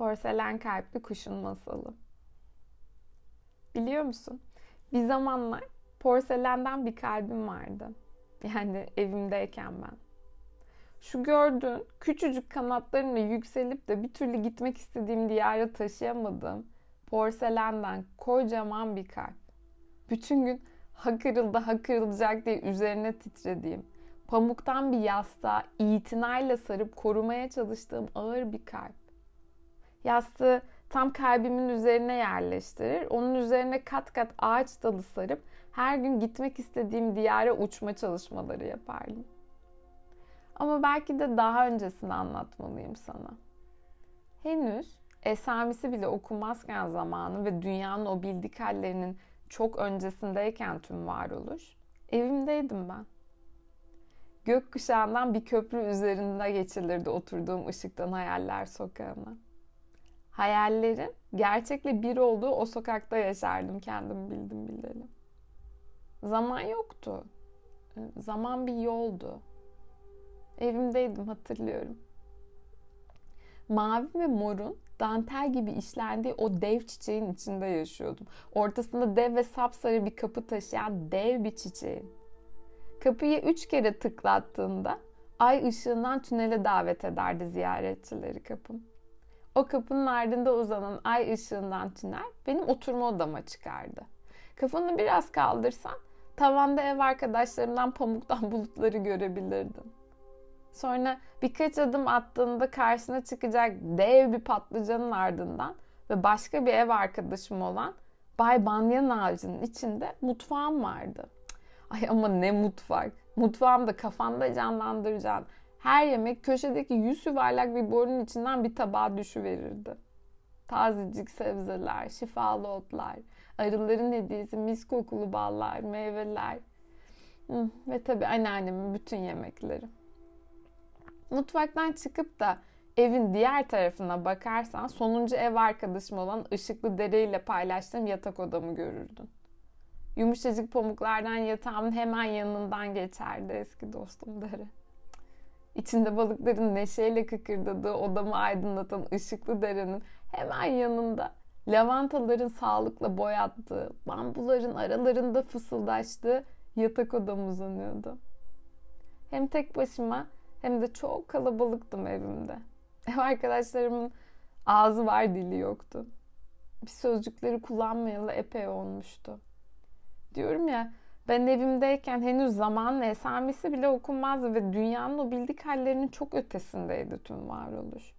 Porselen kalpli kuşun masalı. Biliyor musun? Bir zamanlar porselenden bir kalbim vardı. Yani evimdeyken ben. Şu gördüğün küçücük kanatlarımla yükselip de bir türlü gitmek istediğim diyara taşıyamadığım porselenden kocaman bir kalp. Bütün gün ha kırıldı diye üzerine titrediğim, pamuktan bir yastığa itinayla sarıp korumaya çalıştığım ağır bir kalp. Yastığı tam kalbimin üzerine yerleştirir, onun üzerine kat kat ağaç dalı sarıp her gün gitmek istediğim diyara uçma çalışmaları yapardım. Ama belki de daha öncesini anlatmalıyım sana. Henüz esamisi bile okunmazken zamanı ve dünyanın o bildik hallerinin çok öncesindeyken tüm varoluş, evimdeydim ben. Gökkuşağından bir köprü üzerinde geçilirdi oturduğum ışıktan hayaller sokağına. Hayallerin gerçekle bir olduğu o sokakta yaşardım kendim bildim bileli. Zaman yoktu. Zaman bir yoldu. Evimdeydim hatırlıyorum. Mavi ve morun dantel gibi işlendiği o dev çiçeğin içinde yaşıyordum. Ortasında dev ve sapsarı bir kapı taşıyan dev bir çiçeğin. Kapıyı üç kere tıklattığında ay ışığından tünele davet ederdi ziyaretçileri kapım. O kapının ardında uzanan ay ışığından tünel benim oturma odama çıkardı. Kafanı biraz kaldırsan tavanda ev arkadaşlarımdan pamuktan bulutları görebilirdin. Sonra birkaç adım attığında karşına çıkacak dev bir patlıcanın ardından ve başka bir ev arkadaşım olan Bay Banyan ağacının içinde mutfağım vardı. Ay ama ne mutfak. Mutfağımda kafanda canlandıracağın her yemek köşedeki yüz yuvarlak bir borunun içinden bir tabağa düşüverirdi. Tazecik sebzeler, şifalı otlar, arıların hediyesi mis kokulu ballar, meyveler ve tabii anneannemin bütün yemekleri. Mutfaktan çıkıp da evin diğer tarafına bakarsan sonuncu ev arkadaşım olan ışıklı dereyle paylaştığım yatak odamı görürdün. Yumuşacık pamuklardan yatağımın hemen yanından geçerdi eski dostum dere. İçinde balıkların neşeyle kıkırdadığı odamı aydınlatan ışıklı derenin hemen yanında lavantaların sağlıkla boyattığı, bambuların aralarında fısıldaştığı yatak odam uzanıyordu. Hem tek başıma hem de çok kalabalıktım evimde. Ev arkadaşlarımın ağzı var dili yoktu. Bir sözcükleri kullanmayalı epey olmuştu. Diyorum ya ben evimdeyken henüz zamanla esamesi bile okunmazdı ve dünyanın o bildik hallerinin çok ötesindeydi tüm varoluş.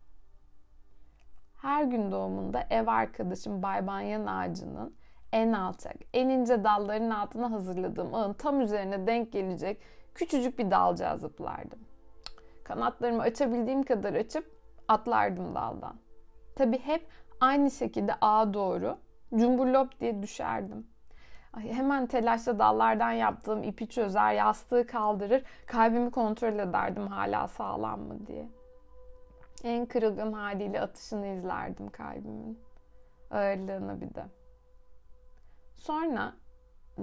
Her gün doğumunda ev arkadaşım Bay ağacının en alçak, en ince dallarının altına hazırladığım ağın tam üzerine denk gelecek küçücük bir dalcığa zıplardım. Kanatlarımı açabildiğim kadar açıp atlardım daldan. Tabi hep aynı şekilde ağa doğru cumburlop diye düşerdim. Hemen telaşla dallardan yaptığım ipi çözer, yastığı kaldırır, kalbimi kontrol ederdim hala sağlam mı diye. En kırılgan haliyle atışını izlerdim kalbimin. Ağırlığını bir de. Sonra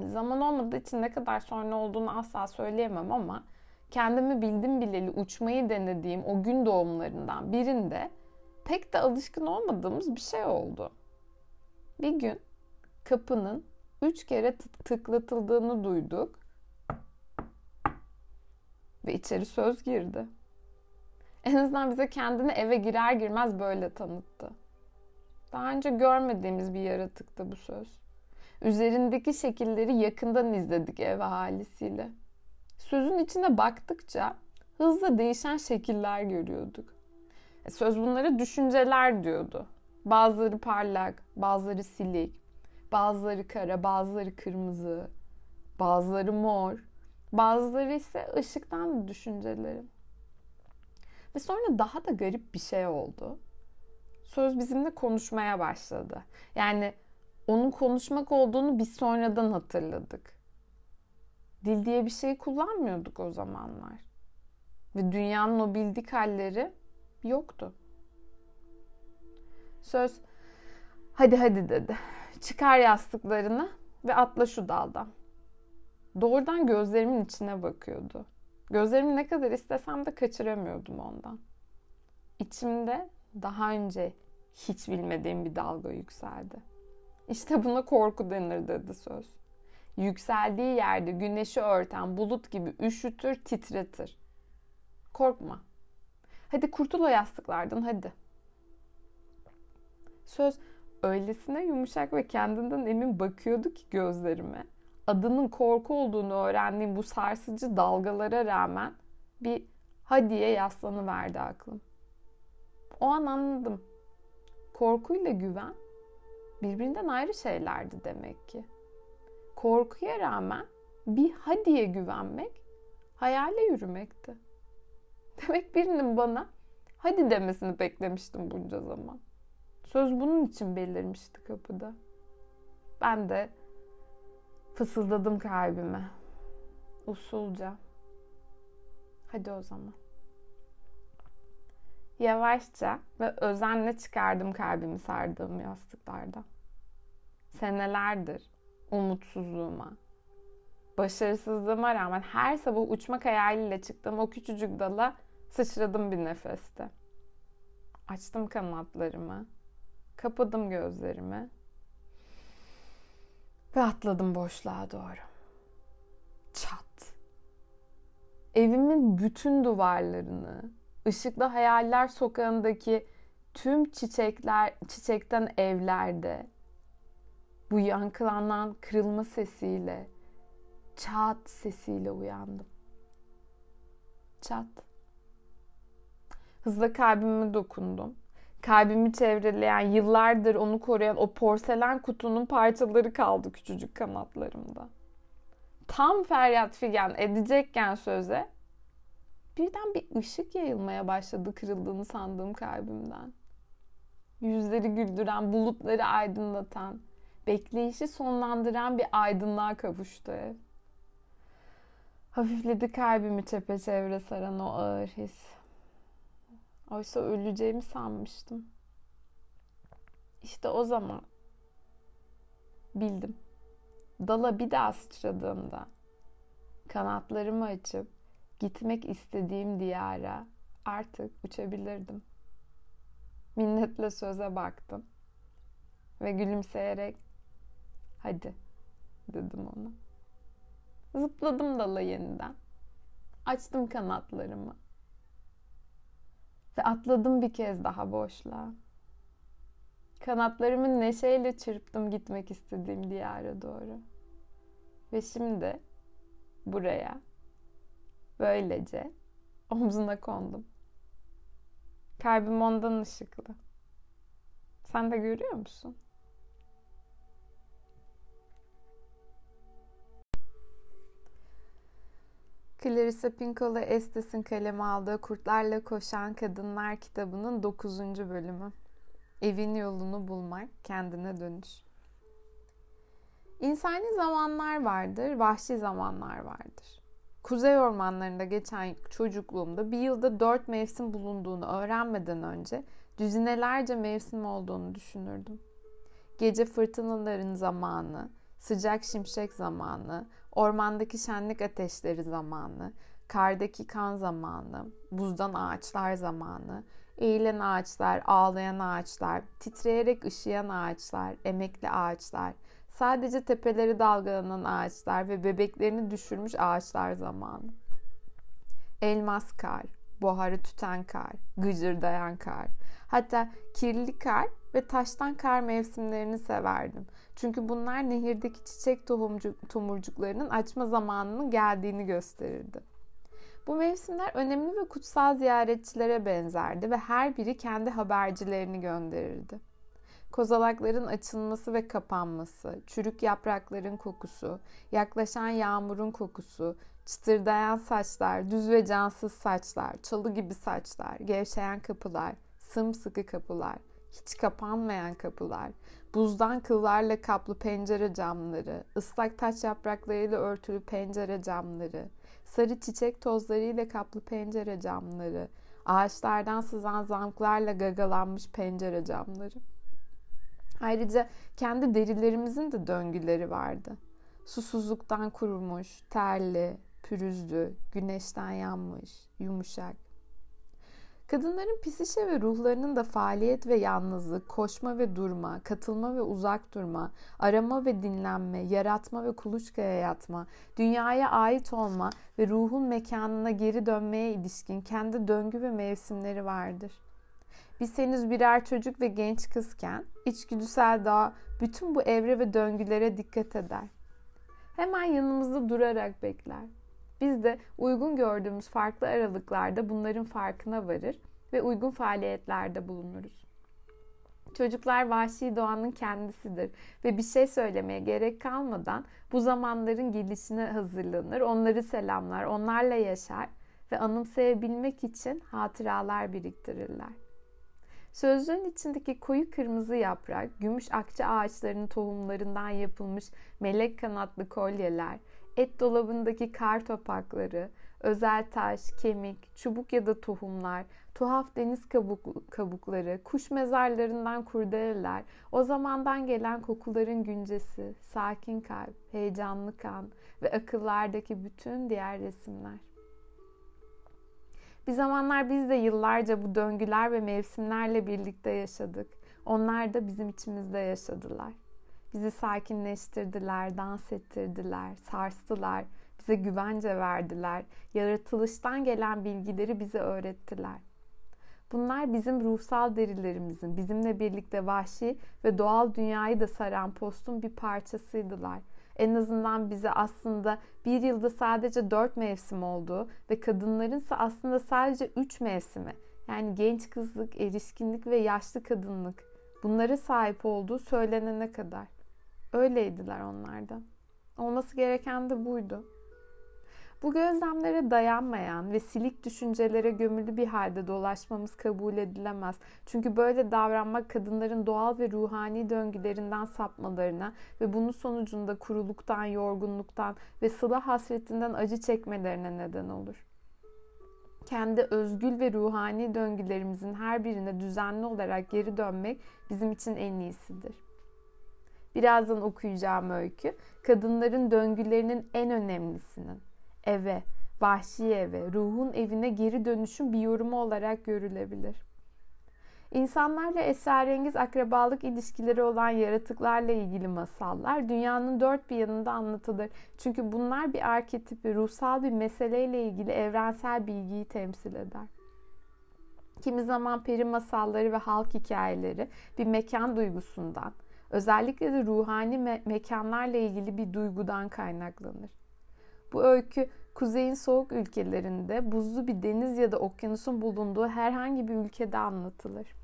zaman olmadığı için ne kadar sonra olduğunu asla söyleyemem ama kendimi bildim bileli uçmayı denediğim o gün doğumlarından birinde pek de alışkın olmadığımız bir şey oldu. Bir gün kapının üç kere tıklatıldığını duyduk ve içeri söz girdi. En azından bize kendini eve girer girmez böyle tanıttı. Daha önce görmediğimiz bir yaratıktı bu söz. Üzerindeki şekilleri yakından izledik ev ahalisiyle. Sözün içine baktıkça hızla değişen şekiller görüyorduk. E, söz bunlara düşünceler diyordu. Bazıları parlak, bazıları silik, bazıları kara, bazıları kırmızı, bazıları mor, bazıları ise ışıktan düşünceleri. Ve sonra daha da garip bir şey oldu. Söz bizimle konuşmaya başladı. Yani onun konuşmak olduğunu biz sonradan hatırladık. Dil diye bir şey kullanmıyorduk o zamanlar. Ve dünyanın o bildik halleri yoktu. Söz hadi hadi dedi. Çıkar yastıklarını ve atla şu daldan. Doğrudan gözlerimin içine bakıyordu. Gözlerimi ne kadar istesem de kaçıramıyordum ondan. İçimde daha önce hiç bilmediğim bir dalga yükseldi. İşte buna korku denir dedi söz. Yükseldiği yerde güneşi örten bulut gibi üşütür, titretir. Korkma. Hadi kurtul o yastıklardan hadi. Söz öylesine yumuşak ve kendinden emin bakıyordu ki gözlerime. Adının korku olduğunu öğrendiğim bu sarsıcı dalgalara rağmen bir hadiye yaslanıverdi aklım. O an anladım. Korkuyla güven birbirinden ayrı şeylerdi demek ki. Korkuya rağmen bir hadiye güvenmek hayale yürümekti. Demek birinin bana hadi demesini beklemiştim bunca zaman. Söz bunun için belirmişti kapıda. Ben de fısıldadım kalbime. Usulca. Hadi o zaman. Yavaşça ve özenle çıkardım kalbimi sardığım yastıklardan. Senelerdir umutsuzluğuma, başarısızlığıma rağmen her sabah uçmak hayaliyle çıktığım o küçücük dala sıçradım bir nefeste. Açtım kanatlarımı, kapadım gözlerimi ve atladım boşluğa doğru. Çat. Evimin bütün duvarlarını, ışıklı hayaller sokağındaki tüm çiçekler, çiçekten evlerde bu yankılanan kırılma sesiyle, çat sesiyle uyandım. Çat. Hızla kalbime dokundum. Kalbimi çevreleyen, yıllardır onu koruyan o porselen kutunun parçaları kaldı küçücük kanatlarımda. Tam feryat figan edecekken söze birden bir ışık yayılmaya başladı kırıldığını sandığım kalbimden. Yüzleri güldüren, bulutları aydınlatan, bekleyişi sonlandıran bir aydınlığa kavuştu ev. Hafifledi kalbimi çepeçevre saran o ağır his. Oysa öleceğimi sanmıştım. İşte o zaman bildim. Dala bir daha sıçradığımda kanatlarımı açıp gitmek istediğim diyara artık uçabilirdim. Minnetle söze baktım ve gülümseyerek hadi dedim ona. Zıpladım dala yeniden. Açtım kanatlarımı. Ve atladım bir kez daha boşluğa. Kanatlarımı neşeyle çırptım gitmek istediğim diyara doğru. Ve şimdi buraya böylece omzuna kondum. Kalbim ondan ışıklı. Sen de görüyor musun? Clarissa Pinkola Estes'in kaleme aldığı Kurtlarla Koşan Kadınlar kitabının 9. bölümü. Evin yolunu bulmak, kendine dönüş. İnsani zamanlar vardır, vahşi zamanlar vardır. Kuzey ormanlarında geçen çocukluğumda bir yılda dört mevsim bulunduğunu öğrenmeden önce düzinelerce mevsim olduğunu düşünürdüm. Gece fırtınaların zamanı, sıcak şimşek zamanı, ormandaki şenlik ateşleri zamanı, kardaki kan zamanı, buzdan ağaçlar zamanı, eğilen ağaçlar, ağlayan ağaçlar, titreyerek ışıyan ağaçlar, emekli ağaçlar, sadece tepeleri dalgalanan ağaçlar ve bebeklerini düşürmüş ağaçlar zamanı. Elmas kar, buharı tüten kar, gıcırdayan kar, hatta kirli kar ve taştan kar mevsimlerini severdim. Çünkü bunlar nehirdeki çiçek tohumcuk, tomurcuklarının açma zamanının geldiğini gösterirdi. Bu mevsimler önemli ve kutsal ziyaretçilere benzerdi ve her biri kendi habercilerini gönderirdi. Kozalakların açılması ve kapanması, çürük yaprakların kokusu, yaklaşan yağmurun kokusu, çıtırdayan saçlar, düz ve cansız saçlar, çalı gibi saçlar, gevşeyen kapılar, sımsıkı kapılar, hiç kapanmayan kapılar, buzdan kıllarla kaplı pencere camları, ıslak taş yapraklarıyla örtülü pencere camları, sarı çiçek tozlarıyla kaplı pencere camları, ağaçlardan sızan zamklarla gagalanmış pencere camları. Ayrıca kendi derilerimizin de döngüleri vardı. Susuzluktan kurumuş, terli, pürüzlü, güneşten yanmış, yumuşak. Kadınların psişe ve ruhlarının da faaliyet ve yalnızlık, koşma ve durma, katılma ve uzak durma, arama ve dinlenme, yaratma ve kuluçkaya yatma, dünyaya ait olma ve ruhun mekanına geri dönmeye ilişkin kendi döngü ve mevsimleri vardır. Biz henüz birer çocuk ve genç kızken içgüdüsel daha bütün bu evre ve döngülere dikkat eder. Hemen yanımızda durarak bekler. Biz de uygun gördüğümüz farklı aralıklarda bunların farkına varır ve uygun faaliyetlerde bulunuruz. Çocuklar vahşi doğanın kendisidir ve bir şey söylemeye gerek kalmadan bu zamanların gelişine hazırlanır, onları selamlar, onlarla yaşar ve anımsayabilmek için hatıralar biriktirirler. Sözlüğün içindeki koyu kırmızı yaprak, gümüş akça ağaçlarının tohumlarından yapılmış melek kanatlı kolyeler, et dolabındaki kar topakları, özel taş, kemik, çubuk ya da tohumlar, tuhaf deniz kabuk, kabukları, kuş mezarlarından kurdeleler, o zamandan gelen kokuların güncesi, sakin kalp, heyecanlı kan ve akıllardaki bütün diğer resimler. Bir zamanlar biz de yıllarca bu döngüler ve mevsimlerle birlikte yaşadık. Onlar da bizim içimizde yaşadılar. Bizi sakinleştirdiler, dans ettirdiler, sarstılar, bize güvence verdiler, yaratılıştan gelen bilgileri bize öğrettiler. Bunlar bizim ruhsal derilerimizin, bizimle birlikte vahşi ve doğal dünyayı da saran postun bir parçasıydılar. En azından bize aslında bir yılda sadece dört mevsim olduğu ve kadınlarınsa aslında sadece üç mevsimi yani genç kızlık, erişkinlik ve yaşlı kadınlık bunlara sahip olduğu söylenene kadar. Öyleydiler onlarda. Olması gereken de buydu. Bu gözlemlere dayanmayan ve silik düşüncelere gömülü bir halde dolaşmamız kabul edilemez. Çünkü böyle davranmak kadınların doğal ve ruhani döngülerinden sapmalarına ve bunun sonucunda kuruluktan, yorgunluktan ve sıla hasretinden acı çekmelerine neden olur. Kendi özgül ve ruhani döngülerimizin her birine düzenli olarak geri dönmek bizim için en iyisidir. Birazdan okuyacağım öykü, kadınların döngülerinin en önemlisinin eve, vahşi eve, ruhun evine geri dönüşün bir yorumu olarak görülebilir. İnsanlarla esrarengiz akrabalık ilişkileri olan yaratıklarla ilgili masallar dünyanın dört bir yanında anlatılır. Çünkü bunlar bir arketipi, ruhsal bir meseleyle ilgili evrensel bilgiyi temsil eder. Kimi zaman peri masalları ve halk hikayeleri bir mekan duygusundan, özellikle de ruhani me- mekanlarla ilgili bir duygudan kaynaklanır. Bu öykü kuzeyin soğuk ülkelerinde buzlu bir deniz ya da okyanusun bulunduğu herhangi bir ülkede anlatılır.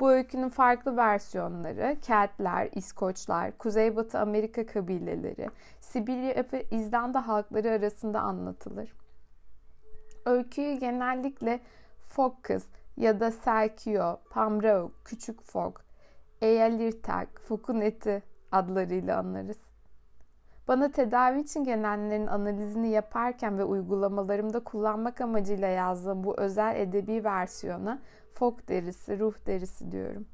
Bu öykünün farklı versiyonları Keltler, İskoçlar, Kuzeybatı Amerika kabileleri, Sibirya ve İzlanda halkları arasında anlatılır. Öyküyü genellikle Fokız ya da Serkio, Pamrauk, Küçük Fok, Eyalirtak, Fokun eti adlarıyla anlarız. Bana tedavi için gelenlerin analizini yaparken ve uygulamalarımda kullanmak amacıyla yazdığım bu özel edebi versiyona fok derisi, ruh derisi diyorum.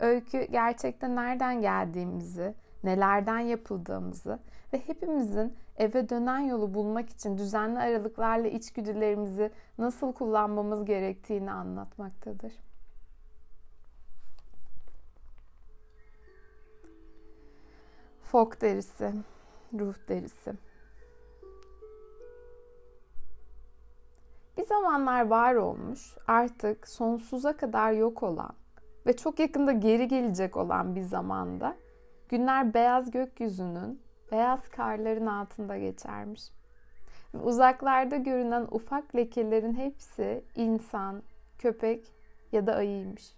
Öykü gerçekten nereden geldiğimizi, nelerden yapıldığımızı ve hepimizin eve dönen yolu bulmak için düzenli aralıklarla içgüdülerimizi nasıl kullanmamız gerektiğini anlatmaktadır. Fok derisi ruh derisi. Bir zamanlar var olmuş, artık sonsuza kadar yok olan ve çok yakında geri gelecek olan bir zamanda günler beyaz gökyüzünün, beyaz karların altında geçermiş. Ve uzaklarda görünen ufak lekelerin hepsi insan, köpek ya da ayıymış.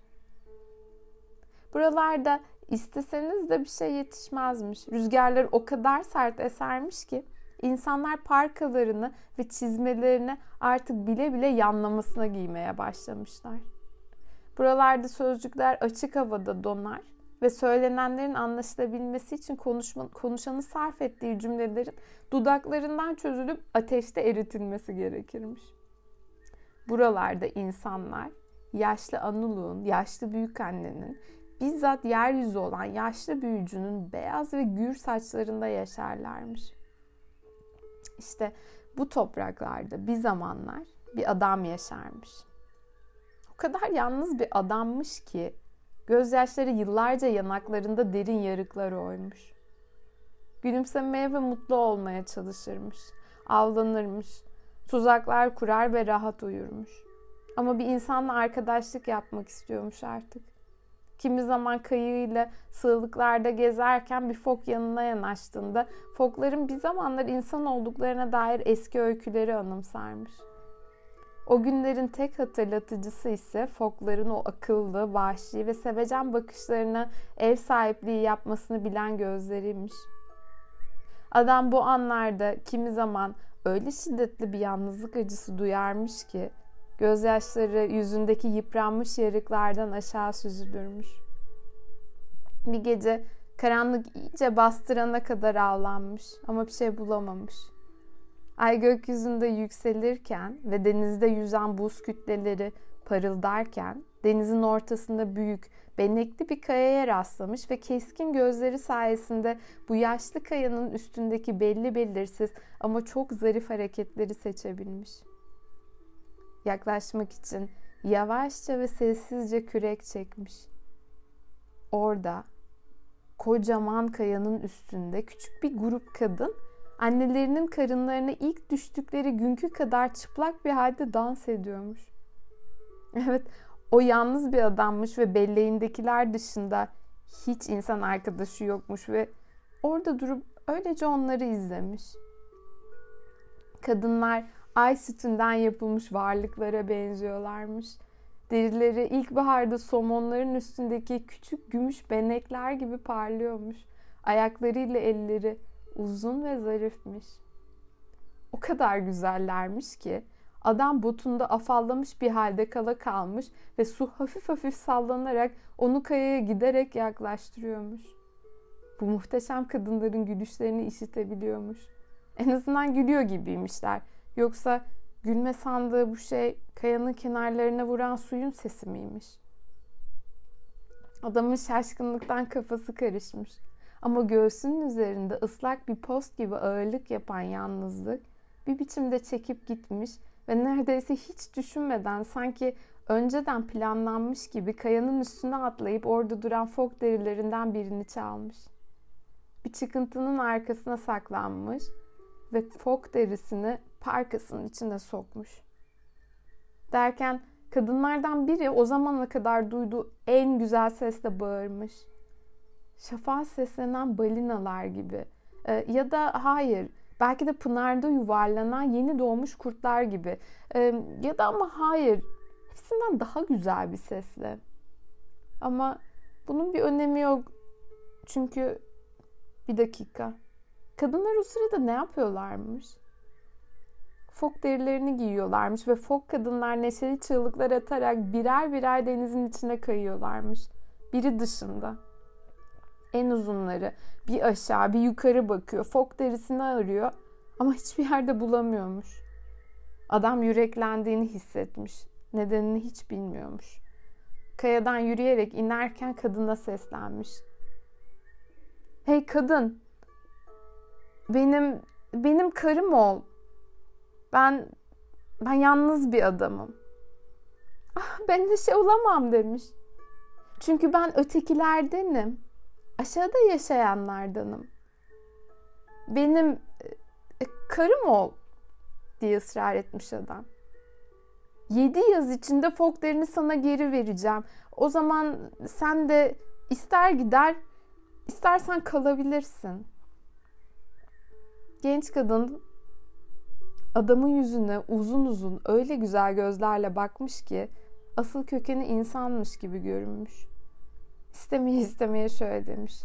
Buralarda İsteseniz de bir şey yetişmezmiş. Rüzgarlar o kadar sert esermiş ki insanlar parkalarını ve çizmelerini artık bile bile yanlamasına giymeye başlamışlar. Buralarda sözcükler açık havada donar ve söylenenlerin anlaşılabilmesi için konuşma, konuşanı sarf ettiği cümlelerin dudaklarından çözülüp ateşte eritilmesi gerekirmiş. Buralarda insanlar yaşlı Anuluğun, yaşlı büyükannenin bizzat yeryüzü olan yaşlı büyücünün beyaz ve gür saçlarında yaşarlarmış. İşte bu topraklarda bir zamanlar bir adam yaşarmış. kadar yalnız bir adammış ki gözyaşları yıllarca yanaklarında derin yarıklar oymuş. Gülümsemeye ve mutlu olmaya çalışırmış. Avlanırmış. Tuzaklar kurar ve rahat uyurmuş. Ama bir insanla arkadaşlık yapmak istiyormuş artık. Kimi zaman kayığıyla sığlıklarda gezerken bir fok yanına yanaştığında fokların bir zamanlar insan olduklarına dair eski öyküleri anımsarmış. O günlerin tek hatırlatıcısı ise fokların o akıllı, vahşi ve sevecen bakışlarına ev sahipliği yapmasını bilen gözleriymiş. Adam bu anlarda kimi zaman öyle şiddetli bir yalnızlık acısı duyarmış ki gözyaşları yüzündeki yıpranmış yarıklardan aşağı süzülürmüş. Bir gece karanlık iyice bastırana kadar ağlanmış ama bir şey bulamamış. Ay gökyüzünde yükselirken ve denizde yüzen buz kütleleri parıldarken denizin ortasında büyük, benekli bir kayaya rastlamış ve keskin gözleri sayesinde bu yaşlı kayanın üstündeki belli belirsiz ama çok zarif hareketleri seçebilmiş. Yaklaşmak için yavaşça ve sessizce kürek çekmiş. Orada kocaman kayanın üstünde küçük bir grup kadın annelerinin karınlarına ilk düştükleri günkü kadar çıplak bir halde dans ediyormuş. Evet, o yalnız bir adammış ve belleğindekiler dışında hiç insan arkadaşı yokmuş ve orada durup öylece onları izlemiş. Kadınlar ay sütünden yapılmış varlıklara benziyorlarmış. Derileri ilkbaharda somonların üstündeki küçük gümüş benekler gibi parlıyormuş. Ayaklarıyla elleri uzun ve zarifmiş. O kadar güzellermiş ki adam botunda afallamış bir halde kala kalmış ve su hafif hafif sallanarak onu kayaya giderek yaklaştırıyormuş. Bu muhteşem kadınların gülüşlerini işitebiliyormuş. En azından gülüyor gibiymişler. Yoksa gülme sandığı bu şey kayanın kenarlarına vuran suyun sesi miymiş? Adamın şaşkınlıktan kafası karışmış. Ama göğsünün üzerinde ıslak bir post gibi ağırlık yapan yalnızlık bir biçimde çekip gitmiş ve neredeyse hiç düşünmeden sanki önceden planlanmış gibi kayanın üstüne atlayıp orada duran fok derilerinden birini çalmış. Bir çıkıntının arkasına saklanmış ve fok derisini parkasının içine sokmuş. Derken kadınlardan biri o zamana kadar duyduğu en güzel sesle bağırmış. Şafağa seslenen balinalar gibi. Ee, ya da hayır, belki de pınarda yuvarlanan yeni doğmuş kurtlar gibi. Ee, ya da ama hayır, hepsinden daha güzel bir sesle. Ama bunun bir önemi yok. Çünkü bir dakika. Kadınlar o sırada ne yapıyorlarmış? Fok derilerini giyiyorlarmış ve fok kadınlar neşeli çığlıklar atarak birer birer denizin içine kayıyorlarmış. Biri dışında. En uzunları bir aşağı bir yukarı bakıyor. Fok derisini arıyor ama hiçbir yerde bulamıyormuş. Adam yüreklendiğini hissetmiş. Nedenini hiç bilmiyormuş. Kayadan yürüyerek inerken kadına seslenmiş. Hey kadın, benim benim karım ol. Ben ben yalnız bir adamım. Ah, ben de şey olamam demiş. Çünkü ben ötekilerdenim. Aşağıda yaşayanlardanım. Benim e, karım ol diye ısrar etmiş adam. Yedi yaz içinde folklerini sana geri vereceğim. O zaman sen de ister gider, istersen kalabilirsin.'' Genç kadın adamın yüzüne uzun uzun öyle güzel gözlerle bakmış ki asıl kökeni insanmış gibi görünmüş. İstemeye istemeye şöyle demiş.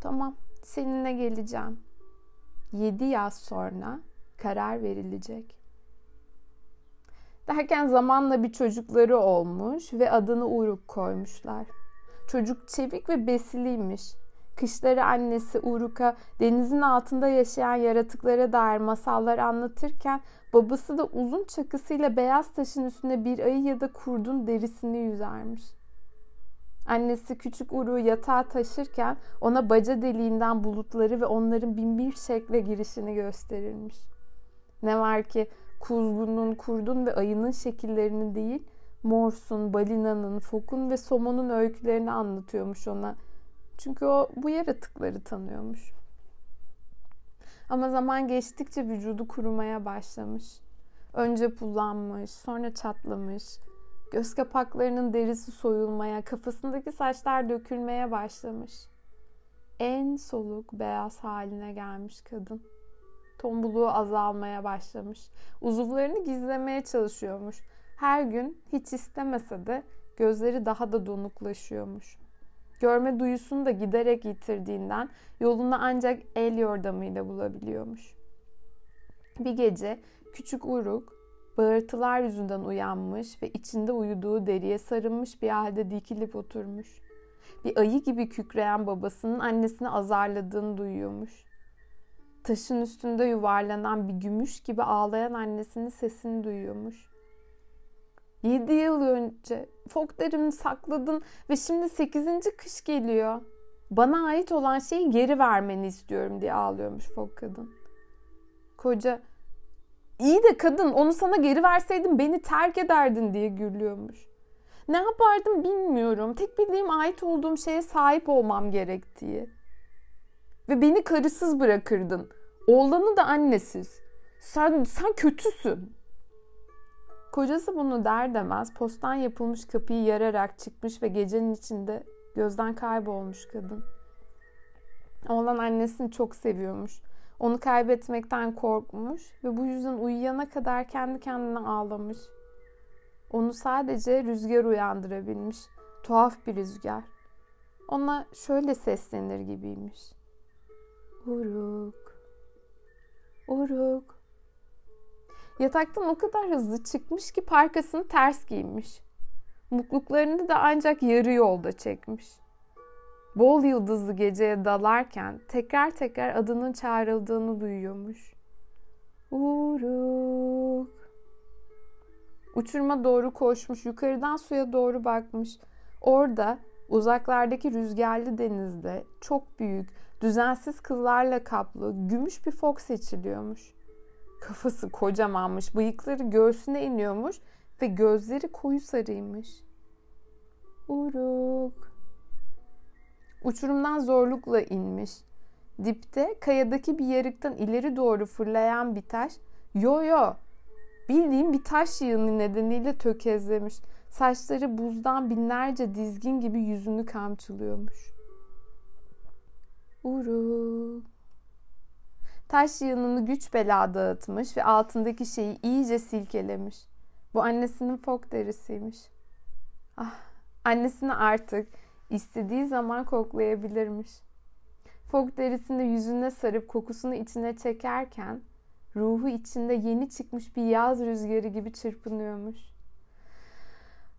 Tamam seninle geleceğim. Yedi yaz sonra karar verilecek. Derken zamanla bir çocukları olmuş ve adını Uruk koymuşlar. Çocuk çevik ve besiliymiş. Kışları annesi Uruk'a denizin altında yaşayan yaratıklara dair masallar anlatırken babası da uzun çakısıyla beyaz taşın üstüne bir ayı ya da kurdun derisini yüzermiş. Annesi küçük Uruk'u yatağa taşırken ona baca deliğinden bulutları ve onların binbir şekle girişini gösterirmiş. Ne var ki kuzgunun, kurdun ve ayının şekillerini değil, Morsun, balinanın, fokun ve somonun öykülerini anlatıyormuş ona. Çünkü o bu yaratıkları tanıyormuş. Ama zaman geçtikçe vücudu kurumaya başlamış. Önce pullanmış, sonra çatlamış. Göz kapaklarının derisi soyulmaya, kafasındaki saçlar dökülmeye başlamış. En soluk beyaz haline gelmiş kadın. Tombuluğu azalmaya başlamış. Uzuvlarını gizlemeye çalışıyormuş. Her gün hiç istemese de gözleri daha da donuklaşıyormuş. Görme duyusunu da giderek yitirdiğinden yolunu ancak el yordamıyla bulabiliyormuş. Bir gece küçük Uruk bağırtılar yüzünden uyanmış ve içinde uyuduğu deriye sarılmış bir halde dikilip oturmuş. Bir ayı gibi kükreyen babasının annesini azarladığını duyuyormuş. Taşın üstünde yuvarlanan bir gümüş gibi ağlayan annesinin sesini duyuyormuş. Yedi yıl önce foklarımı sakladın ve şimdi sekizinci kış geliyor. Bana ait olan şeyi geri vermeni istiyorum diye ağlıyormuş fok kadın. Koca iyi de kadın onu sana geri verseydim beni terk ederdin diye gürlüyormuş. Ne yapardım bilmiyorum. Tek bildiğim ait olduğum şeye sahip olmam gerektiği. Ve beni karısız bırakırdın. Oğlanı da annesiz. Sen, sen kötüsün. Kocası bunu der demez postan yapılmış kapıyı yararak çıkmış ve gecenin içinde gözden kaybolmuş kadın. Oğlan annesini çok seviyormuş. Onu kaybetmekten korkmuş ve bu yüzden uyuyana kadar kendi kendine ağlamış. Onu sadece rüzgar uyandırabilmiş. Tuhaf bir rüzgar. Ona şöyle seslenir gibiymiş. Uruk. Uruk. Yataktan o kadar hızlı çıkmış ki parkasını ters giymiş. Mutluluklarını da ancak yarı yolda çekmiş. Bol yıldızlı geceye dalarken tekrar tekrar adının çağrıldığını duyuyormuş. Uruk. Uçurma doğru koşmuş, yukarıdan suya doğru bakmış. Orada uzaklardaki rüzgarlı denizde çok büyük, düzensiz kıllarla kaplı gümüş bir fok seçiliyormuş. Kafası kocamanmış, bıyıkları göğsüne iniyormuş ve gözleri koyu sarıymış. Uruk. Uçurumdan zorlukla inmiş. Dipte kayadaki bir yarıktan ileri doğru fırlayan bir taş yo yo bildiğim bir taş yığını nedeniyle tökezlemiş. Saçları buzdan binlerce dizgin gibi yüzünü kamçılıyormuş. Uruk. Taş yığınını güç bela dağıtmış ve altındaki şeyi iyice silkelemiş. Bu annesinin fok derisiymiş. Ah, annesini artık istediği zaman koklayabilirmiş. Fok derisini yüzüne sarıp kokusunu içine çekerken ruhu içinde yeni çıkmış bir yaz rüzgarı gibi çırpınıyormuş.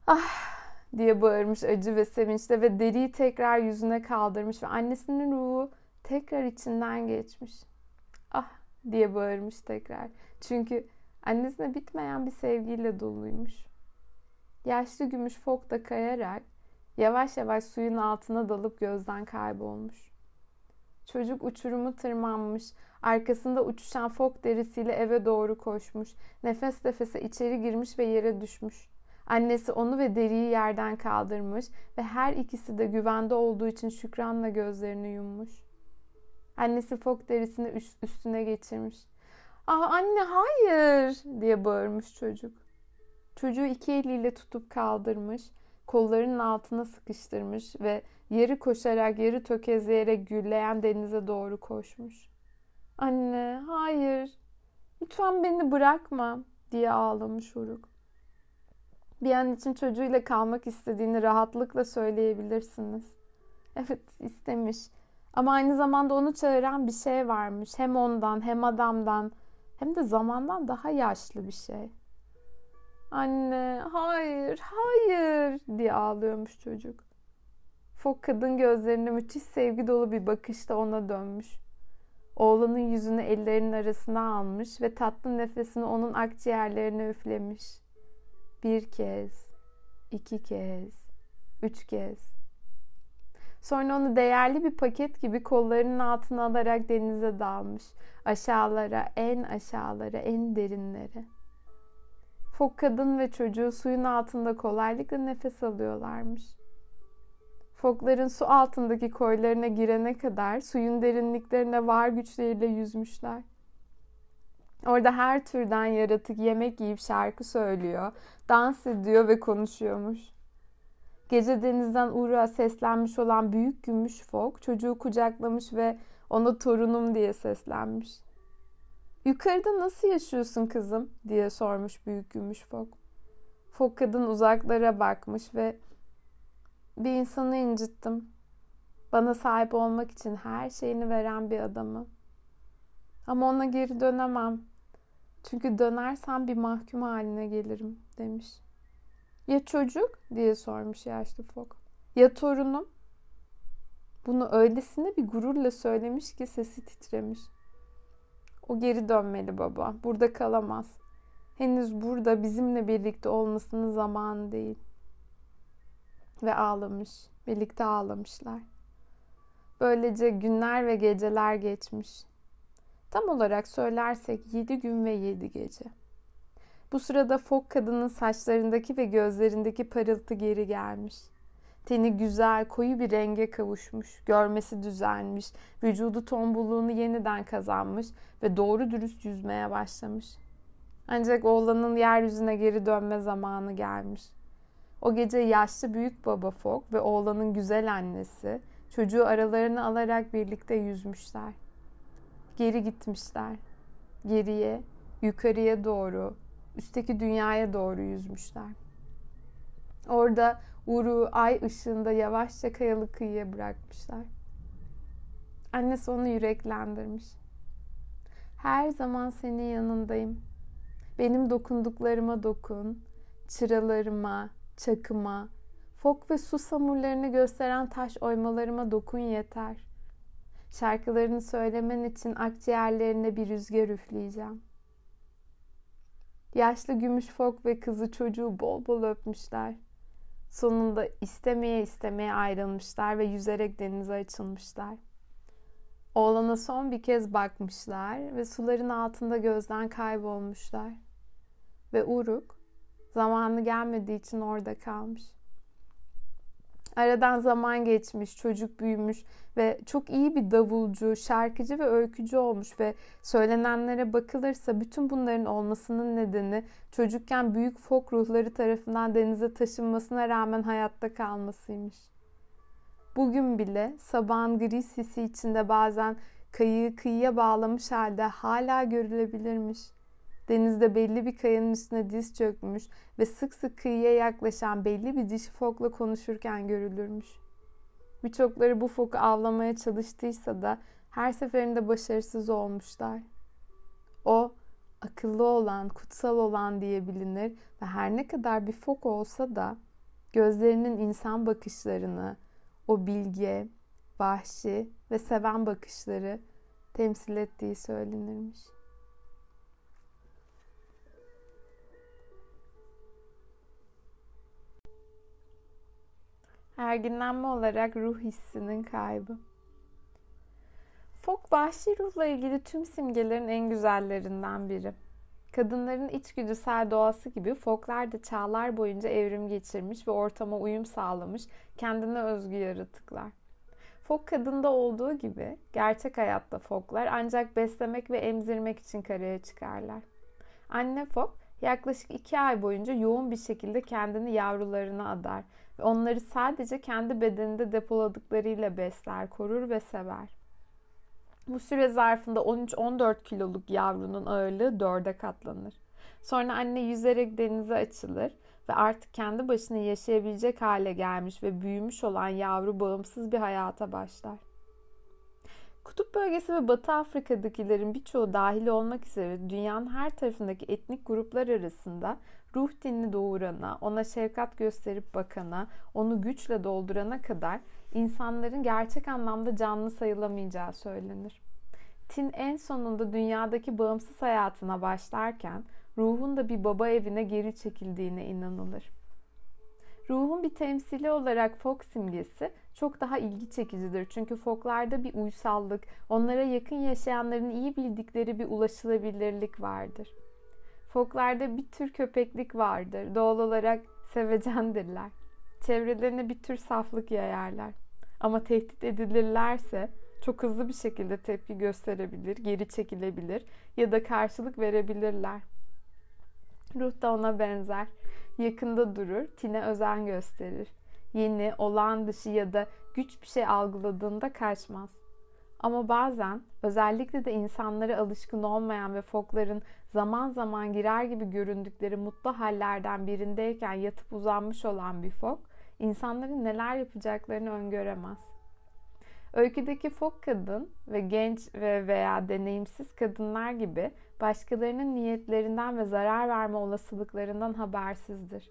Ah diye bağırmış acı ve sevinçle ve deriyi tekrar yüzüne kaldırmış ve annesinin ruhu tekrar içinden geçmiş. Diye bağırmış tekrar. Çünkü annesine bitmeyen bir sevgiyle doluymuş. Yaşlı gümüş fok da kayarak yavaş yavaş suyun altına dalıp gözden kaybolmuş. Çocuk uçurumu tırmanmış, arkasında uçuşan fok derisiyle eve doğru koşmuş. Nefes nefese içeri girmiş ve yere düşmüş. Annesi onu ve deriyi yerden kaldırmış ve her ikisi de güvende olduğu için şükranla gözlerini yummuş. Annesi fok derisini üstüne geçirmiş. ''Ah anne hayır!'' diye bağırmış çocuk. Çocuğu iki eliyle tutup kaldırmış, kollarının altına sıkıştırmış ve yarı koşarak yarı tökezleyerek gürleyen denize doğru koşmuş. ''Anne hayır, lütfen beni bırakma!'' diye ağlamış Uruk. Bir an için çocuğuyla kalmak istediğini rahatlıkla söyleyebilirsiniz. Evet istemiş ama aynı zamanda onu çağıran bir şey varmış. Hem ondan hem adamdan hem de zamandan daha yaşlı bir şey. Anne hayır hayır diye ağlıyormuş çocuk. Fok kadın gözlerine müthiş sevgi dolu bir bakışla ona dönmüş. Oğlanın yüzünü ellerinin arasına almış ve tatlı nefesini onun akciğerlerine üflemiş. Bir kez, iki kez, üç kez. Sonra onu değerli bir paket gibi kollarının altına alarak denize dalmış. Aşağılara, en aşağılara, en derinlere. Fok kadın ve çocuğu suyun altında kolaylıkla nefes alıyorlarmış. Fokların su altındaki koylarına girene kadar suyun derinliklerine var güçleriyle yüzmüşler. Orada her türden yaratık yemek yiyip şarkı söylüyor, dans ediyor ve konuşuyormuş. Gece denizden Uruğa seslenmiş olan büyük gümüş fok çocuğu kucaklamış ve ona torunum diye seslenmiş. Yukarıda nasıl yaşıyorsun kızım diye sormuş büyük gümüş fok. Fok kadın uzaklara bakmış ve bir insanı incittim. Bana sahip olmak için her şeyini veren bir adamı. Ama ona geri dönemem. Çünkü dönersem bir mahkum haline gelirim demiş. Ya çocuk diye sormuş yaşlı fok. Ya torunum? Bunu öylesine bir gururla söylemiş ki sesi titremiş. O geri dönmeli baba. Burada kalamaz. Henüz burada bizimle birlikte olmasının zamanı değil. Ve ağlamış. Birlikte ağlamışlar. Böylece günler ve geceler geçmiş. Tam olarak söylersek yedi gün ve yedi gece. Bu sırada fok kadının saçlarındaki ve gözlerindeki parıltı geri gelmiş. Teni güzel, koyu bir renge kavuşmuş, görmesi düzelmiş, vücudu tombulluğunu yeniden kazanmış ve doğru dürüst yüzmeye başlamış. Ancak oğlanın yeryüzüne geri dönme zamanı gelmiş. O gece yaşlı büyük baba Fok ve oğlanın güzel annesi çocuğu aralarını alarak birlikte yüzmüşler. Geri gitmişler. Geriye, yukarıya doğru, üstteki dünyaya doğru yüzmüşler. Orada Uru ay ışığında yavaşça kayalık kıyıya bırakmışlar. Annesi onu yüreklendirmiş. Her zaman senin yanındayım. Benim dokunduklarıma dokun, çıralarıma, çakıma, fok ve su samurlarını gösteren taş oymalarıma dokun yeter. Şarkılarını söylemen için akciğerlerine bir rüzgar üfleyeceğim. Yaşlı gümüş fok ve kızı çocuğu bol bol öpmüşler. Sonunda istemeye istemeye ayrılmışlar ve yüzerek denize açılmışlar. Oğlana son bir kez bakmışlar ve suların altında gözden kaybolmuşlar. Ve Uruk zamanı gelmediği için orada kalmış. Aradan zaman geçmiş, çocuk büyümüş ve çok iyi bir davulcu, şarkıcı ve öykücü olmuş ve söylenenlere bakılırsa bütün bunların olmasının nedeni çocukken büyük folk ruhları tarafından denize taşınmasına rağmen hayatta kalmasıymış. Bugün bile sabahın gri sisi içinde bazen kayığı kıyıya bağlamış halde hala görülebilirmiş.'' Denizde belli bir kayanın üstüne diz çökmüş ve sık sık kıyıya yaklaşan belli bir dişi fokla konuşurken görülürmüş. Birçokları bu foku avlamaya çalıştıysa da her seferinde başarısız olmuşlar. O akıllı olan, kutsal olan diye bilinir ve her ne kadar bir fok olsa da gözlerinin insan bakışlarını, o bilge, vahşi ve seven bakışları temsil ettiği söylenirmiş. Erginlenme olarak ruh hissinin kaybı. Fok vahşi ruhla ilgili tüm simgelerin en güzellerinden biri. Kadınların içgüdüsel doğası gibi foklar da çağlar boyunca evrim geçirmiş ve ortama uyum sağlamış kendine özgü yaratıklar. Fok kadında olduğu gibi gerçek hayatta foklar ancak beslemek ve emzirmek için karaya çıkarlar. Anne fok yaklaşık iki ay boyunca yoğun bir şekilde kendini yavrularına adar ve onları sadece kendi bedeninde depoladıklarıyla besler, korur ve sever. Bu süre zarfında 13-14 kiloluk yavrunun ağırlığı 4'e katlanır. Sonra anne yüzerek denize açılır ve artık kendi başına yaşayabilecek hale gelmiş ve büyümüş olan yavru bağımsız bir hayata başlar. Kutup bölgesi ve Batı Afrika'dakilerin birçoğu dahil olmak üzere dünyanın her tarafındaki etnik gruplar arasında ruh dinini doğurana, ona şefkat gösterip bakana, onu güçle doldurana kadar insanların gerçek anlamda canlı sayılamayacağı söylenir. Tin en sonunda dünyadaki bağımsız hayatına başlarken ruhun da bir baba evine geri çekildiğine inanılır. Ruhun bir temsili olarak fok simgesi çok daha ilgi çekicidir. Çünkü foklarda bir uysallık, onlara yakın yaşayanların iyi bildikleri bir ulaşılabilirlik vardır. Foklarda bir tür köpeklik vardır. Doğal olarak sevecendirler. Çevrelerine bir tür saflık yayarlar. Ama tehdit edilirlerse çok hızlı bir şekilde tepki gösterebilir, geri çekilebilir ya da karşılık verebilirler. Ruh da ona benzer. Yakında durur, tine özen gösterir. Yeni, olağan dışı ya da güç bir şey algıladığında kaçmaz. Ama bazen özellikle de insanlara alışkın olmayan ve fokların zaman zaman girer gibi göründükleri mutlu hallerden birindeyken yatıp uzanmış olan bir fok, insanların neler yapacaklarını öngöremez. Öyküdeki fok kadın ve genç ve veya deneyimsiz kadınlar gibi başkalarının niyetlerinden ve zarar verme olasılıklarından habersizdir.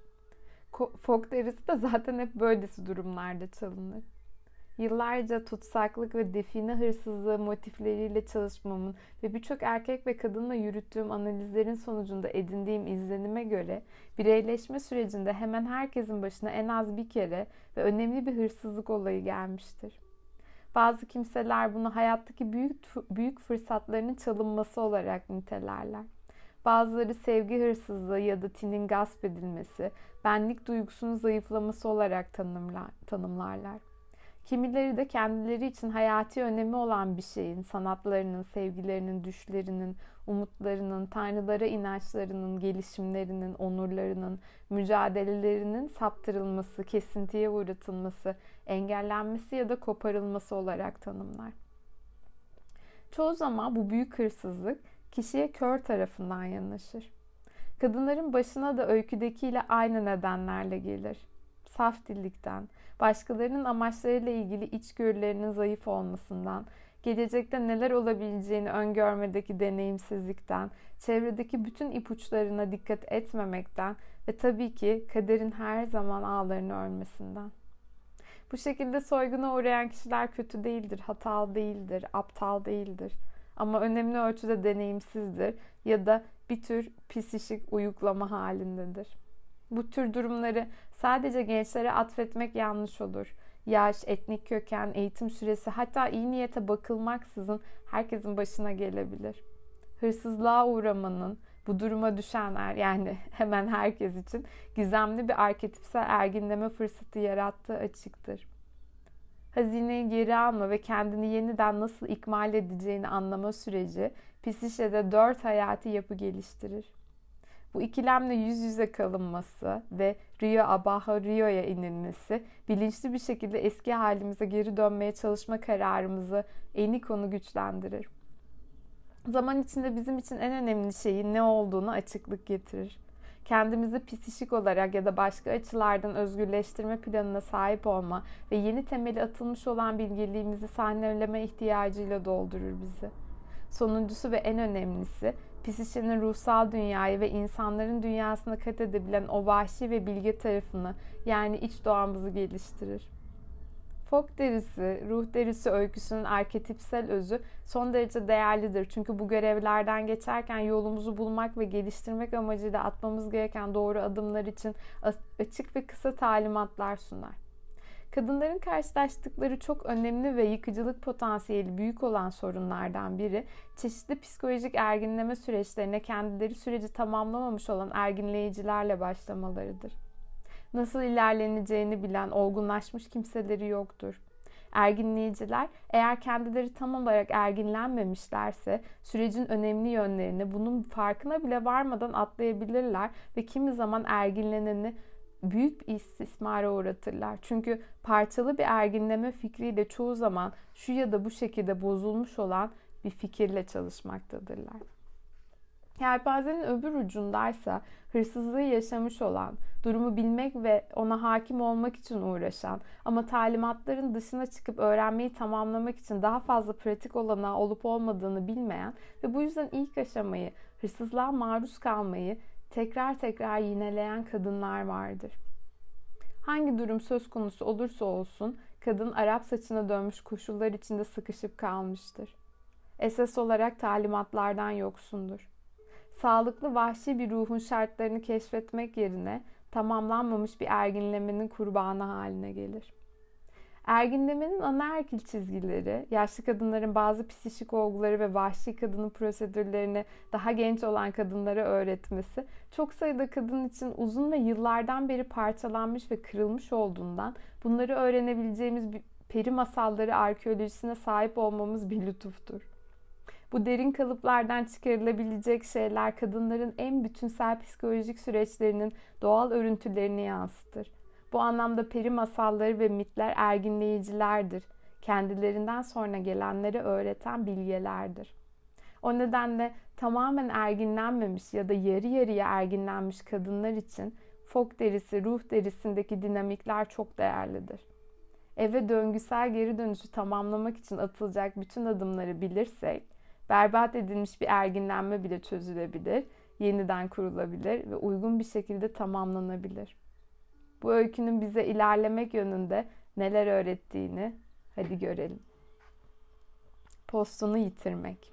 Fok derisi de zaten hep böylesi durumlarda çalınır. Yıllarca tutsaklık ve define hırsızlığı motifleriyle çalışmamın ve birçok erkek ve kadınla yürüttüğüm analizlerin sonucunda edindiğim izlenime göre bireyleşme sürecinde hemen herkesin başına en az bir kere ve önemli bir hırsızlık olayı gelmiştir. Bazı kimseler bunu hayattaki büyük büyük fırsatlarının çalınması olarak nitelerler. Bazıları sevgi hırsızlığı ya da tinin gasp edilmesi, benlik duygusunun zayıflaması olarak tanımlar, tanımlarlar. Kimileri de kendileri için hayati önemi olan bir şeyin, sanatlarının, sevgilerinin, düşlerinin, umutlarının, tanrılara inançlarının, gelişimlerinin, onurlarının, mücadelelerinin saptırılması, kesintiye uğratılması, engellenmesi ya da koparılması olarak tanımlar. Çoğu zaman bu büyük hırsızlık kişiye kör tarafından yanaşır. Kadınların başına da öyküdekiyle aynı nedenlerle gelir. Saf dillikten, başkalarının amaçlarıyla ilgili içgörülerinin zayıf olmasından, gelecekte neler olabileceğini öngörmedeki deneyimsizlikten, çevredeki bütün ipuçlarına dikkat etmemekten ve tabii ki kaderin her zaman ağlarını örmesinden. Bu şekilde soyguna uğrayan kişiler kötü değildir, hatalı değildir, aptal değildir. Ama önemli ölçüde deneyimsizdir ya da bir tür psişik uyuklama halindedir. Bu tür durumları sadece gençlere atfetmek yanlış olur. Yaş, etnik köken, eğitim süresi hatta iyi niyete bakılmaksızın herkesin başına gelebilir. Hırsızlığa uğramanın, bu duruma düşenler yani hemen herkes için gizemli bir arketipsel erginleme fırsatı yarattığı açıktır. Hazineyi geri alma ve kendini yeniden nasıl ikmal edeceğini anlama süreci psişede dört hayati yapı geliştirir. Bu ikilemle yüz yüze kalınması ve Rio Abajo Rio'ya inilmesi bilinçli bir şekilde eski halimize geri dönmeye çalışma kararımızı eni konu güçlendirir. Zaman içinde bizim için en önemli şeyin ne olduğunu açıklık getirir. Kendimizi psişik olarak ya da başka açılardan özgürleştirme planına sahip olma ve yeni temeli atılmış olan bilgeliğimizi sahneleme ihtiyacıyla doldurur bizi. Sonuncusu ve en önemlisi Pisişe'nin ruhsal dünyayı ve insanların dünyasına kat edebilen o vahşi ve bilge tarafını yani iç doğamızı geliştirir. Fok derisi, ruh derisi öyküsünün arketipsel özü son derece değerlidir. Çünkü bu görevlerden geçerken yolumuzu bulmak ve geliştirmek amacıyla atmamız gereken doğru adımlar için açık ve kısa talimatlar sunar. Kadınların karşılaştıkları çok önemli ve yıkıcılık potansiyeli büyük olan sorunlardan biri çeşitli psikolojik erginleme süreçlerine kendileri süreci tamamlamamış olan erginleyicilerle başlamalarıdır. Nasıl ilerleneceğini bilen olgunlaşmış kimseleri yoktur. Erginleyiciler eğer kendileri tam olarak erginlenmemişlerse sürecin önemli yönlerini bunun farkına bile varmadan atlayabilirler ve kimi zaman erginleneni büyük bir istismara uğratırlar. Çünkü parçalı bir erginleme fikriyle çoğu zaman şu ya da bu şekilde bozulmuş olan bir fikirle çalışmaktadırlar. Yelpazenin öbür ucundaysa hırsızlığı yaşamış olan, durumu bilmek ve ona hakim olmak için uğraşan ama talimatların dışına çıkıp öğrenmeyi tamamlamak için daha fazla pratik olanağı olup olmadığını bilmeyen ve bu yüzden ilk aşamayı, hırsızlığa maruz kalmayı tekrar tekrar yineleyen kadınlar vardır. Hangi durum söz konusu olursa olsun kadın Arap saçına dönmüş koşullar içinde sıkışıp kalmıştır. Esas olarak talimatlardan yoksundur. Sağlıklı vahşi bir ruhun şartlarını keşfetmek yerine tamamlanmamış bir erginlemenin kurbanı haline gelir. Erginlemenin anaerkil çizgileri, yaşlı kadınların bazı psikik olguları ve vahşi kadının prosedürlerini daha genç olan kadınlara öğretmesi, çok sayıda kadın için uzun ve yıllardan beri parçalanmış ve kırılmış olduğundan bunları öğrenebileceğimiz peri masalları arkeolojisine sahip olmamız bir lütuftur. Bu derin kalıplardan çıkarılabilecek şeyler kadınların en bütünsel psikolojik süreçlerinin doğal örüntülerini yansıtır. Bu anlamda peri masalları ve mitler erginleyicilerdir. Kendilerinden sonra gelenleri öğreten bilgelerdir. O nedenle tamamen erginlenmemiş ya da yarı yarıya erginlenmiş kadınlar için fok derisi, ruh derisindeki dinamikler çok değerlidir. Eve döngüsel geri dönüşü tamamlamak için atılacak bütün adımları bilirsek, berbat edilmiş bir erginlenme bile çözülebilir, yeniden kurulabilir ve uygun bir şekilde tamamlanabilir. Bu öykünün bize ilerlemek yönünde neler öğrettiğini hadi görelim. Postunu yitirmek.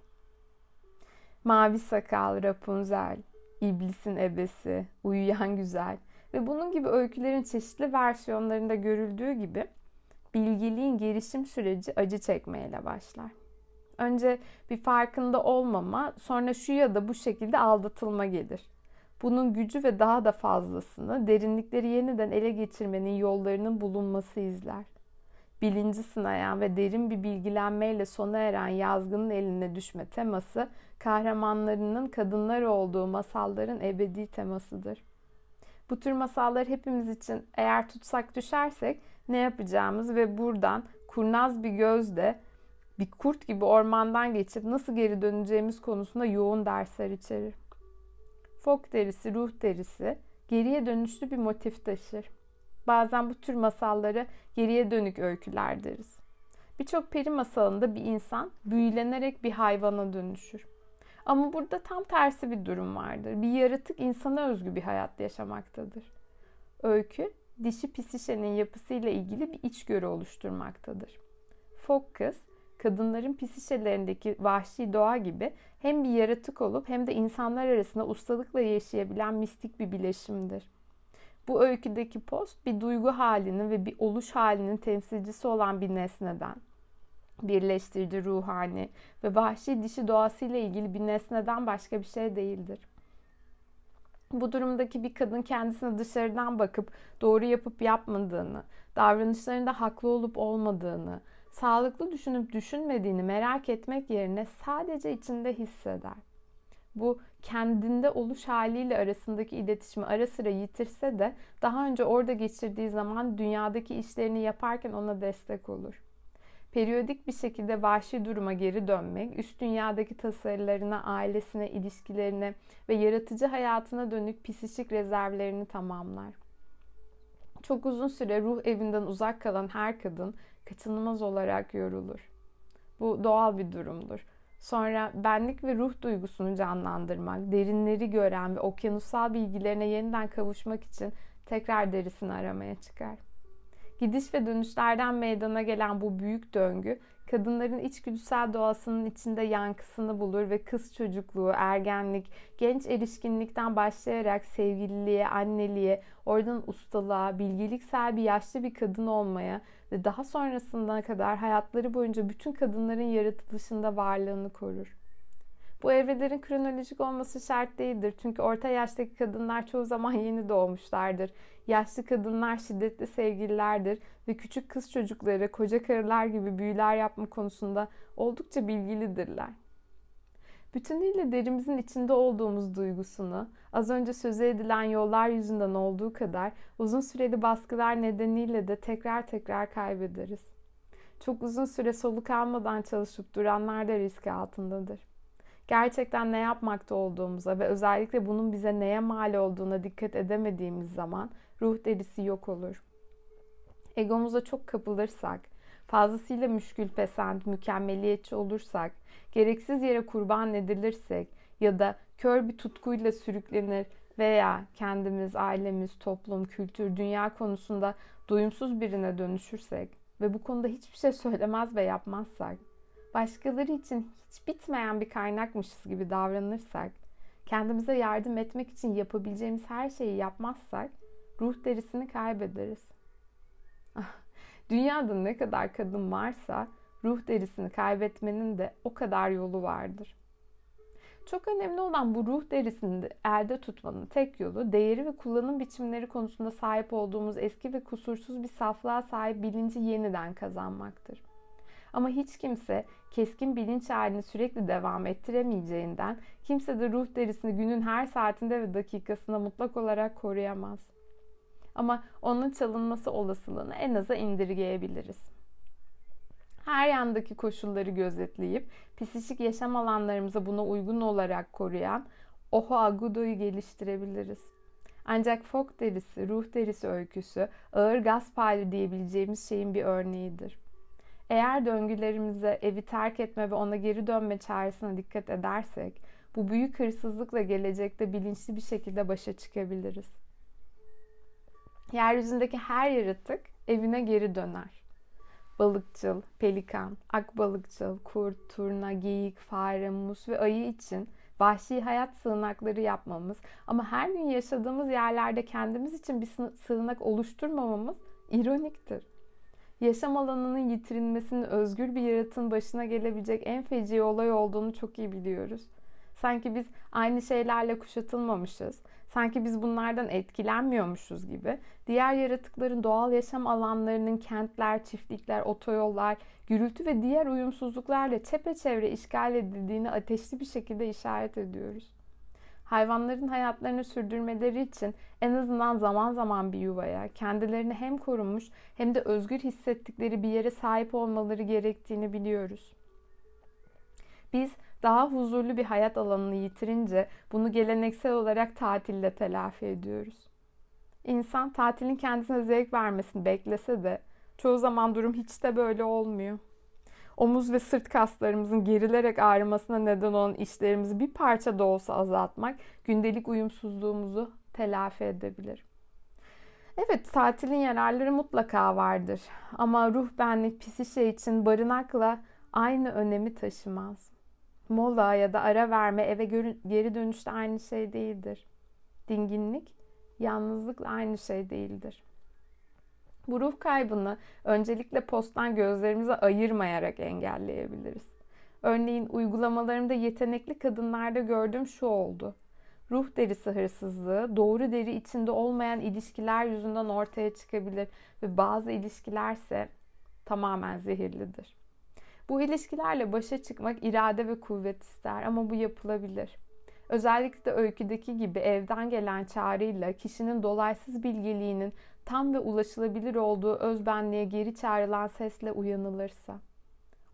Mavi sakal, Rapunzel, İblisin ebesi, uyuyan güzel ve bunun gibi öykülerin çeşitli versiyonlarında görüldüğü gibi bilgiliğin gelişim süreci acı çekmeyle başlar. Önce bir farkında olmama, sonra şu ya da bu şekilde aldatılma gelir. Bunun gücü ve daha da fazlasını derinlikleri yeniden ele geçirmenin yollarının bulunması izler. Bilinci sınayan ve derin bir bilgilenmeyle sona eren yazgının eline düşme teması kahramanlarının kadınlar olduğu masalların ebedi temasıdır. Bu tür masallar hepimiz için eğer tutsak düşersek ne yapacağımız ve buradan kurnaz bir gözle bir kurt gibi ormandan geçip nasıl geri döneceğimiz konusunda yoğun dersler içerir. Fok derisi, ruh derisi geriye dönüşlü bir motif taşır. Bazen bu tür masalları geriye dönük öyküler deriz. Birçok peri masalında bir insan büyülenerek bir hayvana dönüşür. Ama burada tam tersi bir durum vardır. Bir yaratık insana özgü bir hayat yaşamaktadır. Öykü, dişi pisişenin yapısıyla ilgili bir içgörü oluşturmaktadır. Fok kız, kadınların pisişelerindeki vahşi doğa gibi hem bir yaratık olup hem de insanlar arasında ustalıkla yaşayabilen mistik bir bileşimdir. Bu öyküdeki post bir duygu halinin ve bir oluş halinin temsilcisi olan bir nesneden, birleştirici ruhani ve vahşi dişi doğasıyla ilgili bir nesneden başka bir şey değildir. Bu durumdaki bir kadın kendisine dışarıdan bakıp doğru yapıp yapmadığını, davranışlarında haklı olup olmadığını, sağlıklı düşünüp düşünmediğini merak etmek yerine sadece içinde hisseder. Bu kendinde oluş haliyle arasındaki iletişimi ara sıra yitirse de daha önce orada geçirdiği zaman dünyadaki işlerini yaparken ona destek olur. Periyodik bir şekilde vahşi duruma geri dönmek, üst dünyadaki tasarılarına, ailesine, ilişkilerine ve yaratıcı hayatına dönük psişik rezervlerini tamamlar. Çok uzun süre ruh evinden uzak kalan her kadın kaçınılmaz olarak yorulur. Bu doğal bir durumdur. Sonra benlik ve ruh duygusunu canlandırmak, derinleri gören ve okyanusal bilgilerine yeniden kavuşmak için tekrar derisini aramaya çıkar. Gidiş ve dönüşlerden meydana gelen bu büyük döngü kadınların içgüdüsel doğasının içinde yankısını bulur ve kız çocukluğu, ergenlik, genç erişkinlikten başlayarak sevgililiğe, anneliğe, oradan ustalığa, bilgiliksel bir yaşlı bir kadın olmaya ve daha sonrasına kadar hayatları boyunca bütün kadınların yaratılışında varlığını korur. Bu evrelerin kronolojik olması şart değildir. Çünkü orta yaştaki kadınlar çoğu zaman yeni doğmuşlardır. Yaşlı kadınlar şiddetli sevgililerdir ve küçük kız çocukları koca karılar gibi büyüler yapma konusunda oldukça bilgilidirler. Bütünüyle derimizin içinde olduğumuz duygusunu, az önce sözü edilen yollar yüzünden olduğu kadar uzun süreli baskılar nedeniyle de tekrar tekrar kaybederiz. Çok uzun süre soluk almadan çalışıp duranlar da risk altındadır gerçekten ne yapmakta olduğumuza ve özellikle bunun bize neye mal olduğuna dikkat edemediğimiz zaman ruh derisi yok olur. Egomuza çok kapılırsak, fazlasıyla müşkül pesent, mükemmeliyetçi olursak, gereksiz yere kurban edilirsek ya da kör bir tutkuyla sürüklenir veya kendimiz, ailemiz, toplum, kültür, dünya konusunda doyumsuz birine dönüşürsek ve bu konuda hiçbir şey söylemez ve yapmazsak, başkaları için hiç bitmeyen bir kaynakmışız gibi davranırsak, kendimize yardım etmek için yapabileceğimiz her şeyi yapmazsak ruh derisini kaybederiz. Dünyada ne kadar kadın varsa ruh derisini kaybetmenin de o kadar yolu vardır. Çok önemli olan bu ruh derisini elde tutmanın tek yolu değeri ve kullanım biçimleri konusunda sahip olduğumuz eski ve kusursuz bir saflığa sahip bilinci yeniden kazanmaktır. Ama hiç kimse keskin bilinç halini sürekli devam ettiremeyeceğinden kimse de ruh derisini günün her saatinde ve dakikasında mutlak olarak koruyamaz. Ama onun çalınması olasılığını en aza indirgeyebiliriz. Her yandaki koşulları gözetleyip psişik yaşam alanlarımıza buna uygun olarak koruyan Oho Agudo'yu geliştirebiliriz. Ancak fok derisi, ruh derisi öyküsü ağır gasp hali diyebileceğimiz şeyin bir örneğidir. Eğer döngülerimize evi terk etme ve ona geri dönme çağrısına dikkat edersek, bu büyük hırsızlıkla gelecekte bilinçli bir şekilde başa çıkabiliriz. Yeryüzündeki her yaratık evine geri döner. Balıkçıl, pelikan, akbalıkçıl, kurt, turna, geyik, fare, mus ve ayı için vahşi hayat sığınakları yapmamız ama her gün yaşadığımız yerlerde kendimiz için bir sığınak oluşturmamamız ironiktir yaşam alanının yitirilmesinin özgür bir yaratığın başına gelebilecek en feci olay olduğunu çok iyi biliyoruz. Sanki biz aynı şeylerle kuşatılmamışız. Sanki biz bunlardan etkilenmiyormuşuz gibi. Diğer yaratıkların doğal yaşam alanlarının kentler, çiftlikler, otoyollar, gürültü ve diğer uyumsuzluklarla çepeçevre işgal edildiğini ateşli bir şekilde işaret ediyoruz hayvanların hayatlarını sürdürmeleri için en azından zaman zaman bir yuvaya, kendilerini hem korunmuş hem de özgür hissettikleri bir yere sahip olmaları gerektiğini biliyoruz. Biz daha huzurlu bir hayat alanını yitirince bunu geleneksel olarak tatille telafi ediyoruz. İnsan tatilin kendisine zevk vermesini beklese de çoğu zaman durum hiç de böyle olmuyor omuz ve sırt kaslarımızın gerilerek ağrımasına neden olan işlerimizi bir parça da olsa azaltmak gündelik uyumsuzluğumuzu telafi edebilir. Evet tatilin yararları mutlaka vardır ama ruh benlik psişe için barınakla aynı önemi taşımaz. Mola ya da ara verme eve geri dönüşte aynı şey değildir. Dinginlik yalnızlıkla aynı şey değildir. Bu ruh kaybını öncelikle posttan gözlerimize ayırmayarak engelleyebiliriz. Örneğin uygulamalarımda yetenekli kadınlarda gördüğüm şu oldu. Ruh derisi hırsızlığı doğru deri içinde olmayan ilişkiler yüzünden ortaya çıkabilir ve bazı ilişkilerse tamamen zehirlidir. Bu ilişkilerle başa çıkmak irade ve kuvvet ister ama bu yapılabilir. Özellikle öyküdeki gibi evden gelen çağrıyla kişinin dolaysız bilgeliğinin tam ve ulaşılabilir olduğu özbenliğe geri çağrılan sesle uyanılırsa.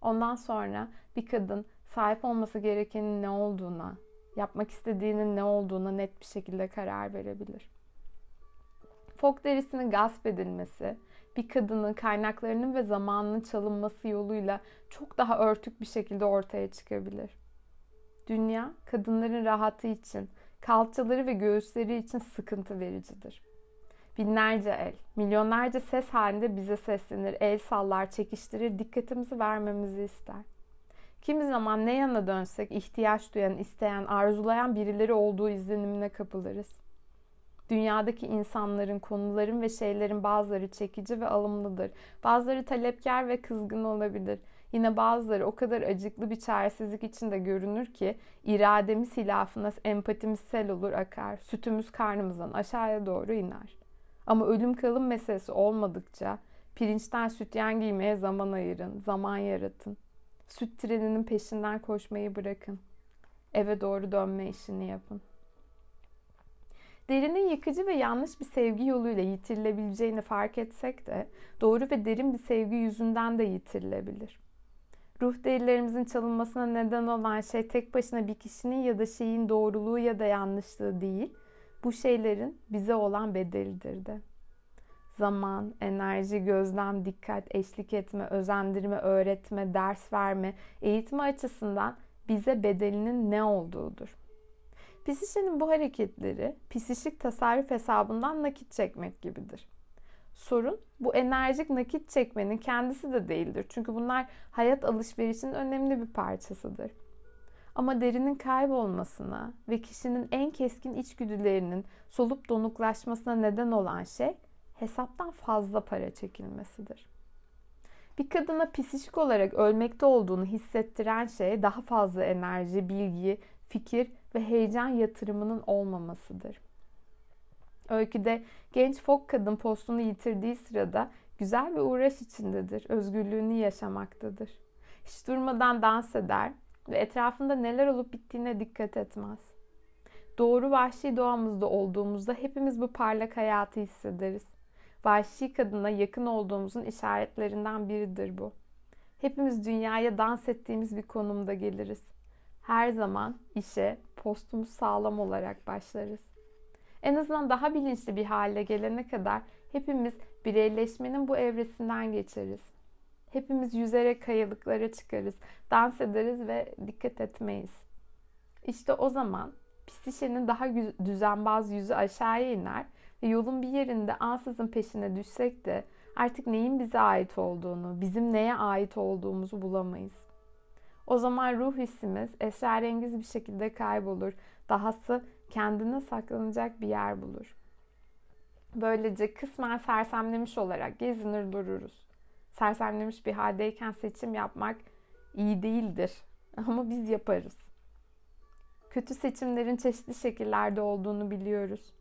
Ondan sonra bir kadın sahip olması gerekenin ne olduğuna, yapmak istediğinin ne olduğuna net bir şekilde karar verebilir. Fok derisinin gasp edilmesi, bir kadının kaynaklarının ve zamanının çalınması yoluyla çok daha örtük bir şekilde ortaya çıkabilir. Dünya, kadınların rahatı için, kalçaları ve göğüsleri için sıkıntı vericidir. Binlerce el, milyonlarca ses halinde bize seslenir, el sallar, çekiştirir, dikkatimizi vermemizi ister. Kimi zaman ne yana dönsek ihtiyaç duyan, isteyen, arzulayan birileri olduğu izlenimine kapılırız. Dünyadaki insanların, konuların ve şeylerin bazıları çekici ve alımlıdır. Bazıları talepkar ve kızgın olabilir. Yine bazıları o kadar acıklı bir çaresizlik içinde görünür ki irademiz hilafına empatimiz sel olur akar. Sütümüz karnımızdan aşağıya doğru iner. Ama ölüm kalım meselesi olmadıkça pirinçten sütyen giymeye zaman ayırın, zaman yaratın. Süt treninin peşinden koşmayı bırakın. Eve doğru dönme işini yapın. Derinin yıkıcı ve yanlış bir sevgi yoluyla yitirilebileceğini fark etsek de doğru ve derin bir sevgi yüzünden de yitirilebilir. Ruh derilerimizin çalınmasına neden olan şey tek başına bir kişinin ya da şeyin doğruluğu ya da yanlışlığı değil, bu şeylerin bize olan bedelidir de. Zaman, enerji, gözlem, dikkat, eşlik etme, özendirme, öğretme, ders verme, eğitme açısından bize bedelinin ne olduğudur. Psişenin bu hareketleri psişik tasarruf hesabından nakit çekmek gibidir. Sorun bu enerjik nakit çekmenin kendisi de değildir. Çünkü bunlar hayat alışverişinin önemli bir parçasıdır. Ama derinin kaybolmasına ve kişinin en keskin içgüdülerinin solup donuklaşmasına neden olan şey hesaptan fazla para çekilmesidir. Bir kadına psikolojik olarak ölmekte olduğunu hissettiren şey daha fazla enerji, bilgi, fikir ve heyecan yatırımının olmamasıdır. Öyküde genç fok kadın postunu yitirdiği sırada güzel bir uğraş içindedir, özgürlüğünü yaşamaktadır. Hiç durmadan dans eder ve etrafında neler olup bittiğine dikkat etmez. Doğru vahşi doğamızda olduğumuzda hepimiz bu parlak hayatı hissederiz. Vahşi kadına yakın olduğumuzun işaretlerinden biridir bu. Hepimiz dünyaya dans ettiğimiz bir konumda geliriz. Her zaman işe postumuz sağlam olarak başlarız. En azından daha bilinçli bir hale gelene kadar hepimiz bireyleşmenin bu evresinden geçeriz. Hepimiz yüzerek kayalıklara çıkarız, dans ederiz ve dikkat etmeyiz. İşte o zaman psişenin daha düzenbaz yüzü aşağıya iner ve yolun bir yerinde ansızın peşine düşsek de artık neyin bize ait olduğunu, bizim neye ait olduğumuzu bulamayız. O zaman ruh hissimiz esrarengiz bir şekilde kaybolur. Dahası kendine saklanacak bir yer bulur. Böylece kısmen sersemlemiş olarak gezinir dururuz. Sersemlemiş bir haldeyken seçim yapmak iyi değildir. Ama biz yaparız. Kötü seçimlerin çeşitli şekillerde olduğunu biliyoruz.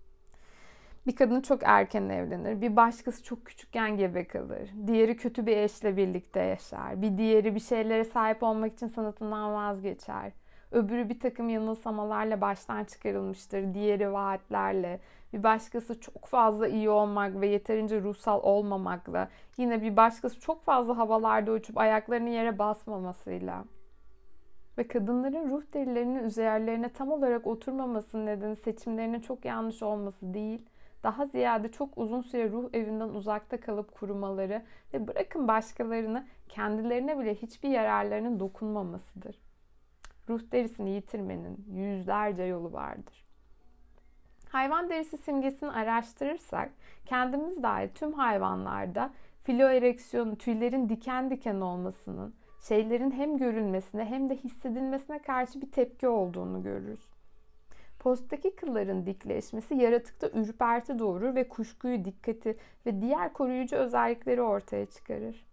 Bir kadın çok erken evlenir. Bir başkası çok küçükken gebe kalır. Diğeri kötü bir eşle birlikte yaşar. Bir diğeri bir şeylere sahip olmak için sanatından vazgeçer. Öbürü bir takım yanılsamalarla baştan çıkarılmıştır. Diğeri vaatlerle. Bir başkası çok fazla iyi olmak ve yeterince ruhsal olmamakla. Yine bir başkası çok fazla havalarda uçup ayaklarını yere basmamasıyla. Ve kadınların ruh derilerinin üzerlerine tam olarak oturmamasının nedeni seçimlerinin çok yanlış olması değil, daha ziyade çok uzun süre ruh evinden uzakta kalıp kurumaları ve bırakın başkalarını kendilerine bile hiçbir yararlarının dokunmamasıdır. Ruh derisini yitirmenin yüzlerce yolu vardır. Hayvan derisi simgesini araştırırsak kendimiz dahil tüm hayvanlarda filoereksiyonu, tüylerin diken diken olmasının, şeylerin hem görülmesine hem de hissedilmesine karşı bir tepki olduğunu görürüz. Posttaki kılların dikleşmesi yaratıkta ürperti doğurur ve kuşkuyu, dikkati ve diğer koruyucu özellikleri ortaya çıkarır.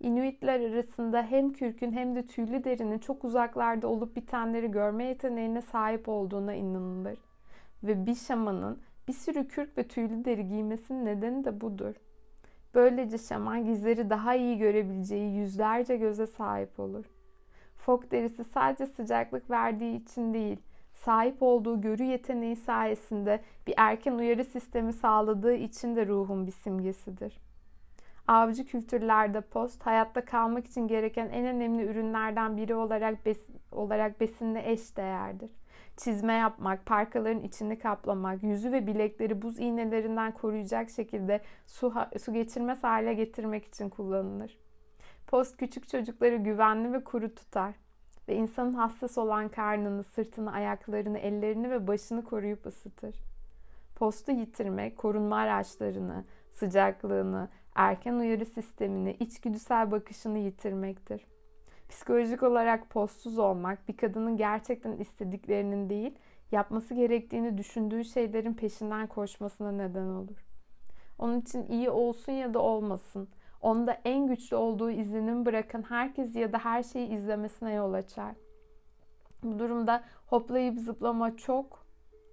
Inuitler arasında hem kürkün hem de tüylü derinin çok uzaklarda olup bitenleri görme yeteneğine sahip olduğuna inanılır. Ve bir şamanın bir sürü kürk ve tüylü deri giymesinin nedeni de budur. Böylece şaman gizleri daha iyi görebileceği yüzlerce göze sahip olur. Fok derisi sadece sıcaklık verdiği için değil, sahip olduğu görü yeteneği sayesinde bir erken uyarı sistemi sağladığı için de ruhun bir simgesidir. Avcı kültürlerde post hayatta kalmak için gereken en önemli ürünlerden biri olarak bes olarak besinle eş değerdir. Çizme yapmak, parkaların içini kaplamak, yüzü ve bilekleri buz iğnelerinden koruyacak şekilde su, su geçirmez hale getirmek için kullanılır. Post küçük çocukları güvenli ve kuru tutar ve insanın hassas olan karnını, sırtını, ayaklarını, ellerini ve başını koruyup ısıtır. Postu yitirmek, korunma araçlarını, sıcaklığını, erken uyarı sistemini, içgüdüsel bakışını yitirmektir. Psikolojik olarak postsuz olmak bir kadının gerçekten istediklerinin değil, yapması gerektiğini düşündüğü şeylerin peşinden koşmasına neden olur. Onun için iyi olsun ya da olmasın, onda en güçlü olduğu izlenim bırakan herkes ya da her şeyi izlemesine yol açar. Bu durumda hoplayıp zıplama çok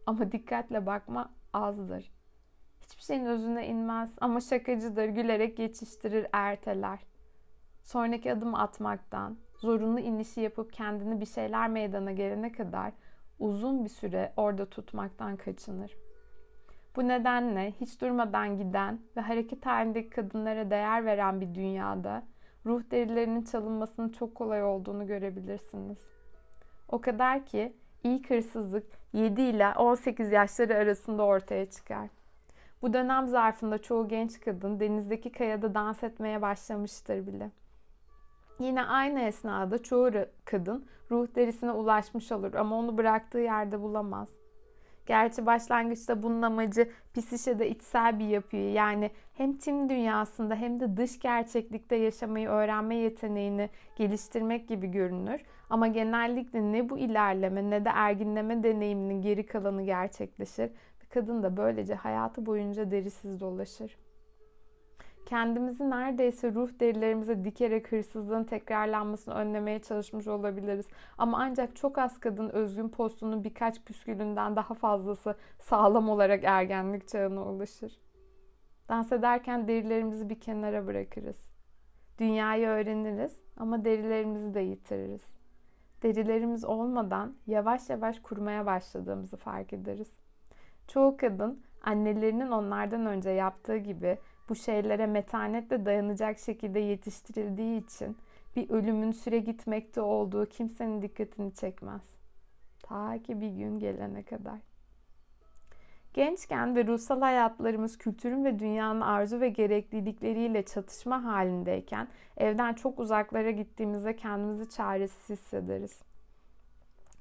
ama dikkatle bakma azdır. Hiçbir şeyin özüne inmez ama şakacıdır, gülerek geçiştirir, erteler. Sonraki adım atmaktan, zorunlu inişi yapıp kendini bir şeyler meydana gelene kadar uzun bir süre orada tutmaktan kaçınır. Bu nedenle hiç durmadan giden ve hareket halindeki kadınlara değer veren bir dünyada ruh derilerinin çalınmasının çok kolay olduğunu görebilirsiniz. O kadar ki ilk hırsızlık 7 ile 18 yaşları arasında ortaya çıkar. Bu dönem zarfında çoğu genç kadın denizdeki kayada dans etmeye başlamıştır bile. Yine aynı esnada çoğu kadın ruh derisine ulaşmış olur ama onu bıraktığı yerde bulamaz. Gerçi başlangıçta bunun amacı psişede içsel bir yapıyı yani hem tim dünyasında hem de dış gerçeklikte yaşamayı öğrenme yeteneğini geliştirmek gibi görünür. Ama genellikle ne bu ilerleme ne de erginleme deneyiminin geri kalanı gerçekleşir. Kadın da böylece hayatı boyunca derisiz dolaşır. Kendimizi neredeyse ruh derilerimize dikerek hırsızlığın tekrarlanmasını önlemeye çalışmış olabiliriz. Ama ancak çok az kadın özgün postunun birkaç püskülünden daha fazlası sağlam olarak ergenlik çağına ulaşır. Dans ederken derilerimizi bir kenara bırakırız. Dünyayı öğreniriz ama derilerimizi de yitiririz. Derilerimiz olmadan yavaş yavaş kurmaya başladığımızı fark ederiz. Çoğu kadın annelerinin onlardan önce yaptığı gibi bu şeylere metanetle dayanacak şekilde yetiştirildiği için bir ölümün süre gitmekte olduğu kimsenin dikkatini çekmez. Ta ki bir gün gelene kadar. Gençken ve ruhsal hayatlarımız kültürün ve dünyanın arzu ve gereklilikleriyle çatışma halindeyken evden çok uzaklara gittiğimizde kendimizi çaresiz hissederiz.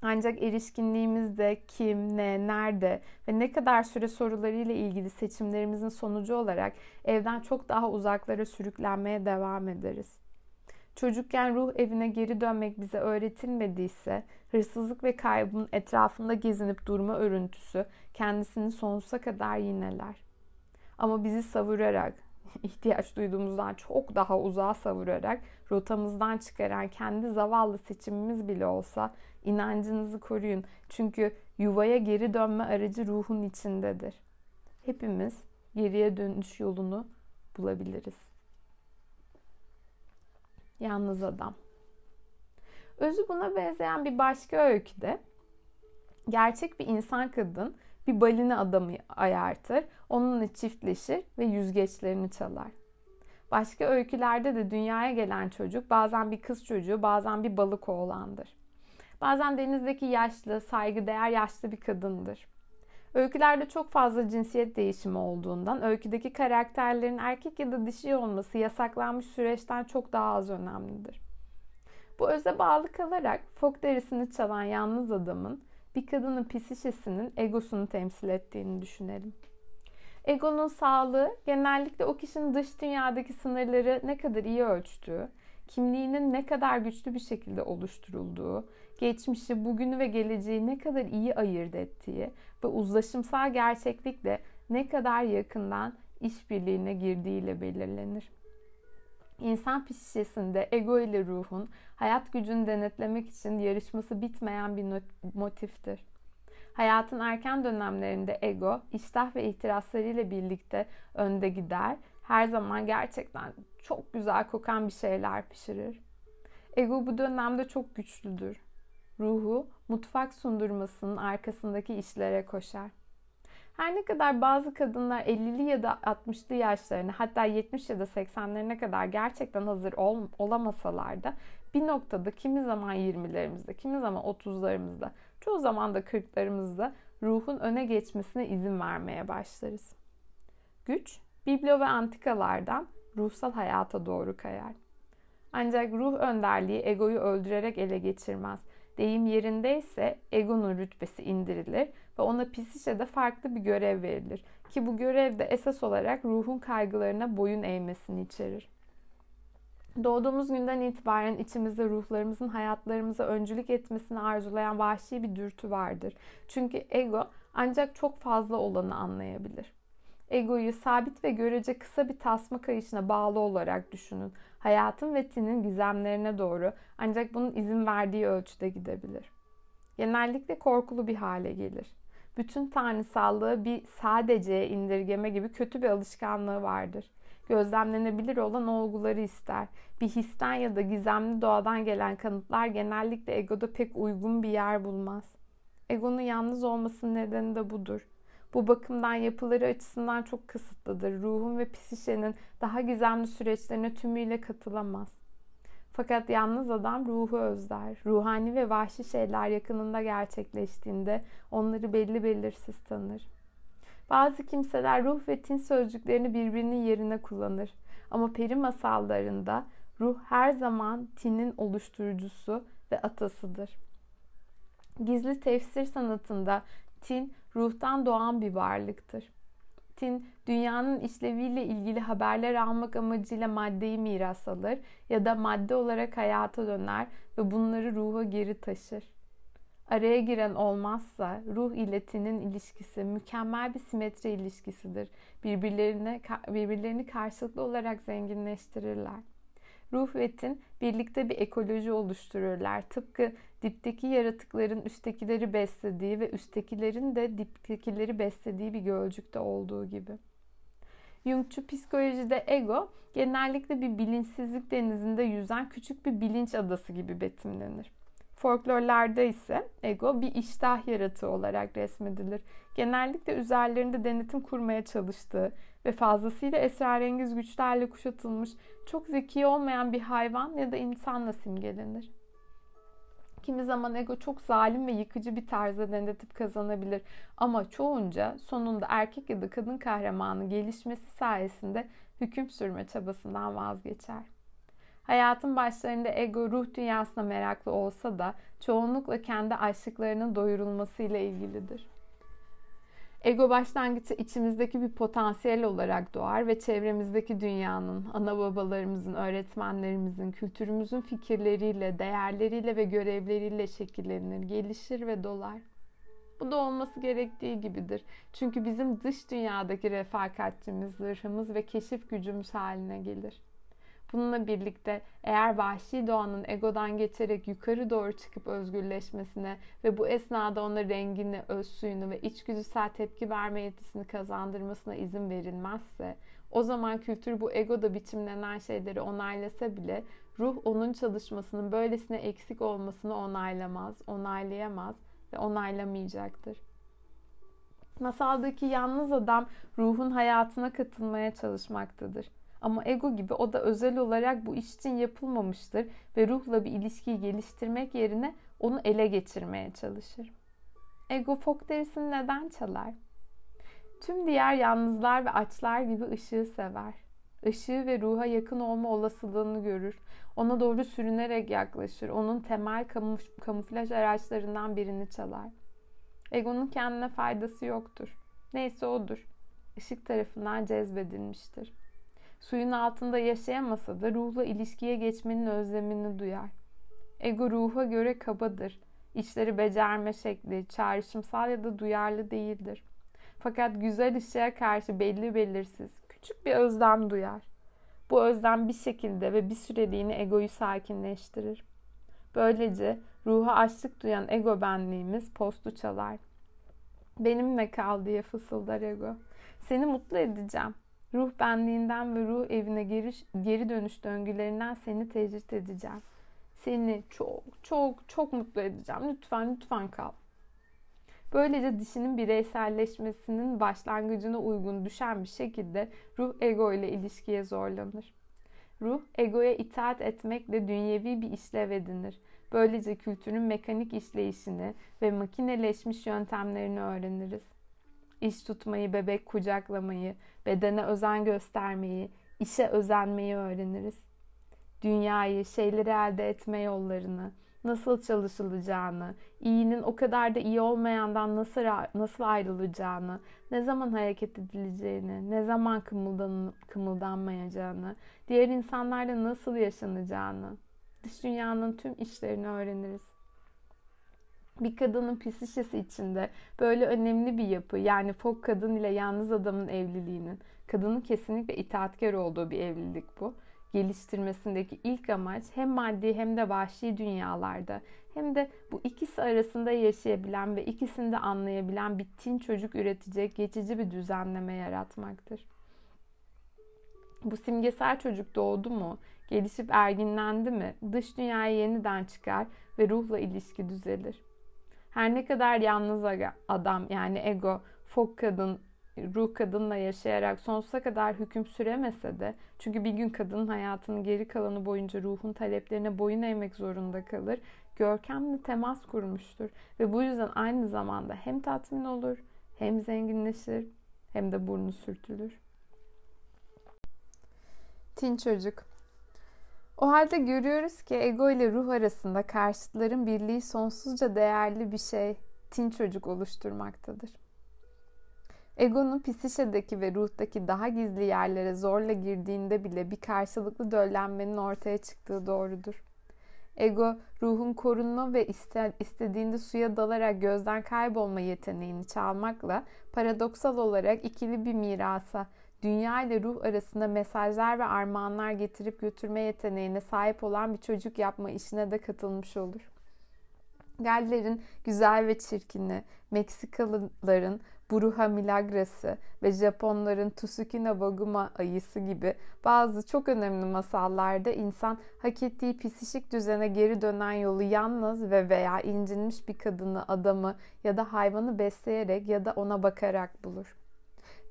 Ancak erişkinliğimizde kim, ne, nerede ve ne kadar süre sorularıyla ilgili seçimlerimizin sonucu olarak evden çok daha uzaklara sürüklenmeye devam ederiz. Çocukken ruh evine geri dönmek bize öğretilmediyse, hırsızlık ve kaybın etrafında gezinip durma örüntüsü kendisini sonsuza kadar yineler. Ama bizi savurarak, ihtiyaç duyduğumuzdan çok daha uzağa savurarak rotamızdan çıkaran kendi zavallı seçimimiz bile olsa inancınızı koruyun. Çünkü yuvaya geri dönme aracı ruhun içindedir. Hepimiz geriye dönüş yolunu bulabiliriz. Yalnız adam. Özü buna benzeyen bir başka öyküde gerçek bir insan kadın bir balina adamı ayartır, onunla çiftleşir ve yüzgeçlerini çalar. Başka öykülerde de dünyaya gelen çocuk bazen bir kız çocuğu, bazen bir balık oğlandır. Bazen denizdeki yaşlı, saygıdeğer yaşlı bir kadındır. Öykülerde çok fazla cinsiyet değişimi olduğundan öyküdeki karakterlerin erkek ya da dişi olması yasaklanmış süreçten çok daha az önemlidir. Bu öze bağlı kalarak fok derisini çalan yalnız adamın bir kadının psişesinin egosunu temsil ettiğini düşünelim. Egonun sağlığı genellikle o kişinin dış dünyadaki sınırları ne kadar iyi ölçtüğü, kimliğinin ne kadar güçlü bir şekilde oluşturulduğu, geçmişi, bugünü ve geleceği ne kadar iyi ayırt ettiği ve uzlaşımsal gerçeklikle ne kadar yakından işbirliğine girdiğiyle belirlenir. İnsan psişesinde ego ile ruhun hayat gücünü denetlemek için yarışması bitmeyen bir motiftir. Hayatın erken dönemlerinde ego, iştah ve ihtiraslarıyla birlikte önde gider. Her zaman gerçekten çok güzel kokan bir şeyler pişirir. Ego bu dönemde çok güçlüdür. Ruhu mutfak sundurmasının arkasındaki işlere koşar. Her ne kadar bazı kadınlar 50'li ya da 60'lı yaşlarına hatta 70 ya da 80'lerine kadar gerçekten hazır ol, olamasalar da bir noktada kimi zaman 20'lerimizde, kimi zaman 30'larımızda, çoğu zaman da 40'larımızda ruhun öne geçmesine izin vermeye başlarız. Güç, biblo ve antikalardan ruhsal hayata doğru kayar. Ancak ruh önderliği egoyu öldürerek ele geçirmez. Deyim yerindeyse egonun rütbesi indirilir ve ona psişede farklı bir görev verilir. Ki bu görev de esas olarak ruhun kaygılarına boyun eğmesini içerir. Doğduğumuz günden itibaren içimizde ruhlarımızın hayatlarımıza öncülük etmesini arzulayan vahşi bir dürtü vardır. Çünkü ego ancak çok fazla olanı anlayabilir. Egoyu sabit ve görece kısa bir tasma kayışına bağlı olarak düşünün. Hayatın ve tinin gizemlerine doğru ancak bunun izin verdiği ölçüde gidebilir. Genellikle korkulu bir hale gelir. Bütün tanrısallığı bir sadece indirgeme gibi kötü bir alışkanlığı vardır gözlemlenebilir olan olguları ister. Bir histen ya da gizemli doğadan gelen kanıtlar genellikle egoda pek uygun bir yer bulmaz. Egonun yalnız olmasının nedeni de budur. Bu bakımdan yapıları açısından çok kısıtlıdır. Ruhun ve psişenin daha gizemli süreçlerine tümüyle katılamaz. Fakat yalnız adam ruhu özler. Ruhani ve vahşi şeyler yakınında gerçekleştiğinde onları belli belirsiz tanır. Bazı kimseler ruh ve tin sözcüklerini birbirinin yerine kullanır. Ama peri masallarında ruh her zaman tinin oluşturucusu ve atasıdır. Gizli tefsir sanatında tin ruhtan doğan bir varlıktır. Tin dünyanın işleviyle ilgili haberler almak amacıyla maddeyi miras alır ya da madde olarak hayata döner ve bunları ruha geri taşır. Araya giren olmazsa ruh ile tinin ilişkisi mükemmel bir simetri ilişkisidir. Birbirlerine birbirlerini karşılıklı olarak zenginleştirirler. Ruh ve tin birlikte bir ekoloji oluştururlar. Tıpkı dipteki yaratıkların üsttekileri beslediği ve üsttekilerin de diptekileri beslediği bir gölcükte olduğu gibi. Jungçu psikolojide ego genellikle bir bilinçsizlik denizinde yüzen küçük bir bilinç adası gibi betimlenir. Folklorlarda ise ego bir iştah yaratığı olarak resmedilir. Genellikle üzerlerinde denetim kurmaya çalıştığı ve fazlasıyla esrarengiz güçlerle kuşatılmış çok zeki olmayan bir hayvan ya da insanla simgelenir. Kimi zaman ego çok zalim ve yıkıcı bir tarzda denetip kazanabilir. Ama çoğunca sonunda erkek ya da kadın kahramanın gelişmesi sayesinde hüküm sürme çabasından vazgeçer. Hayatın başlarında ego ruh dünyasına meraklı olsa da çoğunlukla kendi açlıklarının doyurulmasıyla ilgilidir. Ego başlangıçta içimizdeki bir potansiyel olarak doğar ve çevremizdeki dünyanın, ana babalarımızın, öğretmenlerimizin, kültürümüzün fikirleriyle, değerleriyle ve görevleriyle şekillenir, gelişir ve dolar. Bu da olması gerektiği gibidir. Çünkü bizim dış dünyadaki refakatçimiz, zırhımız ve keşif gücümüz haline gelir. Bununla birlikte eğer vahşi doğanın egodan geçerek yukarı doğru çıkıp özgürleşmesine ve bu esnada ona rengini, öz suyunu ve içgüdüsel tepki verme yetisini kazandırmasına izin verilmezse, o zaman kültür bu egoda biçimlenen şeyleri onaylasa bile ruh onun çalışmasının böylesine eksik olmasını onaylamaz, onaylayamaz ve onaylamayacaktır. Masaldaki yalnız adam ruhun hayatına katılmaya çalışmaktadır. Ama ego gibi o da özel olarak bu iş için yapılmamıştır ve ruhla bir ilişkiyi geliştirmek yerine onu ele geçirmeye çalışır. Ego fok derisini neden çalar? Tüm diğer yalnızlar ve açlar gibi ışığı sever. Işığı ve ruha yakın olma olasılığını görür. Ona doğru sürünerek yaklaşır. Onun temel kamuf kamuflaj araçlarından birini çalar. Egonun kendine faydası yoktur. Neyse odur. Işık tarafından cezbedilmiştir. Suyun altında yaşayamasa da ruhla ilişkiye geçmenin özlemini duyar. Ego ruha göre kabadır. İşleri becerme şekli, çağrışımsal ya da duyarlı değildir. Fakat güzel ışığa karşı belli belirsiz, küçük bir özlem duyar. Bu özlem bir şekilde ve bir süreliğine egoyu sakinleştirir. Böylece ruha açlık duyan ego benliğimiz postu çalar. Benimle kal diye fısıldar ego. Seni mutlu edeceğim. Ruh benliğinden ve ruh evine geri, geri dönüş döngülerinden seni tecrit edeceğim. Seni çok çok çok mutlu edeceğim. Lütfen lütfen kal. Böylece dişinin bireyselleşmesinin başlangıcına uygun düşen bir şekilde ruh ego ile ilişkiye zorlanır. Ruh egoya itaat etmekle dünyevi bir işlev edinir. Böylece kültürün mekanik işleyişini ve makineleşmiş yöntemlerini öğreniriz iş tutmayı, bebek kucaklamayı, bedene özen göstermeyi, işe özenmeyi öğreniriz. Dünyayı, şeyleri elde etme yollarını, nasıl çalışılacağını, iyinin o kadar da iyi olmayandan nasıl nasıl ayrılacağını, ne zaman hareket edileceğini, ne zaman kımıldan, kımıldanmayacağını, diğer insanlarla nasıl yaşanacağını, dış dünyanın tüm işlerini öğreniriz bir kadının psişesi içinde böyle önemli bir yapı yani fok kadın ile yalnız adamın evliliğinin kadının kesinlikle itaatkar olduğu bir evlilik bu. Geliştirmesindeki ilk amaç hem maddi hem de vahşi dünyalarda hem de bu ikisi arasında yaşayabilen ve ikisini de anlayabilen bir tin çocuk üretecek geçici bir düzenleme yaratmaktır. Bu simgesel çocuk doğdu mu, gelişip erginlendi mi, dış dünyaya yeniden çıkar ve ruhla ilişki düzelir. Her ne kadar yalnız adam yani ego, fok kadın, ruh kadınla yaşayarak sonsuza kadar hüküm süremese de çünkü bir gün kadının hayatının geri kalanı boyunca ruhun taleplerine boyun eğmek zorunda kalır. Görkemli temas kurmuştur ve bu yüzden aynı zamanda hem tatmin olur, hem zenginleşir, hem de burnu sürtülür. Tin çocuk o halde görüyoruz ki ego ile ruh arasında karşıtların birliği sonsuzca değerli bir şey, tin çocuk oluşturmaktadır. Egonun psişedeki ve ruhtaki daha gizli yerlere zorla girdiğinde bile bir karşılıklı döllenmenin ortaya çıktığı doğrudur. Ego, ruhun korunma ve istediğinde suya dalarak gözden kaybolma yeteneğini çalmakla paradoksal olarak ikili bir mirasa, dünya ile ruh arasında mesajlar ve armağanlar getirip götürme yeteneğine sahip olan bir çocuk yapma işine de katılmış olur. Galler'in güzel ve çirkini, Meksikalıların Bruja Milagrası ve Japonların Tsukina Waguma ayısı gibi bazı çok önemli masallarda insan hak ettiği psişik düzene geri dönen yolu yalnız ve veya incinmiş bir kadını, adamı ya da hayvanı besleyerek ya da ona bakarak bulur.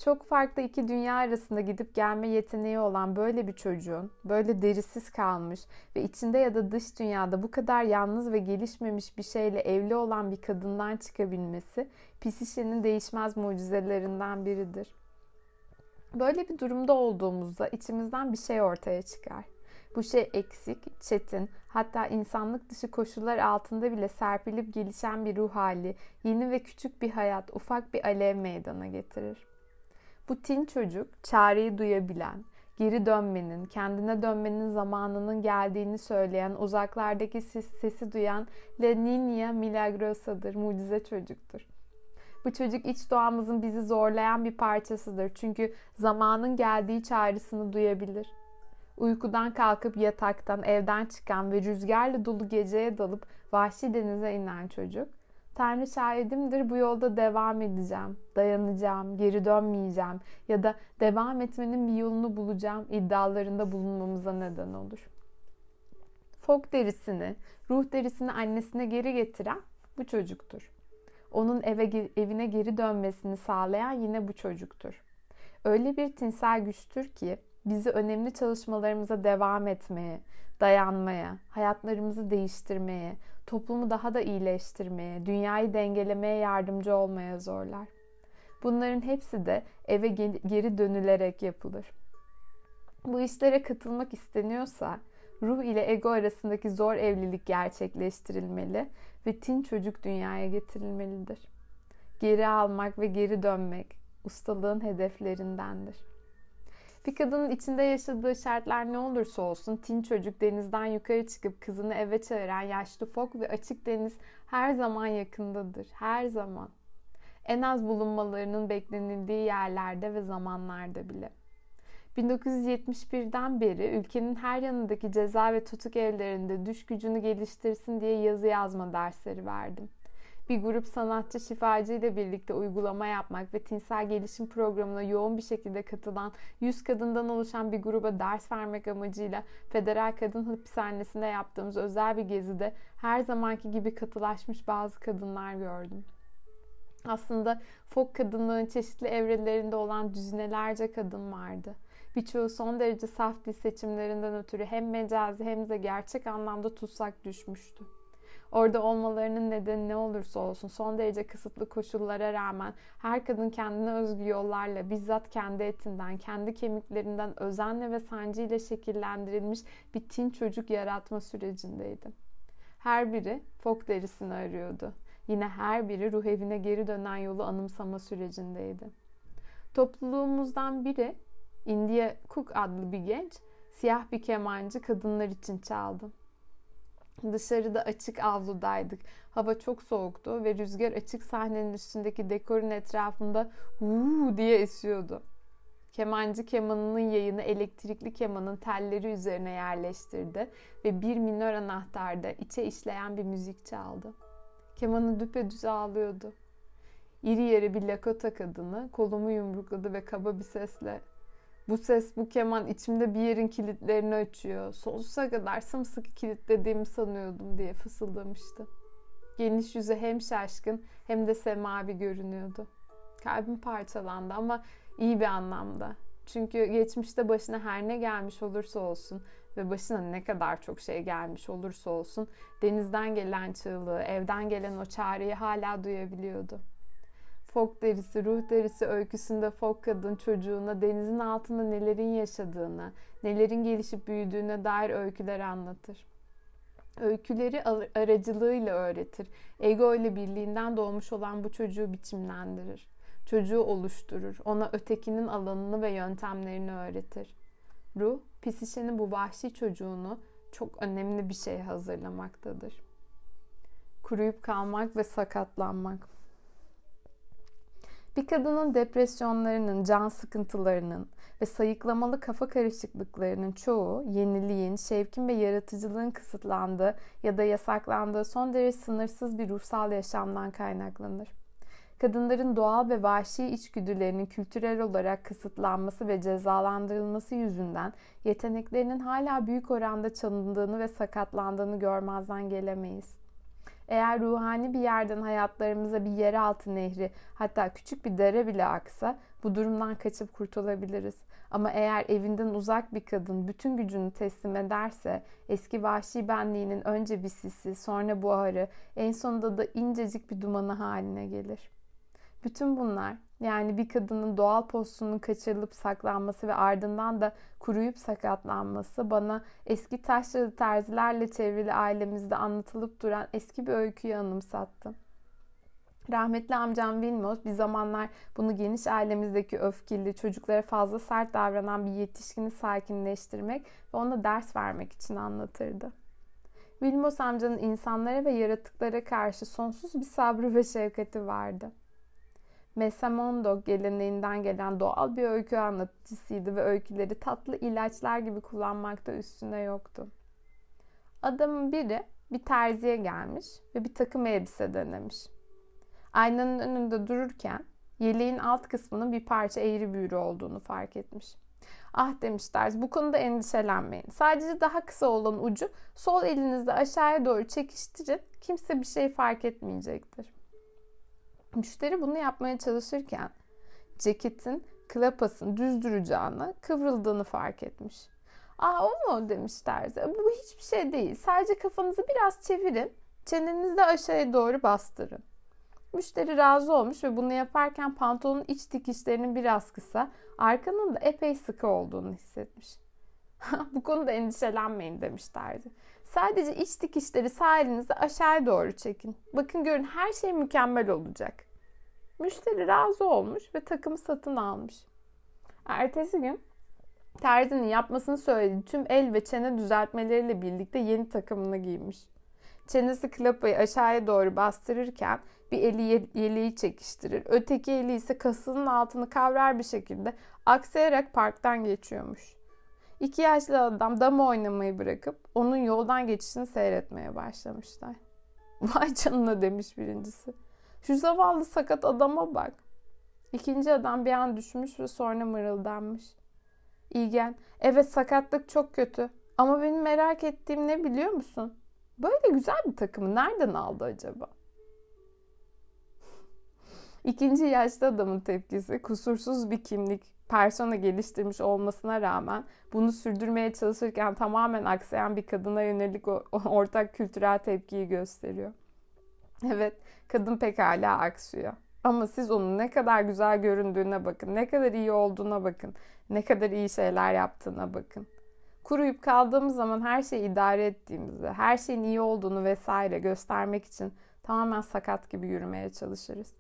Çok farklı iki dünya arasında gidip gelme yeteneği olan böyle bir çocuğun böyle derisiz kalmış ve içinde ya da dış dünyada bu kadar yalnız ve gelişmemiş bir şeyle evli olan bir kadından çıkabilmesi psişenin değişmez mucizelerinden biridir. Böyle bir durumda olduğumuzda içimizden bir şey ortaya çıkar. Bu şey eksik, çetin, hatta insanlık dışı koşullar altında bile serpilip gelişen bir ruh hali, yeni ve küçük bir hayat, ufak bir alev meydana getirir. Bu tin çocuk çareyi duyabilen, geri dönmenin, kendine dönmenin zamanının geldiğini söyleyen, uzaklardaki ses, sesi duyan La Niña Milagrosa'dır, mucize çocuktur. Bu çocuk iç doğamızın bizi zorlayan bir parçasıdır. Çünkü zamanın geldiği çağrısını duyabilir. Uykudan kalkıp yataktan, evden çıkan ve rüzgarla dolu geceye dalıp vahşi denize inen çocuk Tanrı şahidimdir bu yolda devam edeceğim, dayanacağım, geri dönmeyeceğim ya da devam etmenin bir yolunu bulacağım iddialarında bulunmamıza neden olur. Fok derisini, ruh derisini annesine geri getiren bu çocuktur. Onun eve evine geri dönmesini sağlayan yine bu çocuktur. Öyle bir tinsel güçtür ki bizi önemli çalışmalarımıza devam etmeye, dayanmaya, hayatlarımızı değiştirmeye, toplumu daha da iyileştirmeye, dünyayı dengelemeye yardımcı olmaya zorlar. Bunların hepsi de eve geri dönülerek yapılır. Bu işlere katılmak isteniyorsa ruh ile ego arasındaki zor evlilik gerçekleştirilmeli ve tin çocuk dünyaya getirilmelidir. Geri almak ve geri dönmek ustalığın hedeflerindendir. Bir kadının içinde yaşadığı şartlar ne olursa olsun tin çocuk denizden yukarı çıkıp kızını eve çağıran yaşlı fok ve açık deniz her zaman yakındadır. Her zaman. En az bulunmalarının beklenildiği yerlerde ve zamanlarda bile. 1971'den beri ülkenin her yanındaki ceza ve tutuk evlerinde düş gücünü geliştirsin diye yazı yazma dersleri verdim bir grup sanatçı şifacı ile birlikte uygulama yapmak ve tinsel gelişim programına yoğun bir şekilde katılan 100 kadından oluşan bir gruba ders vermek amacıyla Federal Kadın Hapishanesi'nde yaptığımız özel bir gezide her zamanki gibi katılaşmış bazı kadınlar gördüm. Aslında fok kadınlığın çeşitli evrelerinde olan düzinelerce kadın vardı. Birçoğu son derece saf dil seçimlerinden ötürü hem mecazi hem de gerçek anlamda tutsak düşmüştü. Orada olmalarının nedeni ne olursa olsun son derece kısıtlı koşullara rağmen her kadın kendine özgü yollarla bizzat kendi etinden, kendi kemiklerinden özenle ve sancıyla şekillendirilmiş bir tin çocuk yaratma sürecindeydi. Her biri fok derisini arıyordu. Yine her biri ruh evine geri dönen yolu anımsama sürecindeydi. Topluluğumuzdan biri India Cook adlı bir genç siyah bir kemancı kadınlar için çaldı. Dışarıda açık avludaydık. Hava çok soğuktu ve rüzgar açık sahnenin üstündeki dekorun etrafında uuu diye esiyordu. Kemancı kemanının yayını elektrikli kemanın telleri üzerine yerleştirdi ve bir minör anahtarda içe işleyen bir müzik çaldı. Kemanı düpedüz ağlıyordu. İri yarı bir Lakota kadını kolumu yumrukladı ve kaba bir sesle bu ses, bu keman içimde bir yerin kilitlerini açıyor. Sonsuza kadar sımsıkı kilitlediğimi sanıyordum diye fısıldamıştı. Geniş yüzü hem şaşkın hem de semavi görünüyordu. Kalbim parçalandı ama iyi bir anlamda. Çünkü geçmişte başına her ne gelmiş olursa olsun ve başına ne kadar çok şey gelmiş olursa olsun denizden gelen çığlığı, evden gelen o çağrıyı hala duyabiliyordu. Fok derisi, ruh derisi öyküsünde fok kadın çocuğuna denizin altında nelerin yaşadığını, nelerin gelişip büyüdüğüne dair öyküler anlatır. Öyküleri aracılığıyla öğretir. Ego ile birliğinden doğmuş olan bu çocuğu biçimlendirir. Çocuğu oluşturur. Ona ötekinin alanını ve yöntemlerini öğretir. Ruh, psişenin bu vahşi çocuğunu çok önemli bir şey hazırlamaktadır. Kuruyup kalmak ve sakatlanmak. Bir kadının depresyonlarının, can sıkıntılarının ve sayıklamalı kafa karışıklıklarının çoğu yeniliğin, şevkin ve yaratıcılığın kısıtlandığı ya da yasaklandığı son derece sınırsız bir ruhsal yaşamdan kaynaklanır. Kadınların doğal ve vahşi içgüdülerinin kültürel olarak kısıtlanması ve cezalandırılması yüzünden yeteneklerinin hala büyük oranda çalındığını ve sakatlandığını görmezden gelemeyiz. Eğer ruhani bir yerden hayatlarımıza bir yeraltı nehri hatta küçük bir dere bile aksa bu durumdan kaçıp kurtulabiliriz. Ama eğer evinden uzak bir kadın bütün gücünü teslim ederse eski vahşi benliğinin önce bir sisi sonra buharı en sonunda da incecik bir dumanı haline gelir.'' Bütün bunlar yani bir kadının doğal postunun kaçırılıp saklanması ve ardından da kuruyup sakatlanması bana eski taşralı terzilerle çevrili ailemizde anlatılıp duran eski bir öyküyü anımsattı. Rahmetli amcam Vilmos bir zamanlar bunu geniş ailemizdeki öfkeli, çocuklara fazla sert davranan bir yetişkini sakinleştirmek ve ona ders vermek için anlatırdı. Vilmos amcanın insanlara ve yaratıklara karşı sonsuz bir sabrı ve şefkati vardı. Mesamondo geleneğinden gelen doğal bir öykü anlatıcısıydı ve öyküleri tatlı ilaçlar gibi kullanmakta üstüne yoktu. Adamın biri bir terziye gelmiş ve bir takım elbise denemiş. Aynanın önünde dururken yeleğin alt kısmının bir parça eğri büğrü olduğunu fark etmiş. Ah demiş terzi bu konuda endişelenmeyin. Sadece daha kısa olan ucu sol elinizde aşağıya doğru çekiştirin. Kimse bir şey fark etmeyecektir. Müşteri bunu yapmaya çalışırken ceketin klapasın düz duracağını, kıvrıldığını fark etmiş. Aa o mu demiş terzi. Bu hiçbir şey değil. Sadece kafanızı biraz çevirin. Çenenizi de aşağıya doğru bastırın. Müşteri razı olmuş ve bunu yaparken pantolonun iç dikişlerinin biraz kısa, arkanın da epey sıkı olduğunu hissetmiş. Bu konuda endişelenmeyin demiş terzi. Sadece iç dikişleri sağ elinizi aşağıya doğru çekin. Bakın görün her şey mükemmel olacak. Müşteri razı olmuş ve takımı satın almış. Ertesi gün terzinin yapmasını söylediği tüm el ve çene düzeltmeleriyle birlikte yeni takımını giymiş. Çenesi klapayı aşağıya doğru bastırırken bir eli yeleği çekiştirir. Öteki eli ise kasının altını kavrar bir şekilde aksayarak parktan geçiyormuş. İki yaşlı adam dama oynamayı bırakıp onun yoldan geçişini seyretmeye başlamışlar. Vay canına demiş birincisi. Şu zavallı sakat adama bak. İkinci adam bir an düşmüş ve sonra mırıldanmış. İlgen, evet sakatlık çok kötü. Ama benim merak ettiğim ne biliyor musun? Böyle güzel bir takımı nereden aldı acaba? İkinci yaşlı adamın tepkisi kusursuz bir kimlik, persona geliştirmiş olmasına rağmen bunu sürdürmeye çalışırken tamamen aksayan bir kadına yönelik ortak kültürel tepkiyi gösteriyor. Evet, kadın pekala aksıyor. Ama siz onun ne kadar güzel göründüğüne bakın, ne kadar iyi olduğuna bakın, ne kadar iyi şeyler yaptığına bakın. Kuruyup kaldığımız zaman her şeyi idare ettiğimizi, her şeyin iyi olduğunu vesaire göstermek için tamamen sakat gibi yürümeye çalışırız.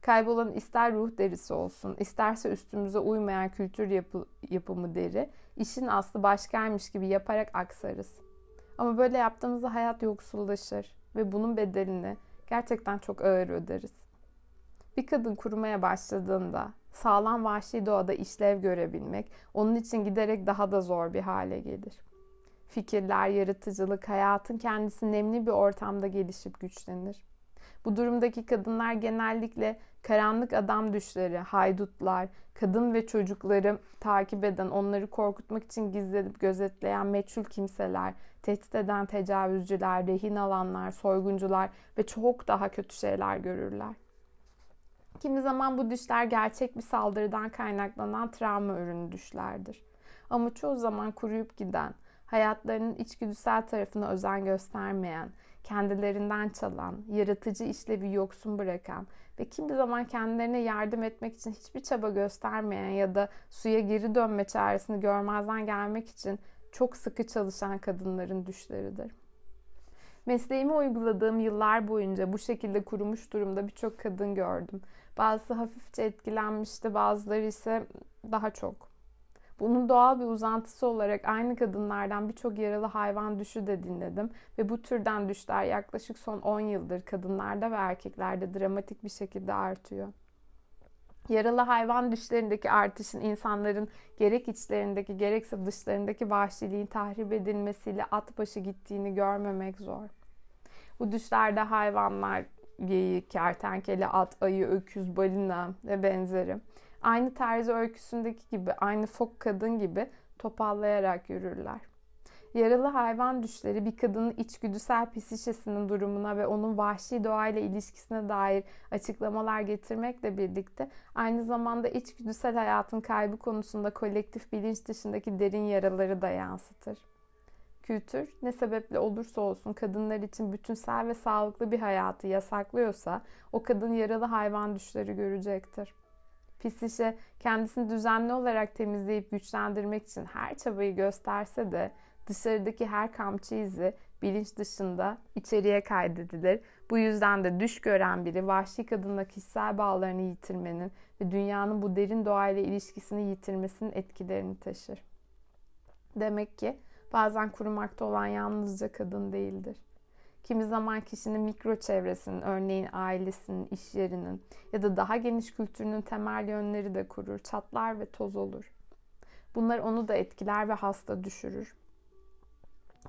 Kaybolan ister ruh derisi olsun, isterse üstümüze uymayan kültür yapı, yapımı deri, işin aslı başkaymış gibi yaparak aksarız. Ama böyle yaptığımızda hayat yoksullaşır ve bunun bedelini gerçekten çok ağır öderiz. Bir kadın kurumaya başladığında sağlam vahşi doğada işlev görebilmek onun için giderek daha da zor bir hale gelir. Fikirler, yaratıcılık, hayatın kendisi nemli bir ortamda gelişip güçlenir. Bu durumdaki kadınlar genellikle karanlık adam düşleri, haydutlar, kadın ve çocukları takip eden, onları korkutmak için gizlenip gözetleyen meçhul kimseler, tehdit eden tecavüzcüler, rehin alanlar, soyguncular ve çok daha kötü şeyler görürler. Kimi zaman bu düşler gerçek bir saldırıdan kaynaklanan travma ürünü düşlerdir. Ama çoğu zaman kuruyup giden, hayatlarının içgüdüsel tarafına özen göstermeyen, kendilerinden çalan, yaratıcı işlevi yoksun bırakan ve kimi zaman kendilerine yardım etmek için hiçbir çaba göstermeyen ya da suya geri dönme çaresini görmezden gelmek için çok sıkı çalışan kadınların düşleridir. Mesleğimi uyguladığım yıllar boyunca bu şekilde kurumuş durumda birçok kadın gördüm. Bazısı hafifçe etkilenmişti, bazıları ise daha çok. Bunun doğal bir uzantısı olarak aynı kadınlardan birçok yaralı hayvan düşü de dinledim ve bu türden düşler yaklaşık son 10 yıldır kadınlarda ve erkeklerde dramatik bir şekilde artıyor. Yaralı hayvan düşlerindeki artışın insanların gerek içlerindeki gerekse dışlarındaki vahşiliğin tahrip edilmesiyle at başı gittiğini görmemek zor. Bu düşlerde hayvanlar geyik, kertenkele, at, ayı, öküz, balina ve benzeri. Aynı terzi öyküsündeki gibi, aynı fok kadın gibi topallayarak yürürler. Yaralı hayvan düşleri bir kadının içgüdüsel psişesinin durumuna ve onun vahşi doğayla ilişkisine dair açıklamalar getirmekle birlikte aynı zamanda içgüdüsel hayatın kaybı konusunda kolektif bilinç dışındaki derin yaraları da yansıtır. Kültür ne sebeple olursa olsun kadınlar için bütünsel ve sağlıklı bir hayatı yasaklıyorsa o kadın yaralı hayvan düşleri görecektir. Psişe kendisini düzenli olarak temizleyip güçlendirmek için her çabayı gösterse de dışarıdaki her kamçı izi bilinç dışında içeriye kaydedilir. Bu yüzden de düş gören biri vahşi kadınla kişisel bağlarını yitirmenin ve dünyanın bu derin doğayla ilişkisini yitirmesinin etkilerini taşır. Demek ki bazen kurumakta olan yalnızca kadın değildir. Kimi zaman kişinin mikro çevresinin, örneğin ailesinin, iş yerinin ya da daha geniş kültürünün temel yönleri de kurur, çatlar ve toz olur. Bunlar onu da etkiler ve hasta düşürür.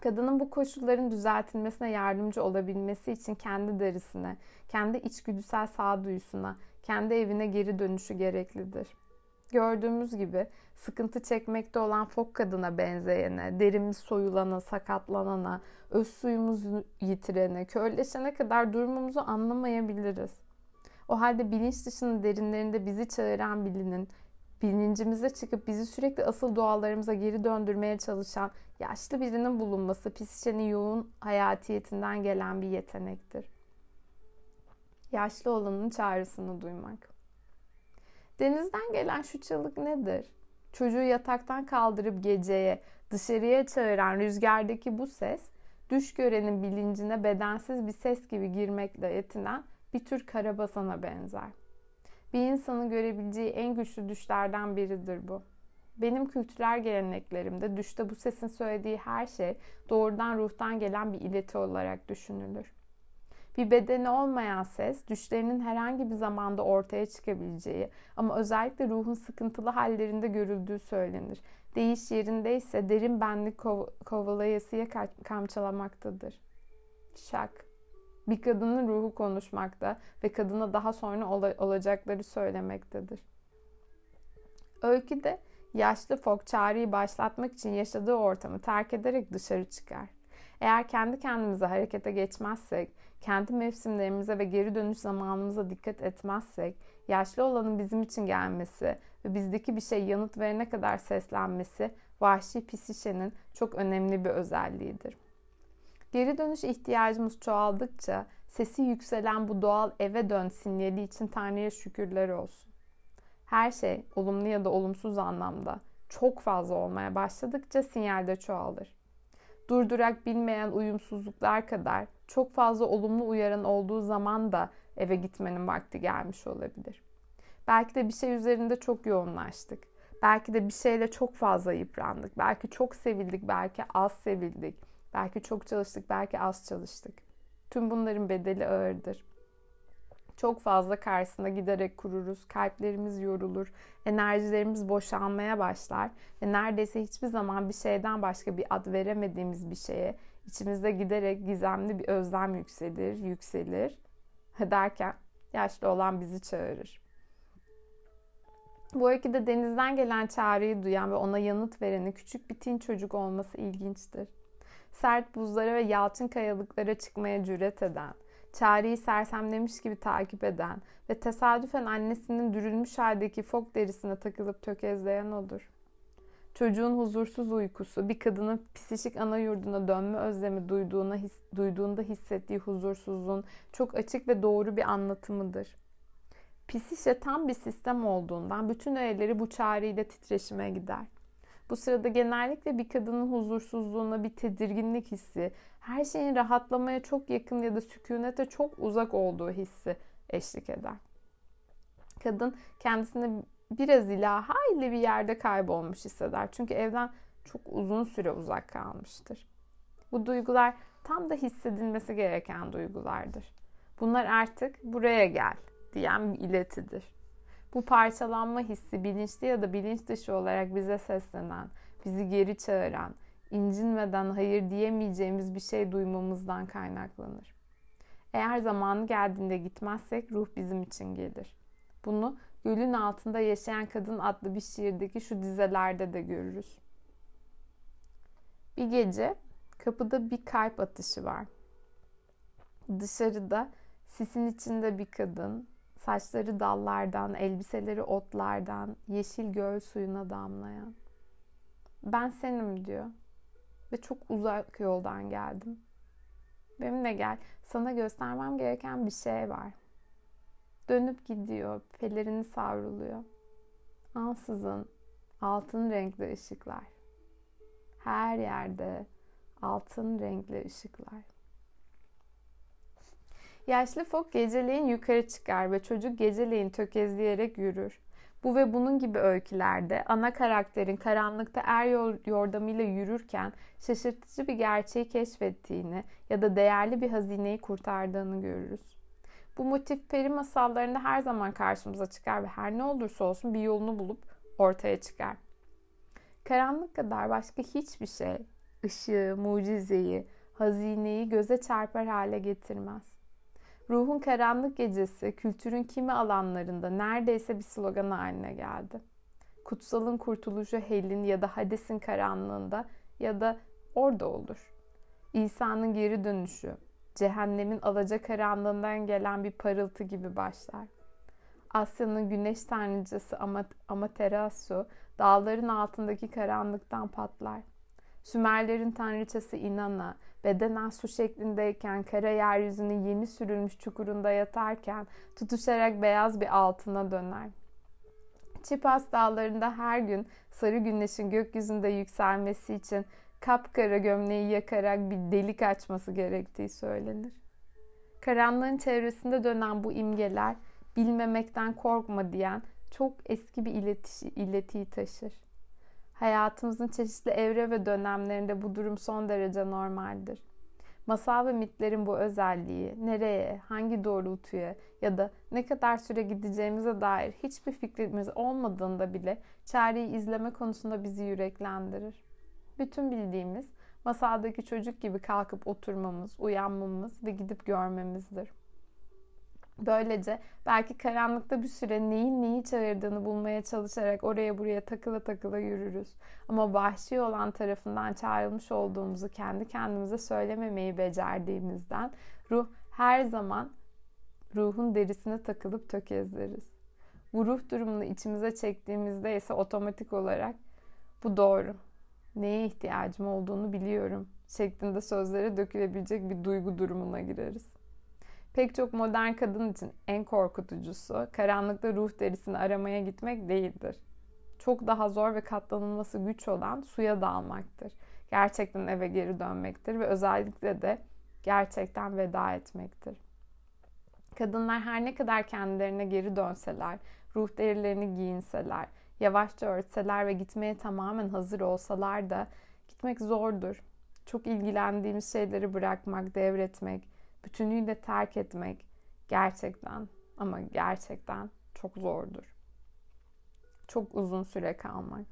Kadının bu koşulların düzeltilmesine yardımcı olabilmesi için kendi derisine, kendi içgüdüsel sağduyusuna, kendi evine geri dönüşü gereklidir. Gördüğümüz gibi sıkıntı çekmekte olan fok kadına benzeyene, derimiz soyulana, sakatlanana, öz suyumuzu yitirene, körleşene kadar durumumuzu anlamayabiliriz. O halde bilinç dışının derinlerinde bizi çağıran bilinin, bilincimize çıkıp bizi sürekli asıl doğalarımıza geri döndürmeye çalışan yaşlı birinin bulunması psişenin yoğun hayatiyetinden gelen bir yetenektir. Yaşlı olanın çağrısını duymak. Denizden gelen şu çığlık nedir? Çocuğu yataktan kaldırıp geceye, dışarıya çağıran rüzgardaki bu ses, düş görenin bilincine bedensiz bir ses gibi girmekle yetinen bir tür karabasana benzer. Bir insanın görebileceği en güçlü düşlerden biridir bu. Benim kültürel geleneklerimde düşte bu sesin söylediği her şey doğrudan ruhtan gelen bir ileti olarak düşünülür. Bir bedeni olmayan ses, düşlerinin herhangi bir zamanda ortaya çıkabileceği ama özellikle ruhun sıkıntılı hallerinde görüldüğü söylenir. Değiş yerindeyse derin benlik kov- kovalayasıya kamçalamaktadır. Şak. Bir kadının ruhu konuşmakta ve kadına daha sonra ol- olacakları söylemektedir. Öyküde yaşlı fok çağrıyı başlatmak için yaşadığı ortamı terk ederek dışarı çıkar. Eğer kendi kendimize harekete geçmezsek, kendi mevsimlerimize ve geri dönüş zamanımıza dikkat etmezsek, yaşlı olanın bizim için gelmesi ve bizdeki bir şey yanıt verene kadar seslenmesi vahşi pisişenin çok önemli bir özelliğidir. Geri dönüş ihtiyacımız çoğaldıkça sesi yükselen bu doğal eve dön sinyali için Tanrı'ya şükürler olsun. Her şey olumlu ya da olumsuz anlamda çok fazla olmaya başladıkça sinyalde çoğalır. Durdurak bilmeyen uyumsuzluklar kadar çok fazla olumlu uyaran olduğu zaman da eve gitmenin vakti gelmiş olabilir. Belki de bir şey üzerinde çok yoğunlaştık. Belki de bir şeyle çok fazla yıprandık. Belki çok sevildik, belki az sevildik. Belki çok çalıştık, belki az çalıştık. Tüm bunların bedeli ağırdır. Çok fazla karşısında giderek kururuz, kalplerimiz yorulur, enerjilerimiz boşalmaya başlar ve neredeyse hiçbir zaman bir şeyden başka bir ad veremediğimiz bir şeye içimizde giderek gizemli bir özlem yükselir, yükselir derken yaşlı olan bizi çağırır. Bu öyküde denizden gelen çağrıyı duyan ve ona yanıt vereni küçük bir tin çocuk olması ilginçtir. Sert buzlara ve yalçın kayalıklara çıkmaya cüret eden, çağrıyı sersemlemiş gibi takip eden ve tesadüfen annesinin dürülmüş haldeki fok derisine takılıp tökezleyen odur. Çocuğun huzursuz uykusu, bir kadının psişik ana yurduna dönme özlemi duyduğuna his, duyduğunda hissettiği huzursuzluğun çok açık ve doğru bir anlatımıdır. Psişe tam bir sistem olduğundan bütün öğeleri bu çağrıyla titreşime gider. Bu sırada genellikle bir kadının huzursuzluğuna bir tedirginlik hissi, her şeyin rahatlamaya çok yakın ya da sükunete çok uzak olduğu hissi eşlik eder. Kadın kendisine biraz ilaha ile bir yerde kaybolmuş hisseder. Çünkü evden çok uzun süre uzak kalmıştır. Bu duygular tam da hissedilmesi gereken duygulardır. Bunlar artık buraya gel diyen bir iletidir. Bu parçalanma hissi bilinçli ya da bilinç dışı olarak bize seslenen, bizi geri çağıran, incinmeden hayır diyemeyeceğimiz bir şey duymamızdan kaynaklanır. Eğer zamanı geldiğinde gitmezsek ruh bizim için gelir. Bunu Gölün Altında Yaşayan Kadın adlı bir şiirdeki şu dizelerde de görürüz. Bir gece kapıda bir kalp atışı var. Dışarıda sisin içinde bir kadın, saçları dallardan, elbiseleri otlardan, yeşil göl suyuna damlayan. Ben senim diyor ve çok uzak yoldan geldim. Benimle gel. Sana göstermem gereken bir şey var. Dönüp gidiyor. Pelerini savruluyor. Ansızın altın renkli ışıklar. Her yerde altın renkli ışıklar. Yaşlı fok geceleyin yukarı çıkar ve çocuk geceleyin tökezleyerek yürür. Bu ve bunun gibi öykülerde ana karakterin karanlıkta er yordamıyla yürürken şaşırtıcı bir gerçeği keşfettiğini ya da değerli bir hazineyi kurtardığını görürüz. Bu motif peri masallarında her zaman karşımıza çıkar ve her ne olursa olsun bir yolunu bulup ortaya çıkar. Karanlık kadar başka hiçbir şey ışığı, mucizeyi, hazineyi göze çarpar hale getirmez. Ruhun karanlık gecesi kültürün kimi alanlarında neredeyse bir slogan haline geldi. Kutsalın kurtuluşu Hel'in ya da Hades'in karanlığında ya da orada olur. İsa'nın geri dönüşü, cehennemin alacakaranlığından gelen bir parıltı gibi başlar. Asya'nın güneş tanrıcası Amaterasu dağların altındaki karanlıktan patlar. Sümerlerin tanrıçası Inanna bedenen su şeklindeyken kara yeryüzünün yeni sürülmüş çukurunda yatarken tutuşarak beyaz bir altına döner. Çipas dağlarında her gün sarı güneşin gökyüzünde yükselmesi için kapkara gömleği yakarak bir delik açması gerektiği söylenir. Karanlığın çevresinde dönen bu imgeler bilmemekten korkma diyen çok eski bir iletiş, iletiyi taşır. Hayatımızın çeşitli evre ve dönemlerinde bu durum son derece normaldir. Masal ve mitlerin bu özelliği nereye, hangi doğrultuya ya da ne kadar süre gideceğimize dair hiçbir fikrimiz olmadığında bile çareyi izleme konusunda bizi yüreklendirir. Bütün bildiğimiz masaldaki çocuk gibi kalkıp oturmamız, uyanmamız ve gidip görmemizdir. Böylece belki karanlıkta bir süre neyin neyi çağırdığını bulmaya çalışarak oraya buraya takıla takıla yürürüz. Ama vahşi olan tarafından çağrılmış olduğumuzu kendi kendimize söylememeyi becerdiğimizden ruh her zaman ruhun derisine takılıp tökezleriz. Bu ruh durumunu içimize çektiğimizde ise otomatik olarak bu doğru. Neye ihtiyacım olduğunu biliyorum şeklinde sözlere dökülebilecek bir duygu durumuna gireriz. Pek çok modern kadın için en korkutucusu karanlıkta ruh derisini aramaya gitmek değildir. Çok daha zor ve katlanılması güç olan suya dalmaktır. Gerçekten eve geri dönmektir ve özellikle de gerçekten veda etmektir. Kadınlar her ne kadar kendilerine geri dönseler, ruh derilerini giyinseler, yavaşça örtseler ve gitmeye tamamen hazır olsalar da gitmek zordur. Çok ilgilendiğimiz şeyleri bırakmak, devretmek, bütünüyle terk etmek gerçekten ama gerçekten çok zordur. Çok uzun süre kalmak.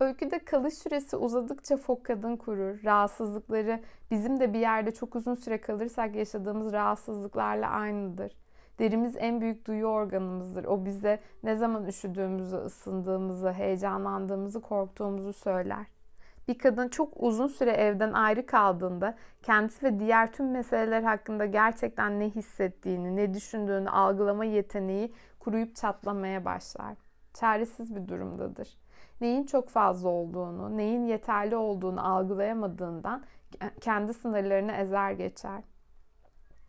Öyküde kalış süresi uzadıkça fok kadın kurur. Rahatsızlıkları bizim de bir yerde çok uzun süre kalırsak yaşadığımız rahatsızlıklarla aynıdır. Derimiz en büyük duyu organımızdır. O bize ne zaman üşüdüğümüzü, ısındığımızı, heyecanlandığımızı, korktuğumuzu söyler. Bir kadın çok uzun süre evden ayrı kaldığında kendisi ve diğer tüm meseleler hakkında gerçekten ne hissettiğini, ne düşündüğünü algılama yeteneği kuruyup çatlamaya başlar. Çaresiz bir durumdadır. Neyin çok fazla olduğunu, neyin yeterli olduğunu algılayamadığından kendi sınırlarını ezer geçer.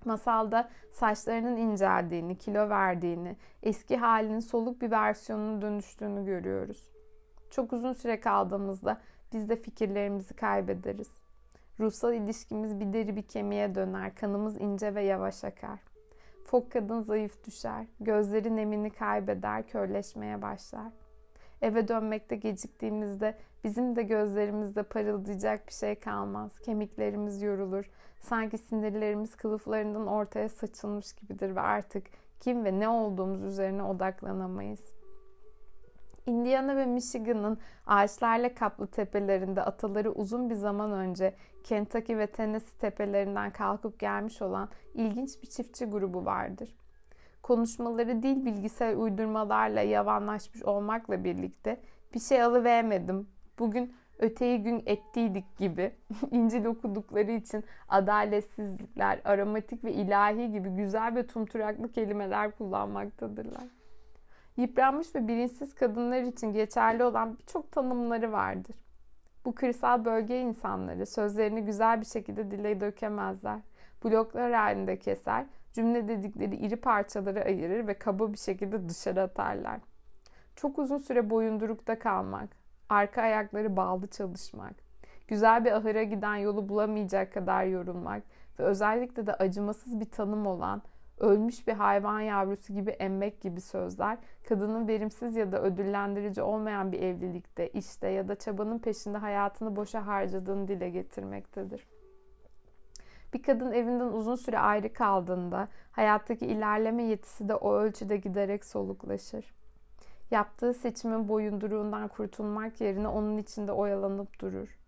Masalda saçlarının inceldiğini, kilo verdiğini, eski halinin soluk bir versiyonuna dönüştüğünü görüyoruz. Çok uzun süre kaldığımızda biz de fikirlerimizi kaybederiz. Ruhsal ilişkimiz bir deri bir kemiğe döner, kanımız ince ve yavaş akar. Fok kadın zayıf düşer, gözleri nemini kaybeder, körleşmeye başlar. Eve dönmekte geciktiğimizde bizim de gözlerimizde parıldayacak bir şey kalmaz. Kemiklerimiz yorulur. Sanki sinirlerimiz kılıflarından ortaya saçılmış gibidir ve artık kim ve ne olduğumuz üzerine odaklanamayız. Indiana ve Michigan'ın ağaçlarla kaplı tepelerinde ataları uzun bir zaman önce Kentucky ve Tennessee tepelerinden kalkıp gelmiş olan ilginç bir çiftçi grubu vardır. Konuşmaları dil bilgisayar uydurmalarla yavanlaşmış olmakla birlikte bir şey alıvermedim. Bugün öteyi gün ettiydik gibi İncil okudukları için adaletsizlikler, aromatik ve ilahi gibi güzel ve tumturaklı kelimeler kullanmaktadırlar. Yıpranmış ve bilinçsiz kadınlar için geçerli olan birçok tanımları vardır. Bu kırsal bölge insanları sözlerini güzel bir şekilde dile dökemezler. Bloklar halinde keser, cümle dedikleri iri parçalara ayırır ve kaba bir şekilde dışarı atarlar. Çok uzun süre boyundurukta kalmak, arka ayakları bağlı çalışmak, güzel bir ahıra giden yolu bulamayacak kadar yorulmak ve özellikle de acımasız bir tanım olan ölmüş bir hayvan yavrusu gibi emmek gibi sözler kadının verimsiz ya da ödüllendirici olmayan bir evlilikte, işte ya da çabanın peşinde hayatını boşa harcadığını dile getirmektedir. Bir kadın evinden uzun süre ayrı kaldığında hayattaki ilerleme yetisi de o ölçüde giderek soluklaşır. Yaptığı seçimin boyunduruğundan kurtulmak yerine onun içinde oyalanıp durur.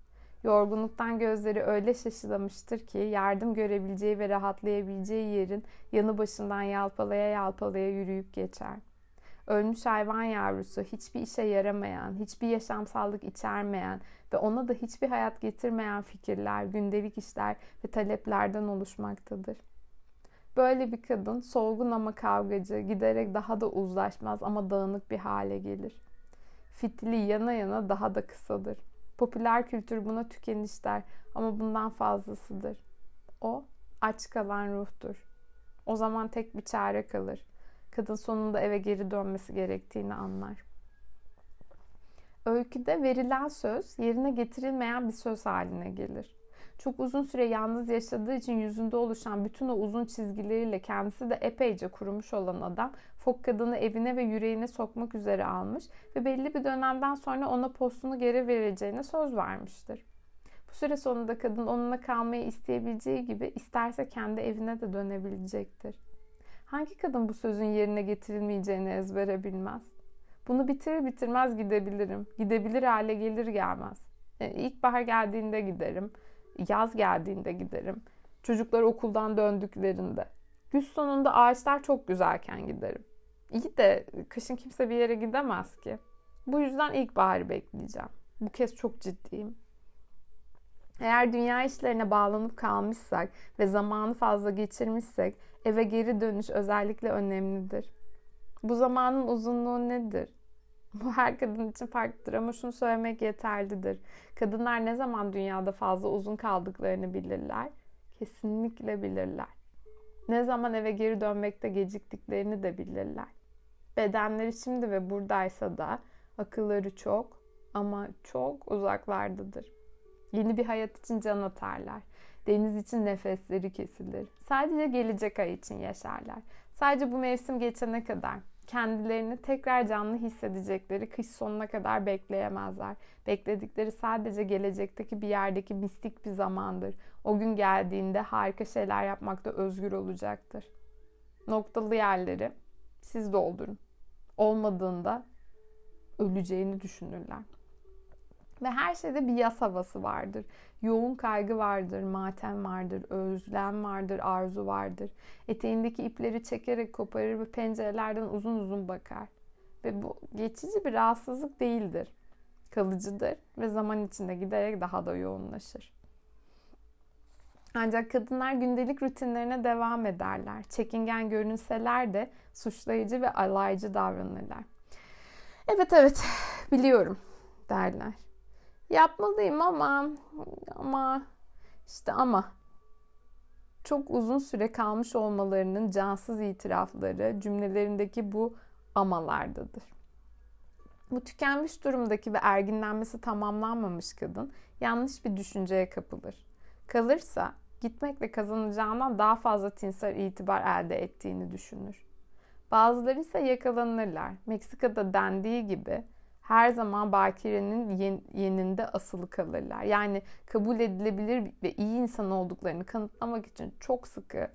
Yorgunluktan gözleri öyle şaşılamıştır ki yardım görebileceği ve rahatlayabileceği yerin yanı başından yalpalaya yalpalaya yürüyüp geçer. Ölmüş hayvan yavrusu hiçbir işe yaramayan, hiçbir yaşamsallık içermeyen ve ona da hiçbir hayat getirmeyen fikirler, gündelik işler ve taleplerden oluşmaktadır. Böyle bir kadın solgun ama kavgacı, giderek daha da uzlaşmaz ama dağınık bir hale gelir. Fitili yana yana daha da kısadır. Popüler kültür buna tükeniş der ama bundan fazlasıdır. O aç kalan ruhtur. O zaman tek bir çare kalır. Kadın sonunda eve geri dönmesi gerektiğini anlar. Öyküde verilen söz yerine getirilmeyen bir söz haline gelir. Çok uzun süre yalnız yaşadığı için yüzünde oluşan bütün o uzun çizgileriyle kendisi de epeyce kurumuş olan adam Fok kadını evine ve yüreğine sokmak üzere almış ve belli bir dönemden sonra ona postunu geri vereceğine söz vermiştir. Bu süre sonunda kadın onunla kalmayı isteyebileceği gibi isterse kendi evine de dönebilecektir. Hangi kadın bu sözün yerine getirilmeyeceğini ezbere bilmez? Bunu bitirir bitirmez gidebilirim. Gidebilir hale gelir gelmez. Yani e, ilkbahar geldiğinde giderim. Yaz geldiğinde giderim. Çocuklar okuldan döndüklerinde. Güz sonunda ağaçlar çok güzelken giderim. İyi de kışın kimse bir yere gidemez ki. Bu yüzden ilkbaharı bekleyeceğim. Bu kez çok ciddiyim. Eğer dünya işlerine bağlanıp kalmışsak ve zamanı fazla geçirmişsek eve geri dönüş özellikle önemlidir. Bu zamanın uzunluğu nedir? Bu her kadın için farklıdır ama şunu söylemek yeterlidir. Kadınlar ne zaman dünyada fazla uzun kaldıklarını bilirler. Kesinlikle bilirler. Ne zaman eve geri dönmekte geciktiklerini de bilirler. Bedenleri şimdi ve buradaysa da akılları çok ama çok uzaklardadır. Yeni bir hayat için can atarlar. Deniz için nefesleri kesilir. Sadece gelecek ay için yaşarlar. Sadece bu mevsim geçene kadar kendilerini tekrar canlı hissedecekleri kış sonuna kadar bekleyemezler. Bekledikleri sadece gelecekteki bir yerdeki mistik bir zamandır. O gün geldiğinde harika şeyler yapmakta özgür olacaktır. Noktalı yerleri siz doldurun. Olmadığında öleceğini düşünürler. Ve her şeyde bir yaz havası vardır. Yoğun kaygı vardır, matem vardır, özlem vardır, arzu vardır. Eteğindeki ipleri çekerek koparır ve pencerelerden uzun uzun bakar. Ve bu geçici bir rahatsızlık değildir. Kalıcıdır ve zaman içinde giderek daha da yoğunlaşır. Ancak kadınlar gündelik rutinlerine devam ederler. Çekingen görünseler de suçlayıcı ve alaycı davranırlar. Evet evet biliyorum derler. Yapmalıyım ama ama işte ama çok uzun süre kalmış olmalarının cansız itirafları cümlelerindeki bu amalardadır. Bu tükenmiş durumdaki ve erginlenmesi tamamlanmamış kadın yanlış bir düşünceye kapılır. Kalırsa Gitmekle kazanacağından daha fazla tinsel itibar elde ettiğini düşünür. Bazıları ise yakalanırlar. Meksika'da dendiği gibi her zaman bakirenin yen, yeninde asılı kalırlar. Yani kabul edilebilir ve iyi insan olduklarını kanıtlamak için çok sıkı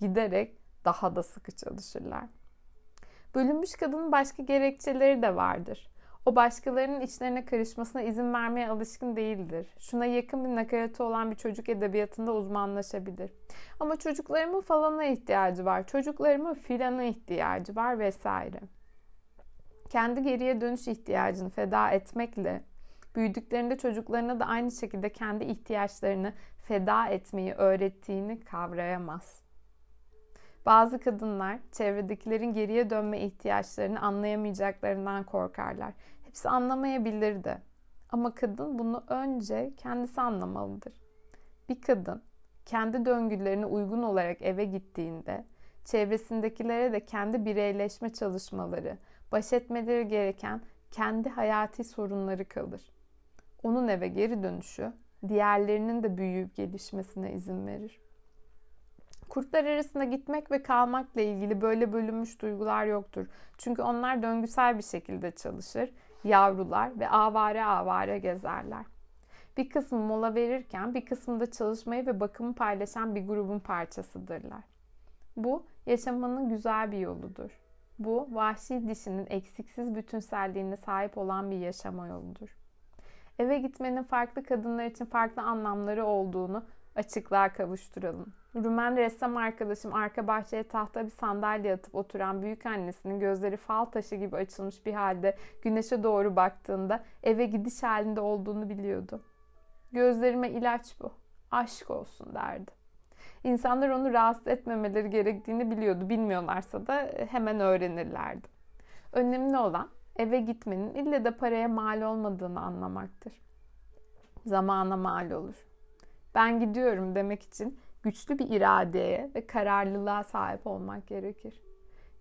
giderek daha da sıkı çalışırlar. Bölünmüş kadının başka gerekçeleri de vardır. O başkalarının içlerine karışmasına izin vermeye alışkın değildir. Şuna yakın bir nakaratı olan bir çocuk edebiyatında uzmanlaşabilir. Ama çocuklarımın falana ihtiyacı var, çocuklarımın filana ihtiyacı var vesaire. Kendi geriye dönüş ihtiyacını feda etmekle büyüdüklerinde çocuklarına da aynı şekilde kendi ihtiyaçlarını feda etmeyi öğrettiğini kavrayamaz. Bazı kadınlar çevredekilerin geriye dönme ihtiyaçlarını anlayamayacaklarından korkarlar. Hepsi anlamayabilir de. Ama kadın bunu önce kendisi anlamalıdır. Bir kadın kendi döngülerine uygun olarak eve gittiğinde çevresindekilere de kendi bireyleşme çalışmaları, baş etmeleri gereken kendi hayati sorunları kalır. Onun eve geri dönüşü diğerlerinin de büyüyüp gelişmesine izin verir. Kurtlar arasında gitmek ve kalmakla ilgili böyle bölünmüş duygular yoktur. Çünkü onlar döngüsel bir şekilde çalışır, yavrular ve avare avare gezerler. Bir kısmı mola verirken bir kısmı da çalışmayı ve bakımı paylaşan bir grubun parçasıdırlar. Bu yaşamanın güzel bir yoludur. Bu vahşi dişinin eksiksiz bütünselliğine sahip olan bir yaşama yoludur. Eve gitmenin farklı kadınlar için farklı anlamları olduğunu açıklığa kavuşturalım. Rumen ressam arkadaşım arka bahçeye tahta bir sandalye atıp oturan büyük annesinin gözleri fal taşı gibi açılmış bir halde güneşe doğru baktığında eve gidiş halinde olduğunu biliyordu. Gözlerime ilaç bu. Aşk olsun derdi. İnsanlar onu rahatsız etmemeleri gerektiğini biliyordu. Bilmiyorlarsa da hemen öğrenirlerdi. Önemli olan eve gitmenin ille de paraya mal olmadığını anlamaktır. Zamana mal olur. Ben gidiyorum demek için güçlü bir iradeye ve kararlılığa sahip olmak gerekir.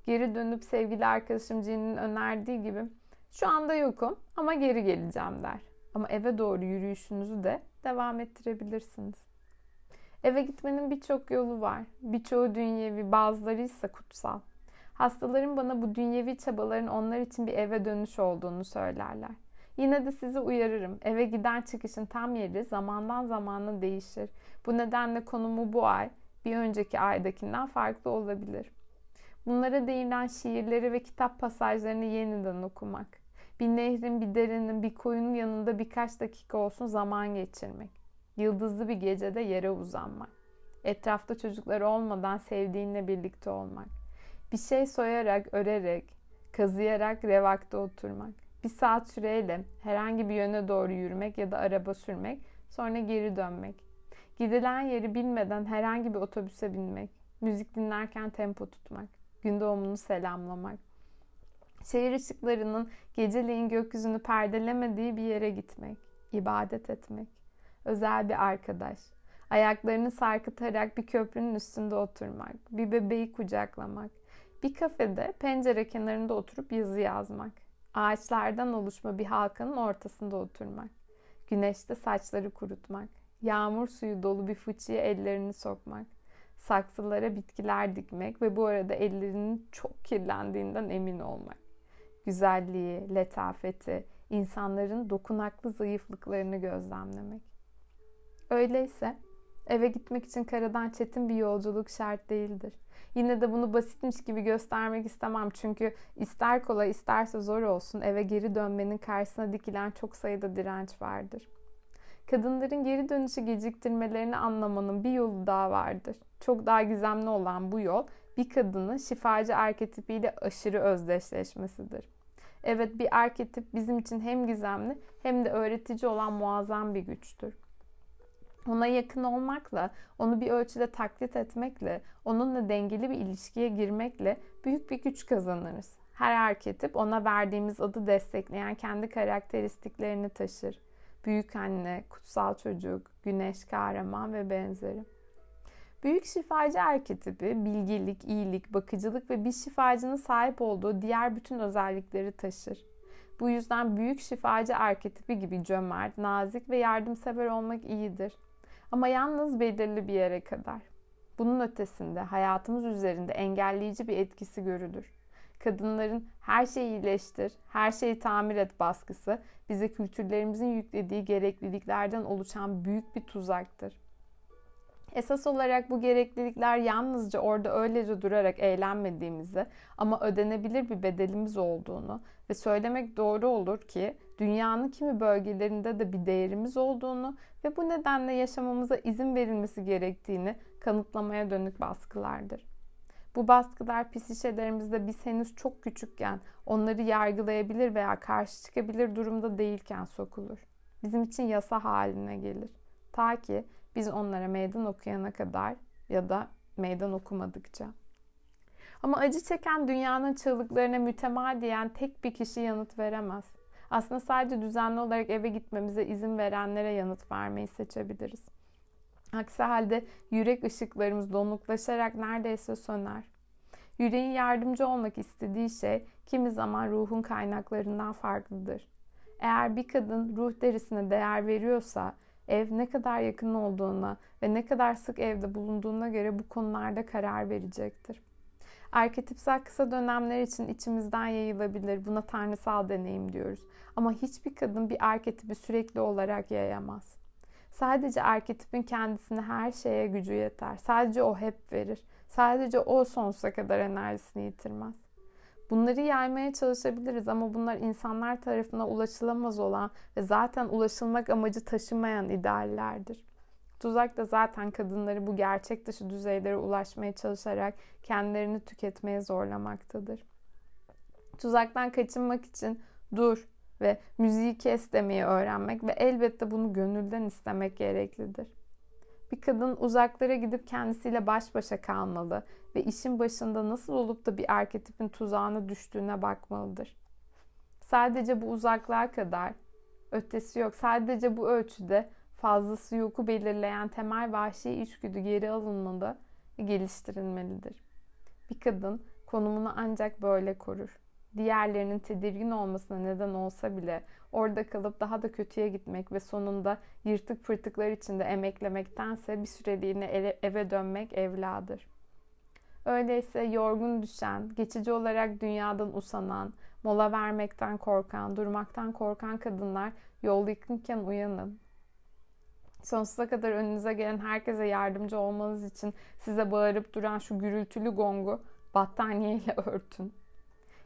Geri dönüp sevgili arkadaşım Cin'in önerdiği gibi şu anda yokum ama geri geleceğim der. Ama eve doğru yürüyüşünüzü de devam ettirebilirsiniz. Eve gitmenin birçok yolu var. Birçoğu dünyevi, bazıları ise kutsal. Hastalarım bana bu dünyevi çabaların onlar için bir eve dönüş olduğunu söylerler. Yine de sizi uyarırım. Eve giden çıkışın tam yeri zamandan zamana değişir. Bu nedenle konumu bu ay bir önceki aydakinden farklı olabilir. Bunlara değinen şiirleri ve kitap pasajlarını yeniden okumak. Bir nehrin, bir derinin, bir koyunun yanında birkaç dakika olsun zaman geçirmek. Yıldızlı bir gecede yere uzanmak. Etrafta çocuklar olmadan sevdiğinle birlikte olmak. Bir şey soyarak, örerek, kazıyarak revakta oturmak bir saat süreyle herhangi bir yöne doğru yürümek ya da araba sürmek, sonra geri dönmek. Gidilen yeri bilmeden herhangi bir otobüse binmek, müzik dinlerken tempo tutmak, gün doğumunu selamlamak. Şehir ışıklarının geceleyin gökyüzünü perdelemediği bir yere gitmek, ibadet etmek, özel bir arkadaş, ayaklarını sarkıtarak bir köprünün üstünde oturmak, bir bebeği kucaklamak, bir kafede pencere kenarında oturup yazı yazmak, Ağaçlardan oluşma bir halkanın ortasında oturmak. Güneşte saçları kurutmak. Yağmur suyu dolu bir fıçıya ellerini sokmak. Saksılara bitkiler dikmek ve bu arada ellerinin çok kirlendiğinden emin olmak. Güzelliği, letafeti, insanların dokunaklı zayıflıklarını gözlemlemek. Öyleyse eve gitmek için karadan çetin bir yolculuk şart değildir. Yine de bunu basitmiş gibi göstermek istemem. Çünkü ister kolay isterse zor olsun eve geri dönmenin karşısına dikilen çok sayıda direnç vardır. Kadınların geri dönüşü geciktirmelerini anlamanın bir yolu daha vardır. Çok daha gizemli olan bu yol bir kadının şifacı arketipiyle aşırı özdeşleşmesidir. Evet bir arketip bizim için hem gizemli hem de öğretici olan muazzam bir güçtür ona yakın olmakla, onu bir ölçüde taklit etmekle, onunla dengeli bir ilişkiye girmekle büyük bir güç kazanırız. Her arketip ona verdiğimiz adı destekleyen kendi karakteristiklerini taşır. Büyük anne, kutsal çocuk, güneş kahraman ve benzeri. Büyük şifacı arketipi bilgilik, iyilik, bakıcılık ve bir şifacının sahip olduğu diğer bütün özellikleri taşır. Bu yüzden büyük şifacı arketipi gibi cömert, nazik ve yardımsever olmak iyidir. Ama yalnız belirli bir yere kadar. Bunun ötesinde hayatımız üzerinde engelleyici bir etkisi görülür. Kadınların her şeyi iyileştir, her şeyi tamir et baskısı bize kültürlerimizin yüklediği gerekliliklerden oluşan büyük bir tuzaktır. Esas olarak bu gereklilikler yalnızca orada öylece durarak eğlenmediğimizi ama ödenebilir bir bedelimiz olduğunu ve söylemek doğru olur ki dünyanın kimi bölgelerinde de bir değerimiz olduğunu ve bu nedenle yaşamamıza izin verilmesi gerektiğini kanıtlamaya dönük baskılardır. Bu baskılar psişelerimizde biz henüz çok küçükken onları yargılayabilir veya karşı çıkabilir durumda değilken sokulur. Bizim için yasa haline gelir. Ta ki biz onlara meydan okuyana kadar ya da meydan okumadıkça. Ama acı çeken dünyanın çığlıklarına mütemadiyen tek bir kişi yanıt veremez. Aslında sadece düzenli olarak eve gitmemize izin verenlere yanıt vermeyi seçebiliriz. Aksi halde yürek ışıklarımız donuklaşarak neredeyse söner. Yüreğin yardımcı olmak istediği şey kimi zaman ruhun kaynaklarından farklıdır. Eğer bir kadın ruh derisine değer veriyorsa ev ne kadar yakın olduğuna ve ne kadar sık evde bulunduğuna göre bu konularda karar verecektir. Arketipsel kısa dönemler için içimizden yayılabilir. Buna tanrısal deneyim diyoruz. Ama hiçbir kadın bir arketipi sürekli olarak yayamaz. Sadece arketipin kendisine her şeye gücü yeter. Sadece o hep verir. Sadece o sonsuza kadar enerjisini yitirmez. Bunları yaymaya çalışabiliriz ama bunlar insanlar tarafından ulaşılamaz olan ve zaten ulaşılmak amacı taşımayan ideallerdir. Tuzak da zaten kadınları bu gerçek dışı düzeylere ulaşmaya çalışarak kendilerini tüketmeye zorlamaktadır. Tuzaktan kaçınmak için dur ve müziği kes demeyi öğrenmek ve elbette bunu gönülden istemek gereklidir. Bir kadın uzaklara gidip kendisiyle baş başa kalmalı ve işin başında nasıl olup da bir arketipin tuzağına düştüğüne bakmalıdır. Sadece bu uzaklığa kadar ötesi yok. Sadece bu ölçüde fazlası yoku belirleyen temel vahşi içgüdü geri alınmalı geliştirilmelidir. Bir kadın konumunu ancak böyle korur. Diğerlerinin tedirgin olmasına neden olsa bile orada kalıp daha da kötüye gitmek ve sonunda yırtık pırtıklar içinde emeklemektense bir süreliğine eve dönmek evladır. Öyleyse yorgun düşen, geçici olarak dünyadan usanan, mola vermekten korkan, durmaktan korkan kadınlar yol yakınken uyanın. Sonsuza kadar önünüze gelen herkese yardımcı olmanız için size bağırıp duran şu gürültülü gongu battaniyeyle örtün.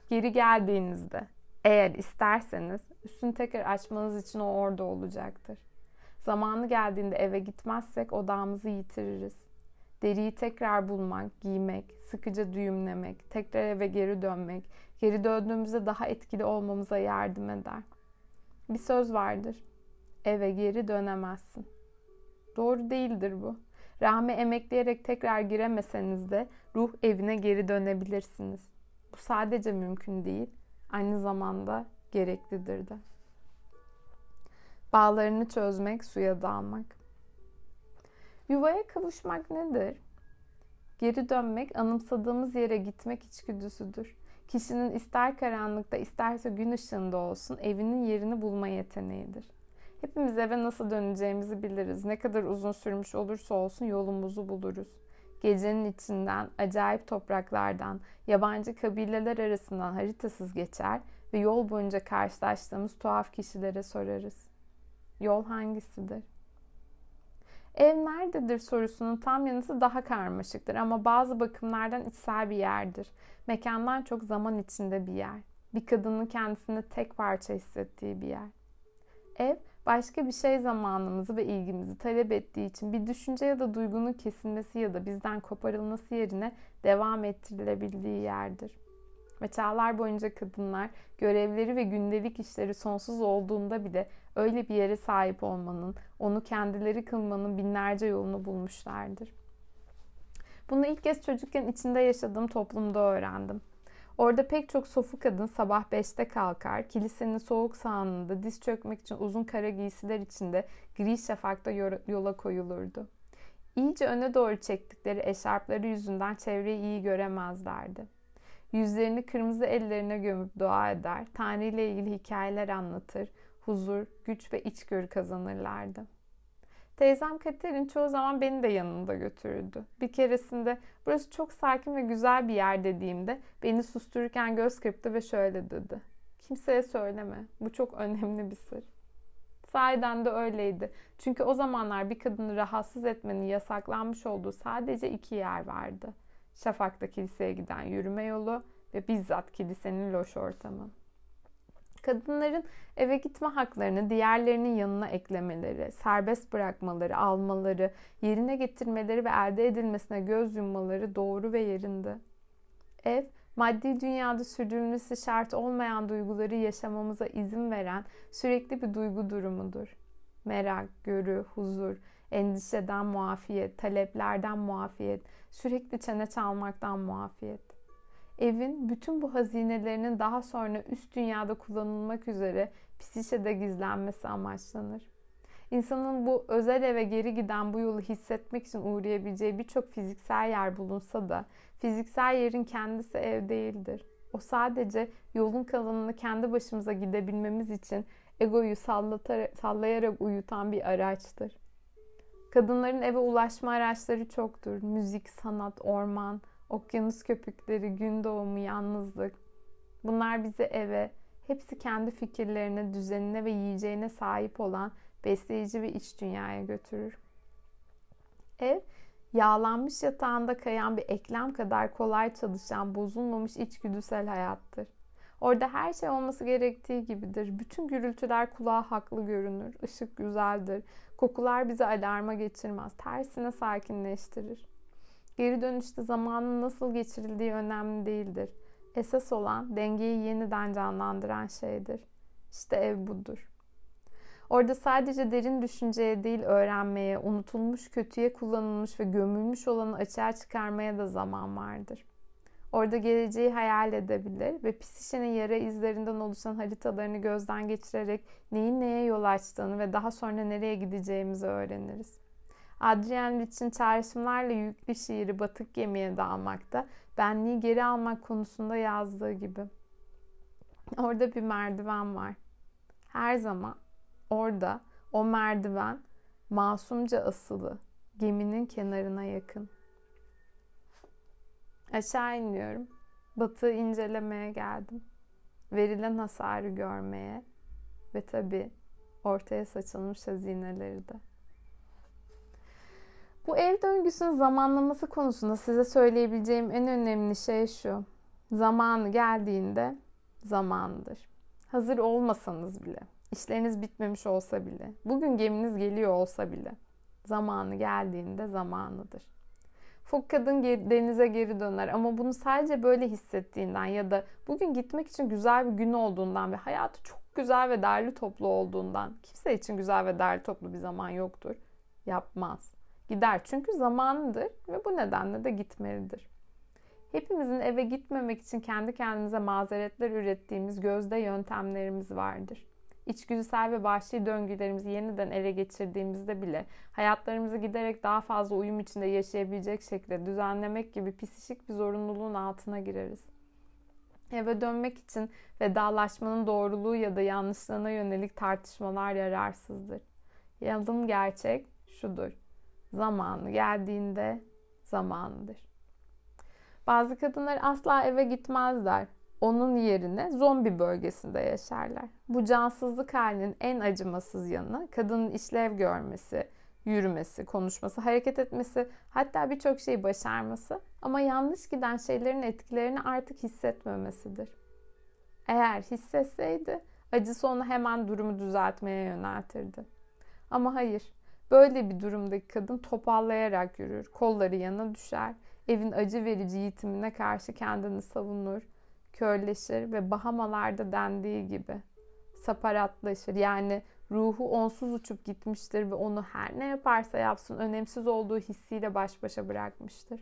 Geri geldiğinizde eğer isterseniz üstünü tekrar açmanız için o orada olacaktır. Zamanı geldiğinde eve gitmezsek odamızı yitiririz. Deriyi tekrar bulmak, giymek, sıkıca düğümlemek, tekrar eve geri dönmek, geri döndüğümüzde daha etkili olmamıza yardım eder. Bir söz vardır. Eve geri dönemezsin. Doğru değildir bu. Rahme emekleyerek tekrar giremeseniz de ruh evine geri dönebilirsiniz. Bu sadece mümkün değil, aynı zamanda gereklidir de. Bağlarını çözmek, suya dalmak. Yuvaya kavuşmak nedir? Geri dönmek, anımsadığımız yere gitmek içgüdüsüdür. Kişinin ister karanlıkta isterse gün ışığında olsun evinin yerini bulma yeteneğidir. Hepimiz eve nasıl döneceğimizi biliriz. Ne kadar uzun sürmüş olursa olsun yolumuzu buluruz. Gecenin içinden, acayip topraklardan, yabancı kabileler arasından haritasız geçer ve yol boyunca karşılaştığımız tuhaf kişilere sorarız. Yol hangisidir? Ev nerededir sorusunun tam yanıtı daha karmaşıktır ama bazı bakımlardan içsel bir yerdir. Mekandan çok zaman içinde bir yer. Bir kadının kendisini tek parça hissettiği bir yer. Ev başka bir şey zamanımızı ve ilgimizi talep ettiği için bir düşünce ya da duygunun kesilmesi ya da bizden koparılması yerine devam ettirilebildiği yerdir. Ve çağlar boyunca kadınlar görevleri ve gündelik işleri sonsuz olduğunda bile öyle bir yere sahip olmanın, onu kendileri kılmanın binlerce yolunu bulmuşlardır. Bunu ilk kez çocukken içinde yaşadığım toplumda öğrendim. Orada pek çok sofu kadın sabah 5'te kalkar, kilisenin soğuk sağanında diz çökmek için uzun kara giysiler içinde gri şafakta yola koyulurdu. İyice öne doğru çektikleri eşarpları yüzünden çevreyi iyi göremezlerdi. Yüzlerini kırmızı ellerine gömüp dua eder, Tanrı ile ilgili hikayeler anlatır, huzur, güç ve içgörü kazanırlardı. Teyzem Katerin çoğu zaman beni de yanında götürürdü. Bir keresinde burası çok sakin ve güzel bir yer dediğimde beni sustururken göz kırptı ve şöyle dedi. Kimseye söyleme. Bu çok önemli bir sır. Sahiden de öyleydi. Çünkü o zamanlar bir kadını rahatsız etmenin yasaklanmış olduğu sadece iki yer vardı. Şafak'ta kiliseye giden yürüme yolu ve bizzat kilisenin loş ortamı. Kadınların eve gitme haklarını diğerlerinin yanına eklemeleri, serbest bırakmaları, almaları, yerine getirmeleri ve elde edilmesine göz yummaları doğru ve yerinde. Ev, maddi dünyada sürdürülmesi şart olmayan duyguları yaşamamıza izin veren sürekli bir duygu durumudur. Merak, görü, huzur, endişeden muafiyet, taleplerden muafiyet, sürekli çene çalmaktan muafiyet. Evin bütün bu hazinelerinin daha sonra üst dünyada kullanılmak üzere psişede gizlenmesi amaçlanır. İnsanın bu özel eve geri giden bu yolu hissetmek için uğrayabileceği birçok fiziksel yer bulunsa da fiziksel yerin kendisi ev değildir. O sadece yolun kalanını kendi başımıza gidebilmemiz için egoyu sallayarak uyutan bir araçtır. Kadınların eve ulaşma araçları çoktur. Müzik, sanat, orman, okyanus köpükleri, gün doğumu, yalnızlık. Bunlar bizi eve, hepsi kendi fikirlerine, düzenine ve yiyeceğine sahip olan besleyici bir iç dünyaya götürür. Ev, yağlanmış yatağında kayan bir eklem kadar kolay çalışan, bozulmamış içgüdüsel hayattır. Orada her şey olması gerektiği gibidir. Bütün gürültüler kulağa haklı görünür. Işık güzeldir. Kokular bizi alarma geçirmez. Tersine sakinleştirir. Geri dönüşte zamanın nasıl geçirildiği önemli değildir. Esas olan dengeyi yeniden canlandıran şeydir. İşte ev budur. Orada sadece derin düşünceye değil öğrenmeye, unutulmuş, kötüye kullanılmış ve gömülmüş olanı açığa çıkarmaya da zaman vardır. Orada geleceği hayal edebilir ve psişenin yara izlerinden oluşan haritalarını gözden geçirerek neyin neye yol açtığını ve daha sonra nereye gideceğimizi öğreniriz. Adrian Rich'in çağrışımlarla yüklü şiiri batık gemiye dalmakta, benliği geri almak konusunda yazdığı gibi. Orada bir merdiven var. Her zaman orada o merdiven masumca asılı, geminin kenarına yakın. Aşağı iniyorum. Batığı incelemeye geldim. Verilen hasarı görmeye ve tabii ortaya saçılmış hazineleri de. Bu ev döngüsünün zamanlaması konusunda size söyleyebileceğim en önemli şey şu. Zamanı geldiğinde zamandır. Hazır olmasanız bile, işleriniz bitmemiş olsa bile, bugün geminiz geliyor olsa bile zamanı geldiğinde zamanıdır. Fok kadın denize geri döner ama bunu sadece böyle hissettiğinden ya da bugün gitmek için güzel bir gün olduğundan ve hayatı çok güzel ve derli toplu olduğundan kimse için güzel ve derli toplu bir zaman yoktur. Yapmaz. Gider çünkü zamanıdır ve bu nedenle de gitmelidir. Hepimizin eve gitmemek için kendi kendimize mazeretler ürettiğimiz gözde yöntemlerimiz vardır. İçgüdüsel ve vahşi döngülerimizi yeniden ele geçirdiğimizde bile hayatlarımızı giderek daha fazla uyum içinde yaşayabilecek şekilde düzenlemek gibi psişik bir zorunluluğun altına gireriz. Eve dönmek için vedalaşmanın doğruluğu ya da yanlışlığına yönelik tartışmalar yararsızdır. Yalın gerçek şudur. Zamanı geldiğinde zamanıdır. Bazı kadınlar asla eve gitmezler. Onun yerine zombi bölgesinde yaşarlar. Bu cansızlık halinin en acımasız yanı kadının işlev görmesi, yürümesi, konuşması, hareket etmesi, hatta birçok şeyi başarması ama yanlış giden şeylerin etkilerini artık hissetmemesidir. Eğer hissetseydi acısı onu hemen durumu düzeltmeye yöneltirdi. Ama hayır, Böyle bir durumdaki kadın topallayarak yürür, kolları yana düşer, evin acı verici yitimine karşı kendini savunur, körleşir ve Bahamalarda dendiği gibi saparatlaşır. Yani ruhu onsuz uçup gitmiştir ve onu her ne yaparsa yapsın önemsiz olduğu hissiyle baş başa bırakmıştır.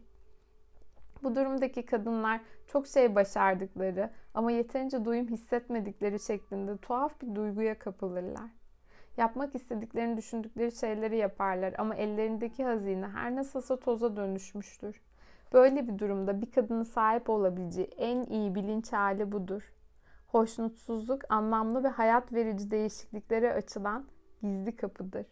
Bu durumdaki kadınlar çok şey başardıkları ama yeterince duyum hissetmedikleri şeklinde tuhaf bir duyguya kapılırlar. Yapmak istediklerini düşündükleri şeyleri yaparlar ama ellerindeki hazine her nasılsa toza dönüşmüştür. Böyle bir durumda bir kadının sahip olabileceği en iyi bilinç hali budur. Hoşnutsuzluk anlamlı ve hayat verici değişikliklere açılan gizli kapıdır.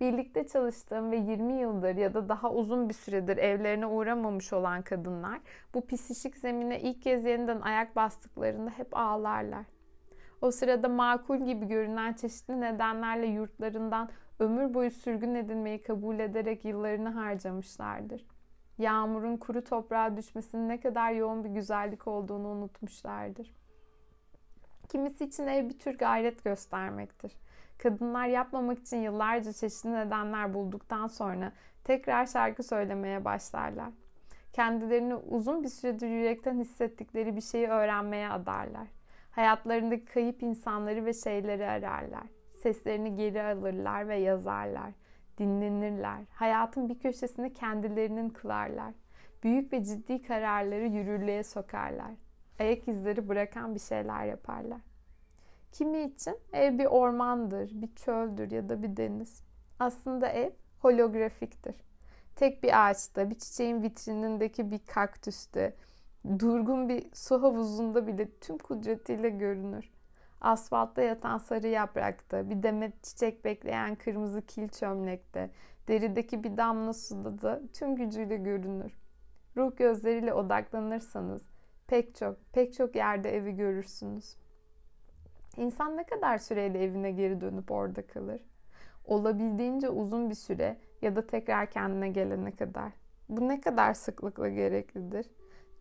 Birlikte çalıştığım ve 20 yıldır ya da daha uzun bir süredir evlerine uğramamış olan kadınlar bu pisişik zemine ilk kez yeniden ayak bastıklarında hep ağlarlar. O sırada makul gibi görünen çeşitli nedenlerle yurtlarından ömür boyu sürgün edilmeyi kabul ederek yıllarını harcamışlardır. Yağmurun kuru toprağa düşmesinin ne kadar yoğun bir güzellik olduğunu unutmuşlardır. Kimisi için ev bir tür gayret göstermektir. Kadınlar yapmamak için yıllarca çeşitli nedenler bulduktan sonra tekrar şarkı söylemeye başlarlar. Kendilerini uzun bir süredir yürekten hissettikleri bir şeyi öğrenmeye adarlar. Hayatlarındaki kayıp insanları ve şeyleri ararlar. Seslerini geri alırlar ve yazarlar. Dinlenirler. Hayatın bir köşesini kendilerinin kılarlar. Büyük ve ciddi kararları yürürlüğe sokarlar. Ayak izleri bırakan bir şeyler yaparlar. Kimi için ev bir ormandır, bir çöldür ya da bir deniz. Aslında ev holografiktir. Tek bir ağaçta, bir çiçeğin vitrinindeki bir kaktüste, durgun bir su havuzunda bile tüm kudretiyle görünür. Asfaltta yatan sarı yaprakta, bir demet çiçek bekleyen kırmızı kil çömlekte, derideki bir damla suda da tüm gücüyle görünür. Ruh gözleriyle odaklanırsanız pek çok, pek çok yerde evi görürsünüz. İnsan ne kadar süreyle evine geri dönüp orada kalır? Olabildiğince uzun bir süre ya da tekrar kendine gelene kadar. Bu ne kadar sıklıkla gereklidir?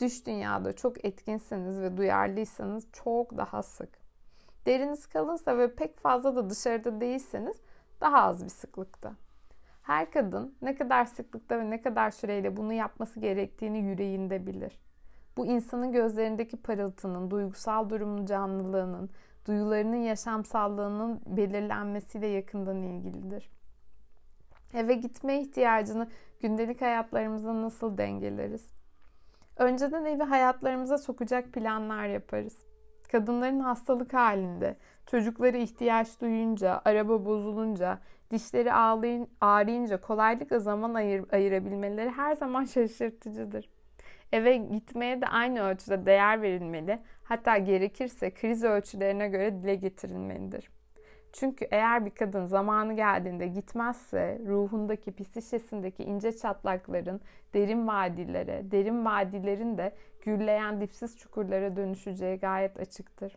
Düş dünyada çok etkinseniz ve duyarlıysanız çok daha sık. Deriniz kalınsa ve pek fazla da dışarıda değilseniz daha az bir sıklıkta. Her kadın ne kadar sıklıkta ve ne kadar süreyle bunu yapması gerektiğini yüreğinde bilir. Bu insanın gözlerindeki parıltının, duygusal durumun canlılığının, duyularının yaşamsallığının belirlenmesiyle yakından ilgilidir. Eve gitme ihtiyacını gündelik hayatlarımıza nasıl dengeleriz? Önceden evi hayatlarımıza sokacak planlar yaparız. Kadınların hastalık halinde, çocukları ihtiyaç duyunca, araba bozulunca, dişleri ağlayın, ağrıyınca kolaylıkla zaman ayır, ayırabilmeleri her zaman şaşırtıcıdır. Eve gitmeye de aynı ölçüde değer verilmeli, hatta gerekirse kriz ölçülerine göre dile getirilmelidir. Çünkü eğer bir kadın zamanı geldiğinde gitmezse ruhundaki psişesindeki ince çatlakların derin vadilere, derin vadilerin de gürleyen dipsiz çukurlara dönüşeceği gayet açıktır.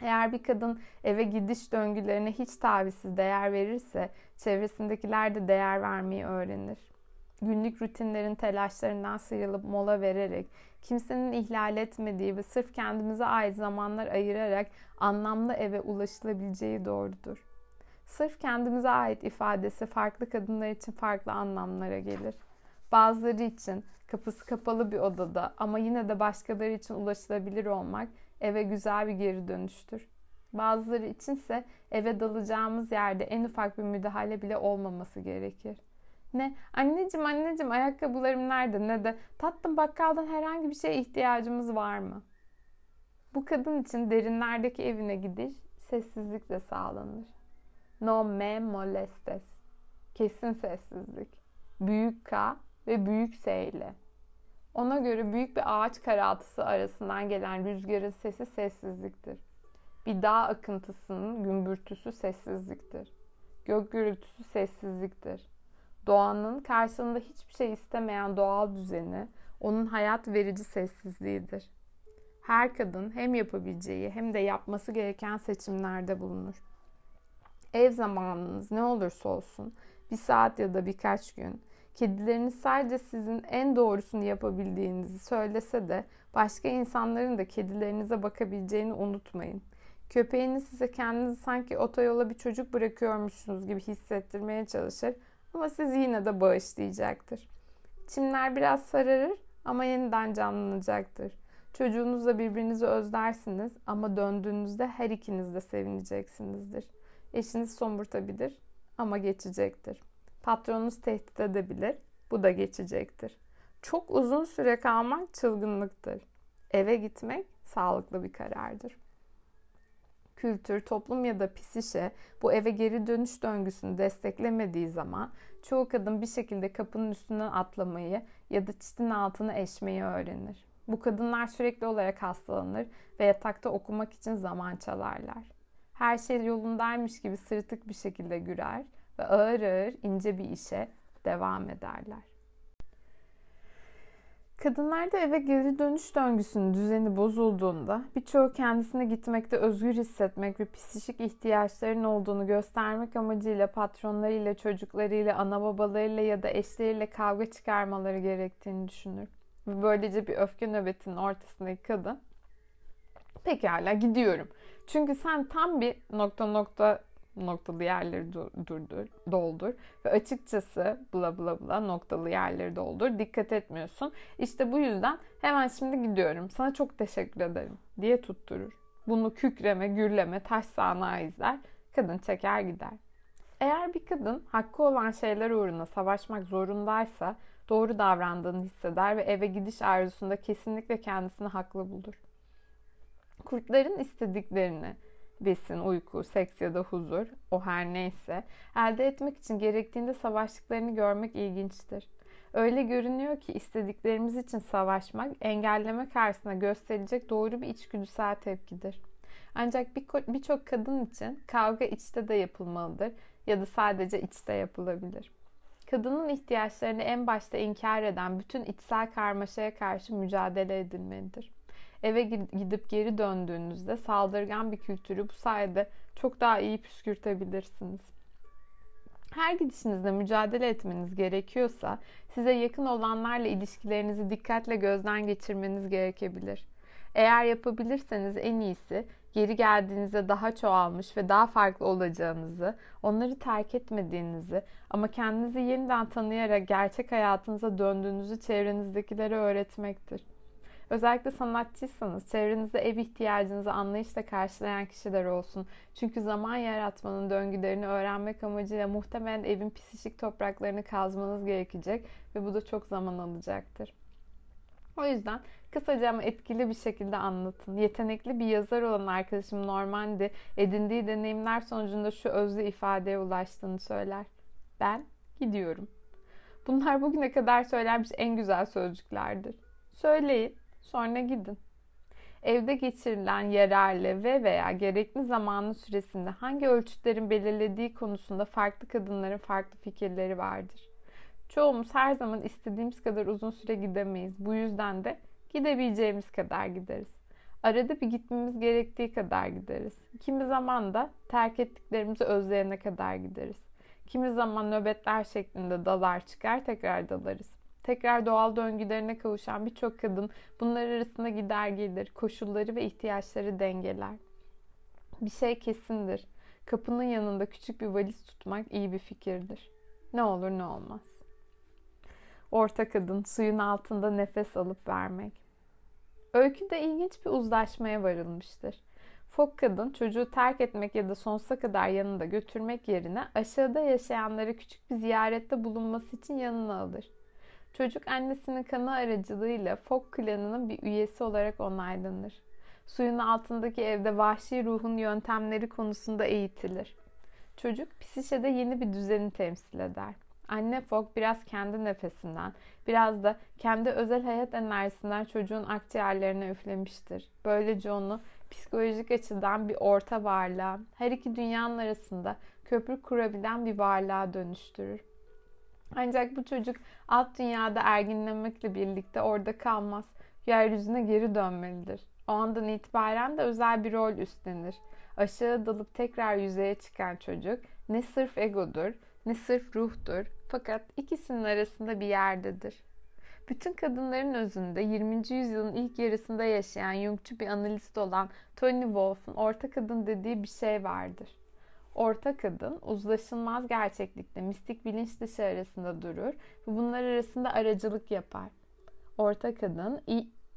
Eğer bir kadın eve gidiş döngülerine hiç tavizsiz değer verirse çevresindekiler de değer vermeyi öğrenir günlük rutinlerin telaşlarından sıyrılıp mola vererek, kimsenin ihlal etmediği ve sırf kendimize ait zamanlar ayırarak anlamlı eve ulaşılabileceği doğrudur. Sırf kendimize ait ifadesi farklı kadınlar için farklı anlamlara gelir. Bazıları için kapısı kapalı bir odada ama yine de başkaları için ulaşılabilir olmak eve güzel bir geri dönüştür. Bazıları içinse eve dalacağımız yerde en ufak bir müdahale bile olmaması gerekir. Ne anneciğim anneciğim ayakkabılarım nerede ne de tatlım bakkaldan herhangi bir şeye ihtiyacımız var mı? Bu kadın için derinlerdeki evine gidiş sessizlikle sağlanır. No me molestes. Kesin sessizlik. Büyük K ve büyük S ile. Ona göre büyük bir ağaç karaltısı arasından gelen rüzgarın sesi sessizliktir. Bir dağ akıntısının gümbürtüsü sessizliktir. Gök gürültüsü sessizliktir Doğanın karşılığında hiçbir şey istemeyen doğal düzeni onun hayat verici sessizliğidir. Her kadın hem yapabileceği hem de yapması gereken seçimlerde bulunur. Ev zamanınız ne olursa olsun bir saat ya da birkaç gün kedileriniz sadece sizin en doğrusunu yapabildiğinizi söylese de başka insanların da kedilerinize bakabileceğini unutmayın. Köpeğiniz size kendinizi sanki otoyola bir çocuk bırakıyormuşsunuz gibi hissettirmeye çalışır ama siz yine de bağışlayacaktır. Çimler biraz sararır ama yeniden canlanacaktır. Çocuğunuzla birbirinizi özlersiniz ama döndüğünüzde her ikiniz de sevineceksinizdir. Eşiniz somurtabilir ama geçecektir. Patronunuz tehdit edebilir, bu da geçecektir. Çok uzun süre kalmak çılgınlıktır. Eve gitmek sağlıklı bir karardır kültür, toplum ya da pisişe bu eve geri dönüş döngüsünü desteklemediği zaman çoğu kadın bir şekilde kapının üstünden atlamayı ya da çitin altını eşmeyi öğrenir. Bu kadınlar sürekli olarak hastalanır ve yatakta okumak için zaman çalarlar. Her şey yolundaymış gibi sırıtık bir şekilde gürer ve ağır ağır ince bir işe devam ederler. Kadınlarda eve geri dönüş döngüsünün düzeni bozulduğunda birçoğu kendisine gitmekte özgür hissetmek ve psikolojik ihtiyaçların olduğunu göstermek amacıyla patronlarıyla, çocuklarıyla, ana babalarıyla ya da eşleriyle kavga çıkarmaları gerektiğini düşünür. Böylece bir öfke nöbetinin ortasındaki kadın pekala gidiyorum. Çünkü sen tam bir nokta nokta noktalı yerleri durdur, doldur ve açıkçası bla bla bla noktalı yerleri doldur. Dikkat etmiyorsun. İşte bu yüzden hemen şimdi gidiyorum. Sana çok teşekkür ederim diye tutturur. Bunu kükreme, gürleme, taş sağanağı izler. Kadın çeker gider. Eğer bir kadın hakkı olan şeyler uğruna savaşmak zorundaysa doğru davrandığını hisseder ve eve gidiş arzusunda kesinlikle kendisini haklı bulur. Kurtların istediklerini, besin, uyku, seks ya da huzur, o her neyse, elde etmek için gerektiğinde savaştıklarını görmek ilginçtir. Öyle görünüyor ki istediklerimiz için savaşmak, engelleme karşısında gösterilecek doğru bir içgüdüsel tepkidir. Ancak birçok kadın için kavga içte de yapılmalıdır ya da sadece içte yapılabilir. Kadının ihtiyaçlarını en başta inkar eden bütün içsel karmaşaya karşı mücadele edilmelidir eve gidip geri döndüğünüzde saldırgan bir kültürü bu sayede çok daha iyi püskürtebilirsiniz. Her gidişinizde mücadele etmeniz gerekiyorsa size yakın olanlarla ilişkilerinizi dikkatle gözden geçirmeniz gerekebilir. Eğer yapabilirseniz en iyisi geri geldiğinizde daha çoğalmış ve daha farklı olacağınızı, onları terk etmediğinizi ama kendinizi yeniden tanıyarak gerçek hayatınıza döndüğünüzü çevrenizdekilere öğretmektir. Özellikle sanatçıysanız çevrenizde ev ihtiyacınızı anlayışla karşılayan kişiler olsun. Çünkü zaman yaratmanın döngülerini öğrenmek amacıyla muhtemelen evin psişik topraklarını kazmanız gerekecek ve bu da çok zaman alacaktır. O yüzden kısaca ama etkili bir şekilde anlatın. Yetenekli bir yazar olan arkadaşım Normandy edindiği deneyimler sonucunda şu özlü ifadeye ulaştığını söyler. Ben gidiyorum. Bunlar bugüne kadar söylenmiş en güzel sözcüklerdir. Söyleyin Sonra gidin. Evde geçirilen yararlı ve veya gerekli zamanın süresinde hangi ölçütlerin belirlediği konusunda farklı kadınların farklı fikirleri vardır. Çoğumuz her zaman istediğimiz kadar uzun süre gidemeyiz. Bu yüzden de gidebileceğimiz kadar gideriz. Arada bir gitmemiz gerektiği kadar gideriz. Kimi zaman da terk ettiklerimizi özleyene kadar gideriz. Kimi zaman nöbetler şeklinde dalar çıkar tekrar dalarız tekrar doğal döngülerine kavuşan birçok kadın bunlar arasında gider gelir, koşulları ve ihtiyaçları dengeler. Bir şey kesindir. Kapının yanında küçük bir valiz tutmak iyi bir fikirdir. Ne olur ne olmaz. Orta kadın suyun altında nefes alıp vermek. Öyküde ilginç bir uzlaşmaya varılmıştır. Fok kadın çocuğu terk etmek ya da sonsuza kadar yanında götürmek yerine aşağıda yaşayanlara küçük bir ziyarette bulunması için yanına alır. Çocuk annesinin kanı aracılığıyla Fok klanının bir üyesi olarak onaylanır. Suyun altındaki evde vahşi ruhun yöntemleri konusunda eğitilir. Çocuk psişede yeni bir düzeni temsil eder. Anne Fok biraz kendi nefesinden, biraz da kendi özel hayat enerjisinden çocuğun akciğerlerine üflemiştir. Böylece onu psikolojik açıdan bir orta varlığa, her iki dünyanın arasında köprü kurabilen bir varlığa dönüştürür. Ancak bu çocuk alt dünyada erginlemekle birlikte orada kalmaz. Yeryüzüne geri dönmelidir. O andan itibaren de özel bir rol üstlenir. Aşağı dalıp tekrar yüzeye çıkan çocuk ne sırf egodur ne sırf ruhtur fakat ikisinin arasında bir yerdedir. Bütün kadınların özünde 20. yüzyılın ilk yarısında yaşayan Jungçu bir analist olan Tony Wolf'un orta kadın dediği bir şey vardır. Orta kadın uzlaşılmaz gerçeklikte mistik bilinç dışı arasında durur ve bunlar arasında aracılık yapar. Orta kadın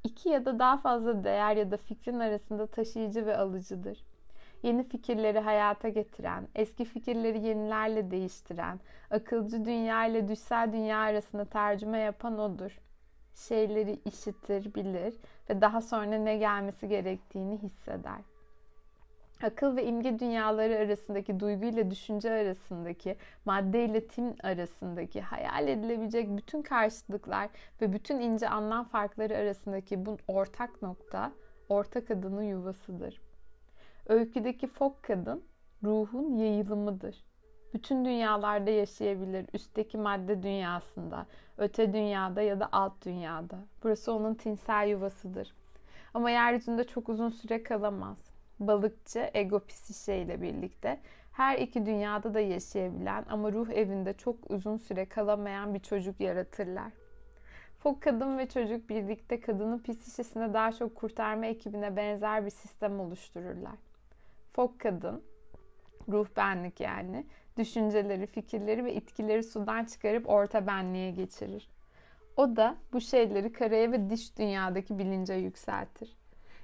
iki ya da daha fazla değer ya da fikrin arasında taşıyıcı ve alıcıdır. Yeni fikirleri hayata getiren, eski fikirleri yenilerle değiştiren, akılcı dünya ile düşsel dünya arasında tercüme yapan odur. Şeyleri işitir, bilir ve daha sonra ne gelmesi gerektiğini hisseder akıl ve imge dünyaları arasındaki duygu ile düşünce arasındaki, madde ile tim arasındaki, hayal edilebilecek bütün karşılıklar ve bütün ince anlam farkları arasındaki bu ortak nokta, orta kadının yuvasıdır. Öyküdeki fok kadın ruhun yayılımıdır. Bütün dünyalarda yaşayabilir. Üstteki madde dünyasında, öte dünyada ya da alt dünyada. Burası onun tinsel yuvasıdır. Ama yeryüzünde çok uzun süre kalamaz. Balıkçı ego psişe ile birlikte her iki dünyada da yaşayabilen ama ruh evinde çok uzun süre kalamayan bir çocuk yaratırlar. Fok kadın ve çocuk birlikte kadının psişesine daha çok kurtarma ekibine benzer bir sistem oluştururlar. Fok kadın, ruh benlik yani, düşünceleri, fikirleri ve itkileri sudan çıkarıp orta benliğe geçirir. O da bu şeyleri karaya ve dış dünyadaki bilince yükseltir.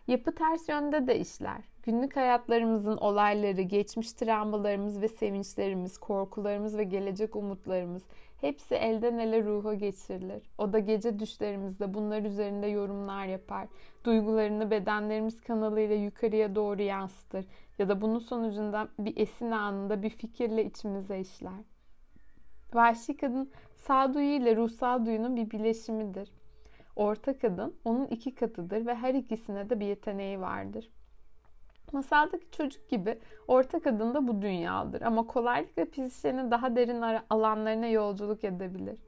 Yapı ters yönde de işler. Günlük hayatlarımızın olayları, geçmiş travmalarımız ve sevinçlerimiz, korkularımız ve gelecek umutlarımız hepsi elden ele ruha geçirilir. O da gece düşlerimizde bunlar üzerinde yorumlar yapar. Duygularını bedenlerimiz kanalıyla yukarıya doğru yansıtır ya da bunun sonucunda bir esin anında bir fikirle içimize işler. Vahşi kadın sağduyu ile ruhsal duyunun bir bileşimidir. Orta kadın onun iki katıdır ve her ikisine de bir yeteneği vardır. Masaldaki çocuk gibi orta kadın da bu dünyadır ama kolaylıkla psişenin daha derin alanlarına yolculuk edebilir.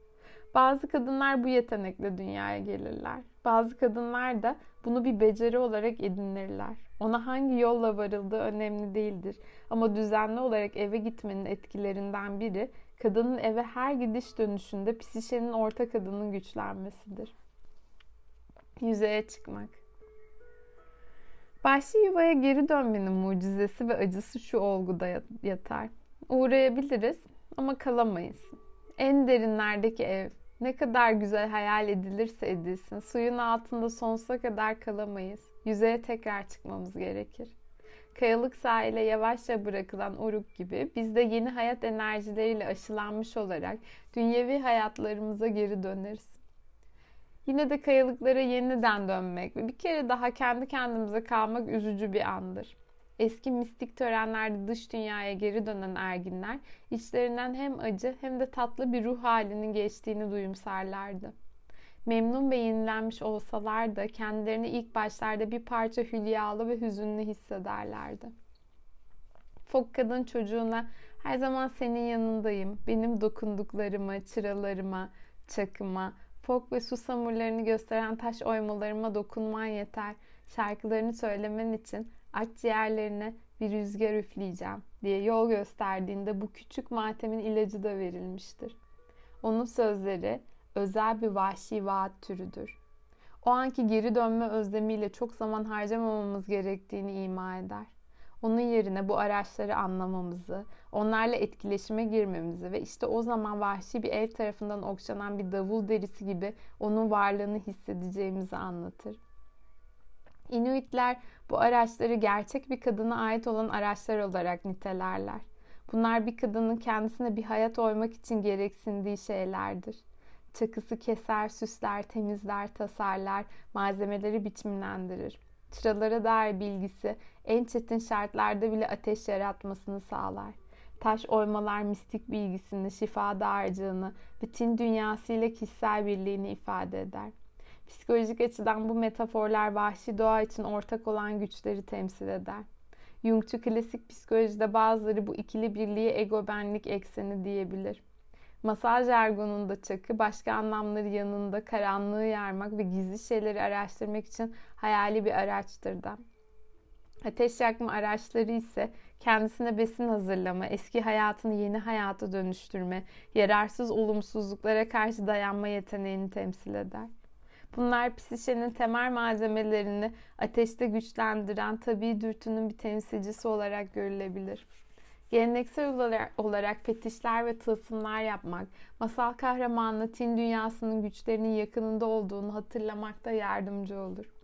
Bazı kadınlar bu yetenekle dünyaya gelirler. Bazı kadınlar da bunu bir beceri olarak edinirler. Ona hangi yolla varıldığı önemli değildir. Ama düzenli olarak eve gitmenin etkilerinden biri kadının eve her gidiş dönüşünde psişenin orta kadının güçlenmesidir. Yüzeye çıkmak. Vahşi yuvaya geri dönmenin mucizesi ve acısı şu olguda yatar. Uğrayabiliriz ama kalamayız. En derinlerdeki ev ne kadar güzel hayal edilirse edilsin suyun altında sonsuza kadar kalamayız. Yüzeye tekrar çıkmamız gerekir. Kayalık sahile yavaşça bırakılan uruk gibi biz de yeni hayat enerjileriyle aşılanmış olarak dünyevi hayatlarımıza geri döneriz. Yine de kayalıklara yeniden dönmek ve bir kere daha kendi kendimize kalmak üzücü bir andır. Eski mistik törenlerde dış dünyaya geri dönen erginler içlerinden hem acı hem de tatlı bir ruh halinin geçtiğini duyumsarlardı. Memnun ve yenilenmiş olsalar da kendilerini ilk başlarda bir parça hülyalı ve hüzünlü hissederlerdi. Fok kadın çocuğuna her zaman senin yanındayım, benim dokunduklarıma, çıralarıma, çakıma, fok ve su samurlarını gösteren taş oymalarıma dokunman yeter. Şarkılarını söylemen için akciğerlerine bir rüzgar üfleyeceğim diye yol gösterdiğinde bu küçük matemin ilacı da verilmiştir. Onun sözleri özel bir vahşi vaat türüdür. O anki geri dönme özlemiyle çok zaman harcamamamız gerektiğini ima eder. Onun yerine bu araçları anlamamızı, onlarla etkileşime girmemizi ve işte o zaman vahşi bir ev tarafından okşanan bir davul derisi gibi onun varlığını hissedeceğimizi anlatır. Inuitler bu araçları gerçek bir kadına ait olan araçlar olarak nitelerler. Bunlar bir kadının kendisine bir hayat oymak için gereksindiği şeylerdir. Çakısı keser, süsler, temizler, tasarlar, malzemeleri biçimlendirir. Çıralara dair bilgisi en çetin şartlarda bile ateş yaratmasını sağlar. Taş oymalar mistik bilgisini, şifa dağarcığını, bütün dünyasıyla kişisel birliğini ifade eder. Psikolojik açıdan bu metaforlar vahşi doğa için ortak olan güçleri temsil eder. Jungçu klasik psikolojide bazıları bu ikili birliği ego benlik ekseni diyebilir. Masal jargonunda çakı başka anlamları yanında karanlığı yarmak ve gizli şeyleri araştırmak için hayali bir araçtır da. Ateş yakma araçları ise kendisine besin hazırlama, eski hayatını yeni hayata dönüştürme, yararsız olumsuzluklara karşı dayanma yeteneğini temsil eder. Bunlar psişenin temel malzemelerini ateşte güçlendiren tabi dürtünün bir temsilcisi olarak görülebilir. Geleneksel olarak fetişler ve tılsımlar yapmak, masal kahramanı Tin dünyasının güçlerinin yakınında olduğunu hatırlamakta yardımcı olur.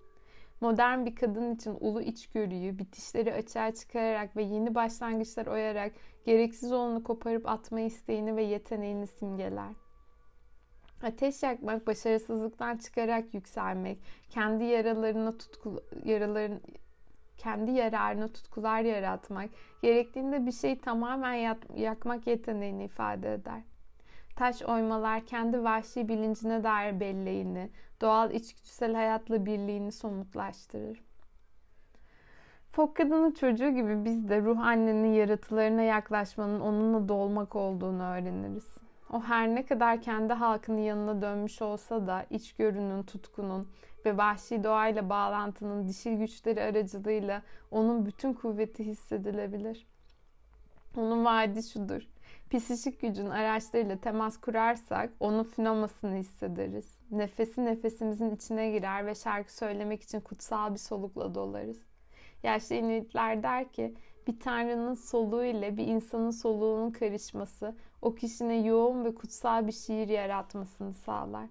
Modern bir kadın için ulu içgörüyü, bitişleri açığa çıkararak ve yeni başlangıçlar oyarak gereksiz olanı koparıp atma isteğini ve yeteneğini simgeler. Ateş yakmak, başarısızlıktan çıkarak yükselmek, kendi yaralarına tutku, yaraların kendi yararına tutkular yaratmak, gerektiğinde bir şeyi tamamen yakmak yeteneğini ifade eder. Taş oymalar kendi vahşi bilincine dair belleğini, doğal içgüdüsel hayatla birliğini somutlaştırır. Fok kadının çocuğu gibi biz de ruh annenin yaratılarına yaklaşmanın onunla dolmak olduğunu öğreniriz. O her ne kadar kendi halkının yanına dönmüş olsa da içgörünün, tutkunun ve vahşi doğayla bağlantının dişil güçleri aracılığıyla onun bütün kuvveti hissedilebilir. Onun vaadi şudur. Psişik gücün araçlarıyla temas kurarsak onun finomasını hissederiz. Nefesi nefesimizin içine girer ve şarkı söylemek için kutsal bir solukla dolarız. Yaşlı İnuitler der ki bir tanrının soluğu ile bir insanın soluğunun karışması o kişinin yoğun ve kutsal bir şiir yaratmasını sağlar.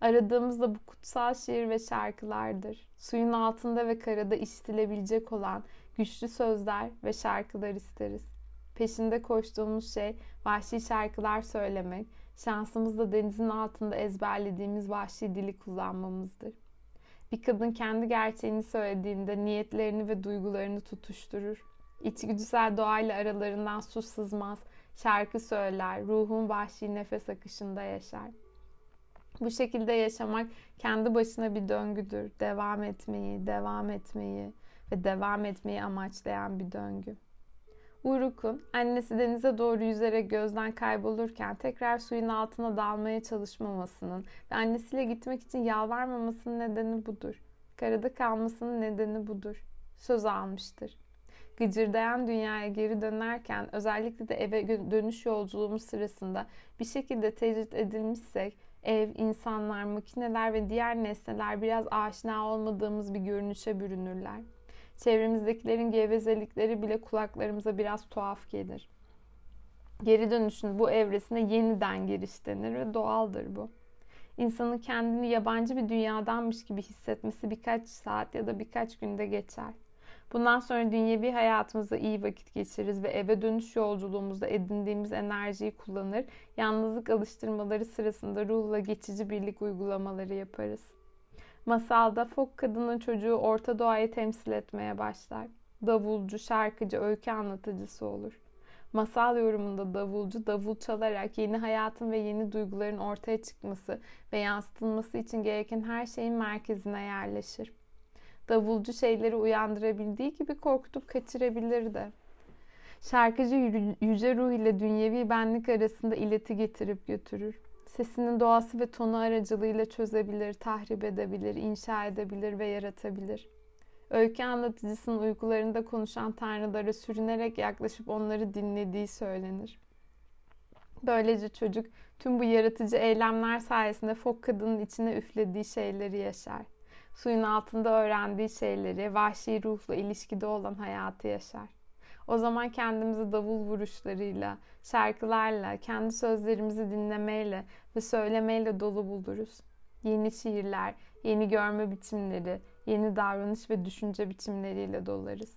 Aradığımız da bu kutsal şiir ve şarkılardır. Suyun altında ve karada işitilebilecek olan güçlü sözler ve şarkılar isteriz. Peşinde koştuğumuz şey vahşi şarkılar söylemek, şansımız da denizin altında ezberlediğimiz vahşi dili kullanmamızdır. Bir kadın kendi gerçeğini söylediğinde niyetlerini ve duygularını tutuşturur. İçgüdüsel doğayla aralarından su sızmaz, şarkı söyler, ruhun vahşi nefes akışında yaşar. Bu şekilde yaşamak kendi başına bir döngüdür. Devam etmeyi, devam etmeyi ve devam etmeyi amaçlayan bir döngü. Uruk'un annesi denize doğru yüzerek gözden kaybolurken tekrar suyun altına dalmaya çalışmamasının ve annesiyle gitmek için yalvarmamasının nedeni budur. Karada kalmasının nedeni budur. Söz almıştır. Gıcırdayan dünyaya geri dönerken özellikle de eve dönüş yolculuğumuz sırasında bir şekilde tecrit edilmişsek ev, insanlar, makineler ve diğer nesneler biraz aşina olmadığımız bir görünüşe bürünürler. Çevremizdekilerin gevezelikleri bile kulaklarımıza biraz tuhaf gelir. Geri dönüşün bu evresine yeniden giriş denir ve doğaldır bu. İnsanın kendini yabancı bir dünyadanmış gibi hissetmesi birkaç saat ya da birkaç günde geçer. Bundan sonra dünyevi hayatımızda iyi vakit geçiririz ve eve dönüş yolculuğumuzda edindiğimiz enerjiyi kullanır, yalnızlık alıştırmaları sırasında ruhla geçici birlik uygulamaları yaparız. Masalda fok kadının çocuğu Orta Doğa'yı temsil etmeye başlar. Davulcu, şarkıcı, öykü anlatıcısı olur. Masal yorumunda davulcu davul çalarak yeni hayatın ve yeni duyguların ortaya çıkması ve yansıtılması için gereken her şeyin merkezine yerleşir. Davulcu şeyleri uyandırabildiği gibi korkutup kaçırabilir de. Şarkıcı yüce ruh ile dünyevi benlik arasında ileti getirip götürür. Sesinin doğası ve tonu aracılığıyla çözebilir, tahrip edebilir, inşa edebilir ve yaratabilir. Öykü anlatıcısının uykularında konuşan tanrılara sürünerek yaklaşıp onları dinlediği söylenir. Böylece çocuk tüm bu yaratıcı eylemler sayesinde fok kadının içine üflediği şeyleri yaşar. Suyun altında öğrendiği şeyleri, vahşi ruhla ilişkide olan hayatı yaşar. O zaman kendimizi davul vuruşlarıyla, şarkılarla, kendi sözlerimizi dinlemeyle ve söylemeyle dolu buluruz. Yeni şiirler, yeni görme biçimleri, yeni davranış ve düşünce biçimleriyle dolarız.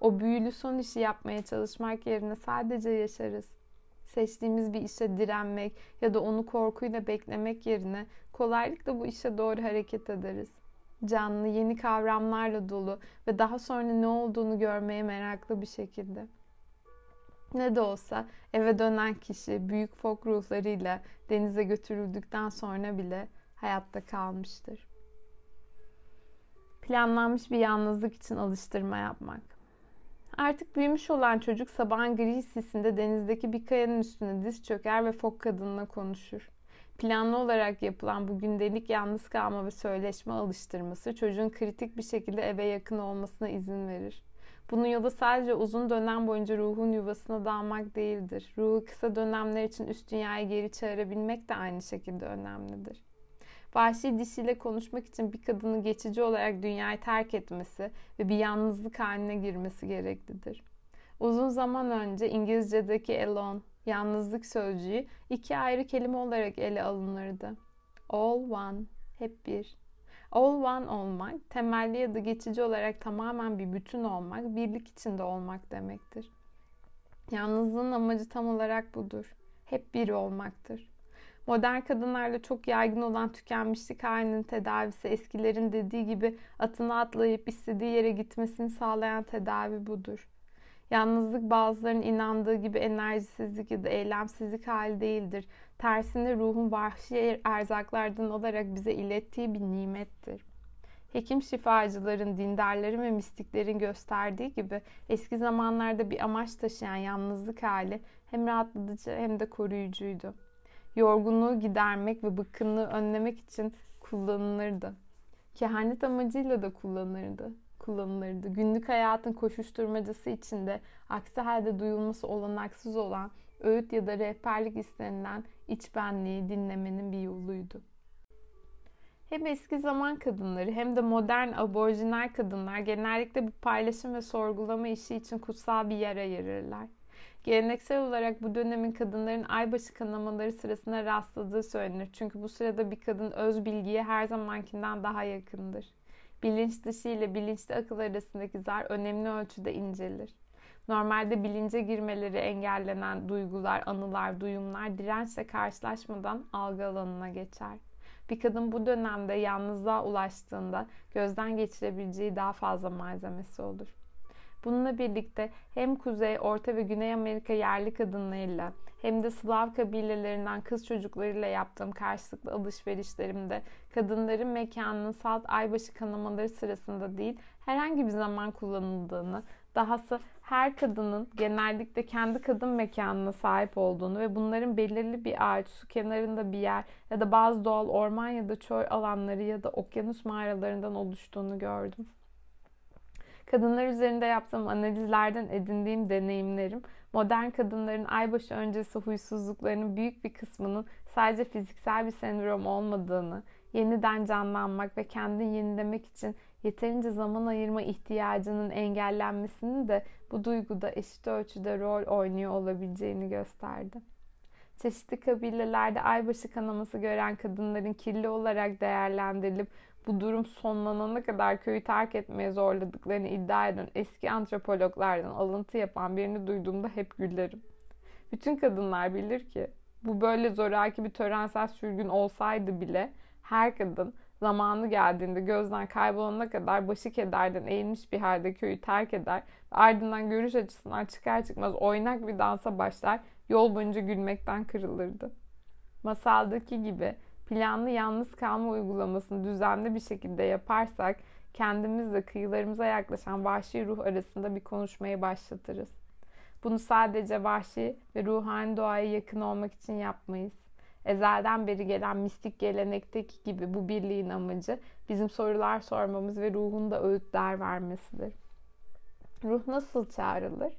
O büyülü son işi yapmaya çalışmak yerine sadece yaşarız. Seçtiğimiz bir işe direnmek ya da onu korkuyla beklemek yerine kolaylıkla bu işe doğru hareket ederiz canlı, yeni kavramlarla dolu ve daha sonra ne olduğunu görmeye meraklı bir şekilde. Ne de olsa eve dönen kişi büyük fok ruhlarıyla denize götürüldükten sonra bile hayatta kalmıştır. Planlanmış bir yalnızlık için alıştırma yapmak. Artık büyümüş olan çocuk sabahın gri sisinde denizdeki bir kayanın üstüne diz çöker ve fok kadınla konuşur. Planlı olarak yapılan bu gündelik yalnız kalma ve söyleşme alıştırması çocuğun kritik bir şekilde eve yakın olmasına izin verir. Bunun yolu sadece uzun dönem boyunca ruhun yuvasına dalmak değildir. Ruhu kısa dönemler için üst dünyaya geri çağırabilmek de aynı şekilde önemlidir. Vahşi dişiyle konuşmak için bir kadının geçici olarak dünyayı terk etmesi ve bir yalnızlık haline girmesi gereklidir. Uzun zaman önce İngilizce'deki alone yalnızlık sözcüğü iki ayrı kelime olarak ele alınırdı. All one, hep bir. All one olmak, temelli ya da geçici olarak tamamen bir bütün olmak, birlik içinde olmak demektir. Yalnızlığın amacı tam olarak budur. Hep biri olmaktır. Modern kadınlarda çok yaygın olan tükenmişlik halinin tedavisi eskilerin dediği gibi atına atlayıp istediği yere gitmesini sağlayan tedavi budur. Yalnızlık bazılarının inandığı gibi enerjisizlik ya da eylemsizlik hali değildir. Tersine ruhun vahşi erzaklardan olarak bize ilettiği bir nimettir. Hekim şifacıların, dindarların ve mistiklerin gösterdiği gibi eski zamanlarda bir amaç taşıyan yalnızlık hali hem rahatlatıcı hem de koruyucuydu. Yorgunluğu gidermek ve bıkkınlığı önlemek için kullanılırdı. Kehanet amacıyla da kullanırdı kullanılırdı. Günlük hayatın koşuşturmacası içinde aksi halde duyulması olanaksız olan öğüt ya da rehberlik istenilen iç benliği dinlemenin bir yoluydu. Hem eski zaman kadınları hem de modern aborjinal kadınlar genellikle bu paylaşım ve sorgulama işi için kutsal bir yer ayırırlar. Geleneksel olarak bu dönemin kadınların aybaşı kanamaları sırasında rastladığı söylenir. Çünkü bu sırada bir kadın öz bilgiye her zamankinden daha yakındır. Bilinç dışı ile bilinçli akıl arasındaki zar önemli ölçüde incelir. Normalde bilince girmeleri engellenen duygular, anılar, duyumlar dirençle karşılaşmadan algı alanına geçer. Bir kadın bu dönemde yalnızlığa ulaştığında gözden geçirebileceği daha fazla malzemesi olur. Bununla birlikte hem Kuzey, Orta ve Güney Amerika yerli kadınlarıyla hem de Slav kabilelerinden kız çocuklarıyla yaptığım karşılıklı alışverişlerimde kadınların mekanının salt aybaşı kanamaları sırasında değil herhangi bir zaman kullanıldığını, dahası her kadının genellikle kendi kadın mekanına sahip olduğunu ve bunların belirli bir ağaç, su kenarında bir yer ya da bazı doğal orman ya da çöl alanları ya da okyanus mağaralarından oluştuğunu gördüm. Kadınlar üzerinde yaptığım analizlerden edindiğim deneyimlerim, modern kadınların aybaşı öncesi huysuzluklarının büyük bir kısmının sadece fiziksel bir sendrom olmadığını, yeniden canlanmak ve kendini yenilemek için yeterince zaman ayırma ihtiyacının engellenmesinin de bu duyguda eşit ölçüde rol oynuyor olabileceğini gösterdi. Çeşitli kabilelerde aybaşı kanaması gören kadınların kirli olarak değerlendirilip bu durum sonlanana kadar köyü terk etmeye zorladıklarını iddia eden eski antropologlardan alıntı yapan birini duyduğumda hep gülerim. Bütün kadınlar bilir ki bu böyle zoraki bir törensel sürgün olsaydı bile her kadın zamanı geldiğinde gözden kaybolana kadar başı kederden eğilmiş bir halde köyü terk eder ve ardından görüş açısından çıkar çıkmaz oynak bir dansa başlar yol boyunca gülmekten kırılırdı. Masaldaki gibi planlı yalnız kalma uygulamasını düzenli bir şekilde yaparsak kendimizle kıyılarımıza yaklaşan vahşi ruh arasında bir konuşmayı başlatırız. Bunu sadece vahşi ve ruhani doğaya yakın olmak için yapmayız. Ezelden beri gelen mistik gelenekteki gibi bu birliğin amacı bizim sorular sormamız ve ruhun da öğütler vermesidir. Ruh nasıl çağrılır?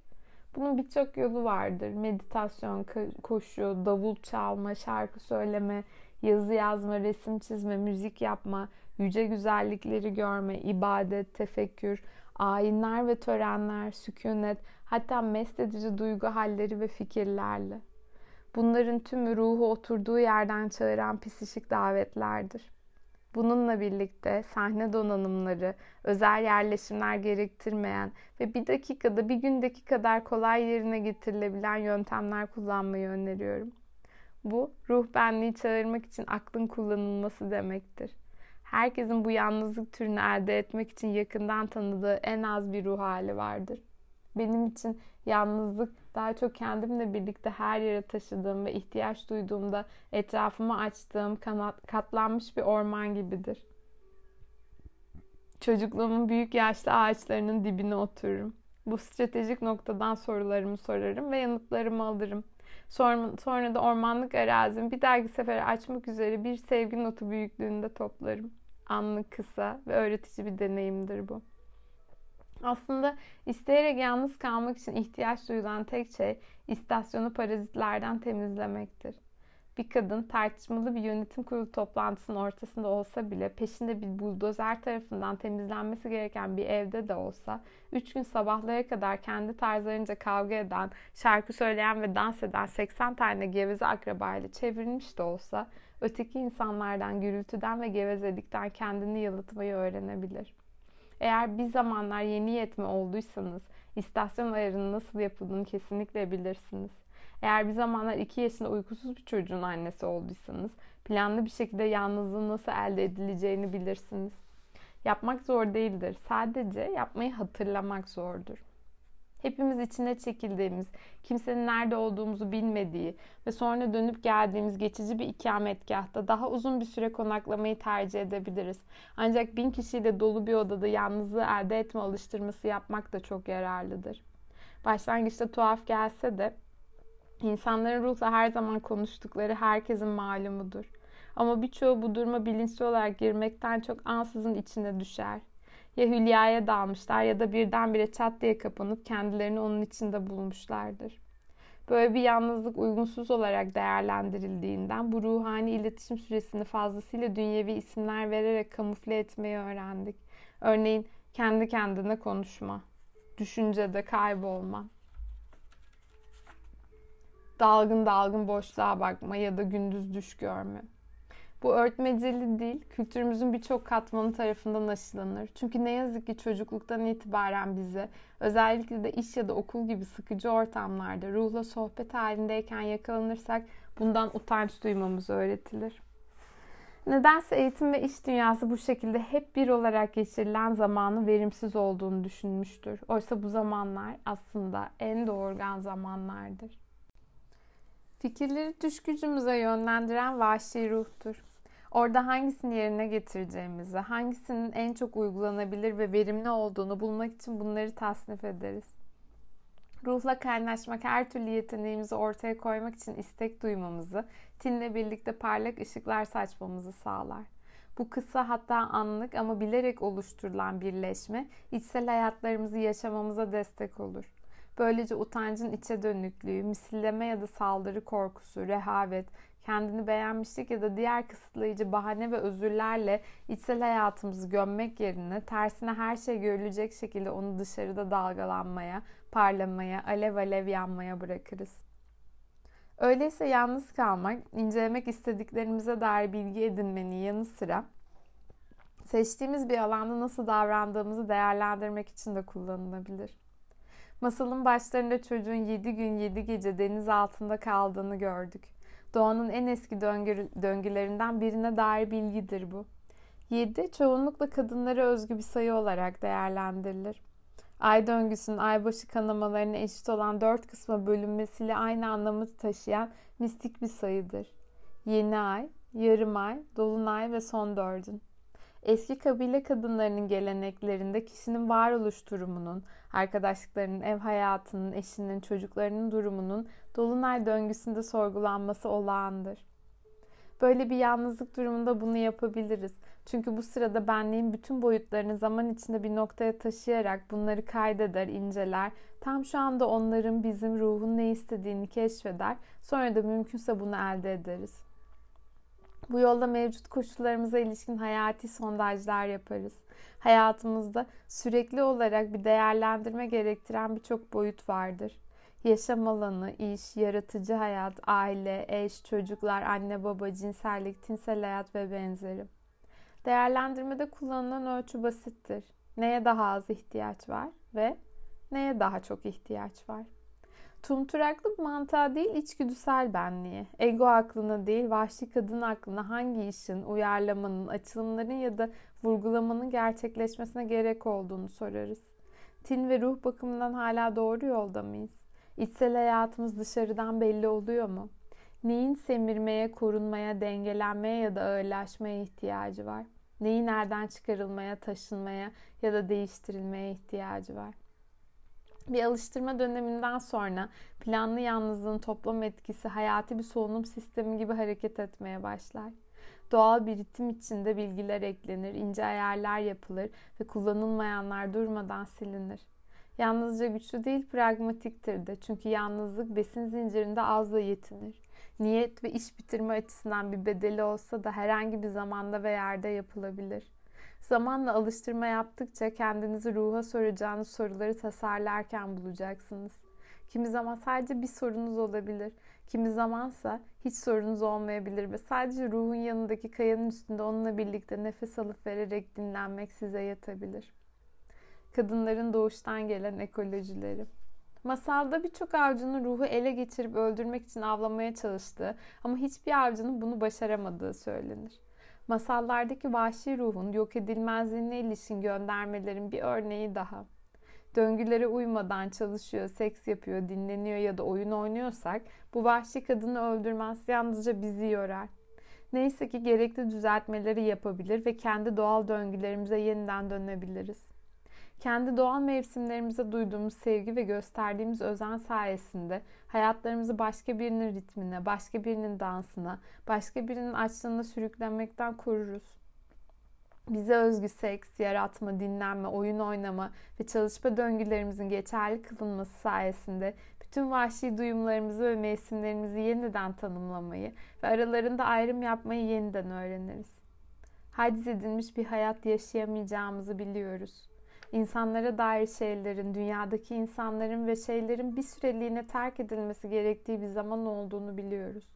Bunun birçok yolu vardır. Meditasyon, koşu, davul çalma, şarkı söyleme, yazı yazma, resim çizme, müzik yapma, yüce güzellikleri görme, ibadet, tefekkür, ayinler ve törenler, sükunet, hatta mest edici duygu halleri ve fikirlerle. Bunların tümü ruhu oturduğu yerden çağıran psişik davetlerdir. Bununla birlikte sahne donanımları, özel yerleşimler gerektirmeyen ve bir dakikada, bir gündeki kadar kolay yerine getirilebilen yöntemler kullanmayı öneriyorum. Bu ruh benliği çağırmak için aklın kullanılması demektir. Herkesin bu yalnızlık türünü elde etmek için yakından tanıdığı en az bir ruh hali vardır. Benim için yalnızlık daha çok kendimle birlikte her yere taşıdığım ve ihtiyaç duyduğumda etrafıma açtığım kanat, katlanmış bir orman gibidir. Çocukluğumun büyük yaşlı ağaçlarının dibine otururum. Bu stratejik noktadan sorularımı sorarım ve yanıtlarımı alırım. Sonra, da ormanlık arazimi bir dahaki sefere açmak üzere bir sevgi notu büyüklüğünde toplarım. Anlık kısa ve öğretici bir deneyimdir bu. Aslında isteyerek yalnız kalmak için ihtiyaç duyulan tek şey istasyonu parazitlerden temizlemektir. Bir kadın tartışmalı bir yönetim kurulu toplantısının ortasında olsa bile peşinde bir buldozer tarafından temizlenmesi gereken bir evde de olsa 3 gün sabahlara kadar kendi tarzlarınca kavga eden, şarkı söyleyen ve dans eden 80 tane geveze akrabayla çevrilmiş de olsa öteki insanlardan gürültüden ve gevezelikten kendini yalıtmayı öğrenebilir. Eğer bir zamanlar yeni yetme olduysanız istasyon ayarının nasıl yapıldığını kesinlikle bilirsiniz. Eğer bir zamanlar 2 yaşında uykusuz bir çocuğun annesi olduysanız planlı bir şekilde yalnızlığın nasıl elde edileceğini bilirsiniz. Yapmak zor değildir. Sadece yapmayı hatırlamak zordur. Hepimiz içine çekildiğimiz, kimsenin nerede olduğumuzu bilmediği ve sonra dönüp geldiğimiz geçici bir ikametgahta daha uzun bir süre konaklamayı tercih edebiliriz. Ancak bin kişiyle dolu bir odada yalnızlığı elde etme alıştırması yapmak da çok yararlıdır. Başlangıçta tuhaf gelse de insanların ruhla her zaman konuştukları herkesin malumudur. Ama birçoğu bu duruma bilinçli olarak girmekten çok ansızın içine düşer. Ya hülyaya dalmışlar ya da birdenbire çat diye kapanıp kendilerini onun içinde bulmuşlardır. Böyle bir yalnızlık uygunsuz olarak değerlendirildiğinden bu ruhani iletişim süresini fazlasıyla dünyevi isimler vererek kamufle etmeyi öğrendik. Örneğin kendi kendine konuşma, düşüncede kaybolma, dalgın dalgın boşluğa bakma ya da gündüz düş görme. Bu örtmeceli değil, kültürümüzün birçok katmanı tarafından aşılanır. Çünkü ne yazık ki çocukluktan itibaren bize, özellikle de iş ya da okul gibi sıkıcı ortamlarda ruhla sohbet halindeyken yakalanırsak bundan utanç duymamız öğretilir. Nedense eğitim ve iş dünyası bu şekilde hep bir olarak geçirilen zamanın verimsiz olduğunu düşünmüştür. Oysa bu zamanlar aslında en doğurgan zamanlardır. Fikirleri düş yönlendiren vahşi ruhtur. Orada hangisini yerine getireceğimizi, hangisinin en çok uygulanabilir ve verimli olduğunu bulmak için bunları tasnif ederiz. Ruhla kaynaşmak her türlü yeteneğimizi ortaya koymak için istek duymamızı, tinle birlikte parlak ışıklar saçmamızı sağlar. Bu kısa hatta anlık ama bilerek oluşturulan birleşme içsel hayatlarımızı yaşamamıza destek olur. Böylece utancın içe dönüklüğü, misilleme ya da saldırı korkusu, rehavet, kendini beğenmişlik ya da diğer kısıtlayıcı bahane ve özürlerle içsel hayatımızı gömmek yerine tersine her şey görülecek şekilde onu dışarıda dalgalanmaya, parlamaya, alev alev yanmaya bırakırız. Öyleyse yalnız kalmak, incelemek istediklerimize dair bilgi edinmenin yanı sıra seçtiğimiz bir alanda nasıl davrandığımızı değerlendirmek için de kullanılabilir. Masalın başlarında çocuğun 7 gün 7 gece deniz altında kaldığını gördük. Doğanın en eski döngü, döngülerinden birine dair bilgidir bu. 7 çoğunlukla kadınlara özgü bir sayı olarak değerlendirilir. Ay döngüsünün aybaşı kanamalarına eşit olan dört kısma bölünmesiyle aynı anlamı taşıyan mistik bir sayıdır. Yeni ay, yarım ay, dolunay ve son dördün. Eski kabile kadınlarının geleneklerinde kişinin varoluş durumunun, arkadaşlıklarının, ev hayatının, eşinin, çocuklarının durumunun dolunay döngüsünde sorgulanması olağandır. Böyle bir yalnızlık durumunda bunu yapabiliriz. Çünkü bu sırada benliğin bütün boyutlarını zaman içinde bir noktaya taşıyarak bunları kaydeder, inceler. Tam şu anda onların bizim ruhun ne istediğini keşfeder. Sonra da mümkünse bunu elde ederiz. Bu yolda mevcut koşullarımıza ilişkin hayati sondajlar yaparız. Hayatımızda sürekli olarak bir değerlendirme gerektiren birçok boyut vardır. Yaşam alanı, iş, yaratıcı hayat, aile, eş, çocuklar, anne baba, cinsellik, tinsel hayat ve benzeri. Değerlendirmede kullanılan ölçü basittir. Neye daha az ihtiyaç var ve neye daha çok ihtiyaç var? Tumturaklık mantığa değil içgüdüsel benliği, ego aklına değil vahşi kadın aklına hangi işin, uyarlamanın, açılımların ya da vurgulamanın gerçekleşmesine gerek olduğunu sorarız. Tin ve ruh bakımından hala doğru yolda mıyız? İçsel hayatımız dışarıdan belli oluyor mu? Neyin semirmeye, korunmaya, dengelenmeye ya da ağırlaşmaya ihtiyacı var? Neyin nereden çıkarılmaya, taşınmaya ya da değiştirilmeye ihtiyacı var? Bir alıştırma döneminden sonra planlı yalnızlığın toplam etkisi hayati bir solunum sistemi gibi hareket etmeye başlar. Doğal bir ritim içinde bilgiler eklenir, ince ayarlar yapılır ve kullanılmayanlar durmadan silinir. Yalnızca güçlü değil pragmatiktir de çünkü yalnızlık besin zincirinde azla yetinir. Niyet ve iş bitirme açısından bir bedeli olsa da herhangi bir zamanda ve yerde yapılabilir. Zamanla alıştırma yaptıkça kendinizi ruha soracağınız soruları tasarlarken bulacaksınız. Kimi zaman sadece bir sorunuz olabilir. Kimi zamansa hiç sorunuz olmayabilir ve sadece ruhun yanındaki kayanın üstünde onunla birlikte nefes alıp vererek dinlenmek size yatabilir. Kadınların doğuştan gelen ekolojileri. Masalda birçok avcının ruhu ele geçirip öldürmek için avlamaya çalıştığı ama hiçbir avcının bunu başaramadığı söylenir. Masallardaki vahşi ruhun yok edilmezliğine ilişkin göndermelerin bir örneği daha. döngülere uymadan çalışıyor, seks yapıyor, dinleniyor ya da oyun oynuyorsak bu vahşi kadını öldürmez yalnızca bizi yorar. Neyse ki gerekli düzeltmeleri yapabilir ve kendi doğal döngülerimize yeniden dönebiliriz. Kendi doğal mevsimlerimize duyduğumuz sevgi ve gösterdiğimiz özen sayesinde hayatlarımızı başka birinin ritmine, başka birinin dansına, başka birinin açlığına sürüklenmekten koruruz. Bize özgü seks, yaratma, dinlenme, oyun oynama ve çalışma döngülerimizin geçerli kılınması sayesinde bütün vahşi duyumlarımızı ve mevsimlerimizi yeniden tanımlamayı ve aralarında ayrım yapmayı yeniden öğreniriz. Haciz edilmiş bir hayat yaşayamayacağımızı biliyoruz. İnsanlara dair şeylerin, dünyadaki insanların ve şeylerin bir süreliğine terk edilmesi gerektiği bir zaman olduğunu biliyoruz.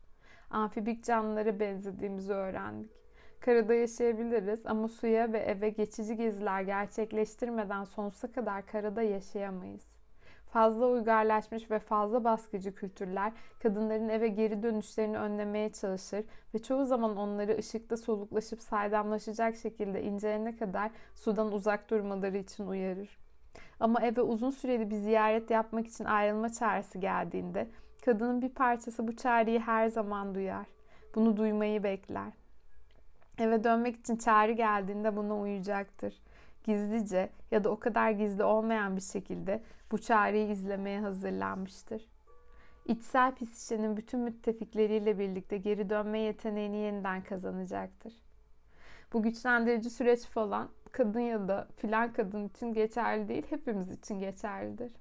Amfibik canlılara benzediğimizi öğrendik. Karada yaşayabiliriz ama suya ve eve geçici geziler gerçekleştirmeden sonsuza kadar karada yaşayamayız. Fazla uygarlaşmış ve fazla baskıcı kültürler kadınların eve geri dönüşlerini önlemeye çalışır ve çoğu zaman onları ışıkta soluklaşıp saydamlaşacak şekilde incelene kadar sudan uzak durmaları için uyarır. Ama eve uzun süreli bir ziyaret yapmak için ayrılma çağrısı geldiğinde kadının bir parçası bu çağrıyı her zaman duyar. Bunu duymayı bekler. Eve dönmek için çağrı geldiğinde buna uyacaktır gizlice ya da o kadar gizli olmayan bir şekilde bu çareyi izlemeye hazırlanmıştır. İçsel psikinin bütün müttefikleriyle birlikte geri dönme yeteneğini yeniden kazanacaktır. Bu güçlendirici süreç falan kadın ya da filan kadın için geçerli değil, hepimiz için geçerlidir.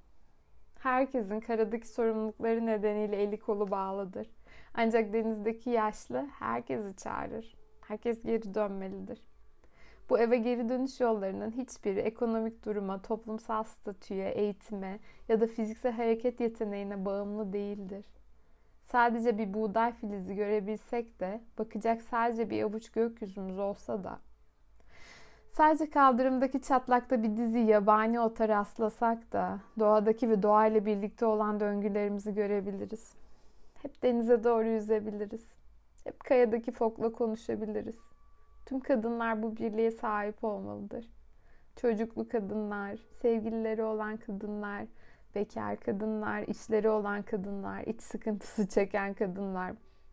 Herkesin karadaki sorumlulukları nedeniyle eli kolu bağlıdır. Ancak denizdeki yaşlı herkesi çağırır. Herkes geri dönmelidir. Bu eve geri dönüş yollarının hiçbiri ekonomik duruma, toplumsal statüye, eğitime ya da fiziksel hareket yeteneğine bağımlı değildir. Sadece bir buğday filizi görebilsek de, bakacak sadece bir avuç gökyüzümüz olsa da, sadece kaldırımdaki çatlakta bir dizi yabani ota rastlasak da, doğadaki ve doğayla birlikte olan döngülerimizi görebiliriz. Hep denize doğru yüzebiliriz. Hep kayadaki fokla konuşabiliriz. Tüm kadınlar bu birliğe sahip olmalıdır. Çocuklu kadınlar, sevgilileri olan kadınlar, bekar kadınlar, işleri olan kadınlar, iç sıkıntısı çeken kadınlar,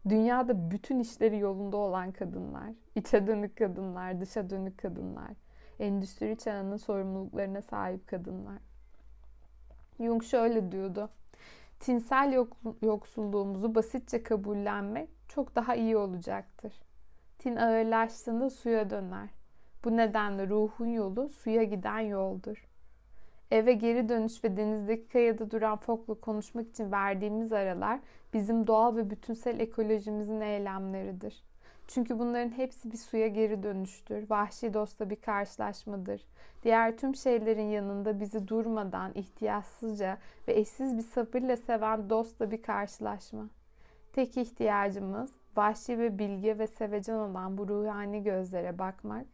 dünyada bütün işleri yolunda olan kadınlar, içe dönük kadınlar, dışa dönük kadınlar, endüstri çağının sorumluluklarına sahip kadınlar. Jung şöyle diyordu. Tinsel yoksulluğumuzu basitçe kabullenmek çok daha iyi olacaktır. Tin ağırlaştığında suya döner. Bu nedenle ruhun yolu suya giden yoldur. Eve geri dönüş ve denizdeki kayada duran fokla konuşmak için verdiğimiz aralar bizim doğal ve bütünsel ekolojimizin eylemleridir. Çünkü bunların hepsi bir suya geri dönüştür, vahşi dostla bir karşılaşmadır. Diğer tüm şeylerin yanında bizi durmadan, ihtiyatsızca ve eşsiz bir sabırla seven dostla bir karşılaşma. Tek ihtiyacımız vahşi ve bilge ve sevecen olan bu ruhani gözlere bakmak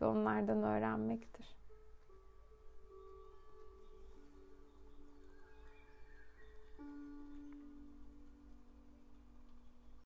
ve onlardan öğrenmektir.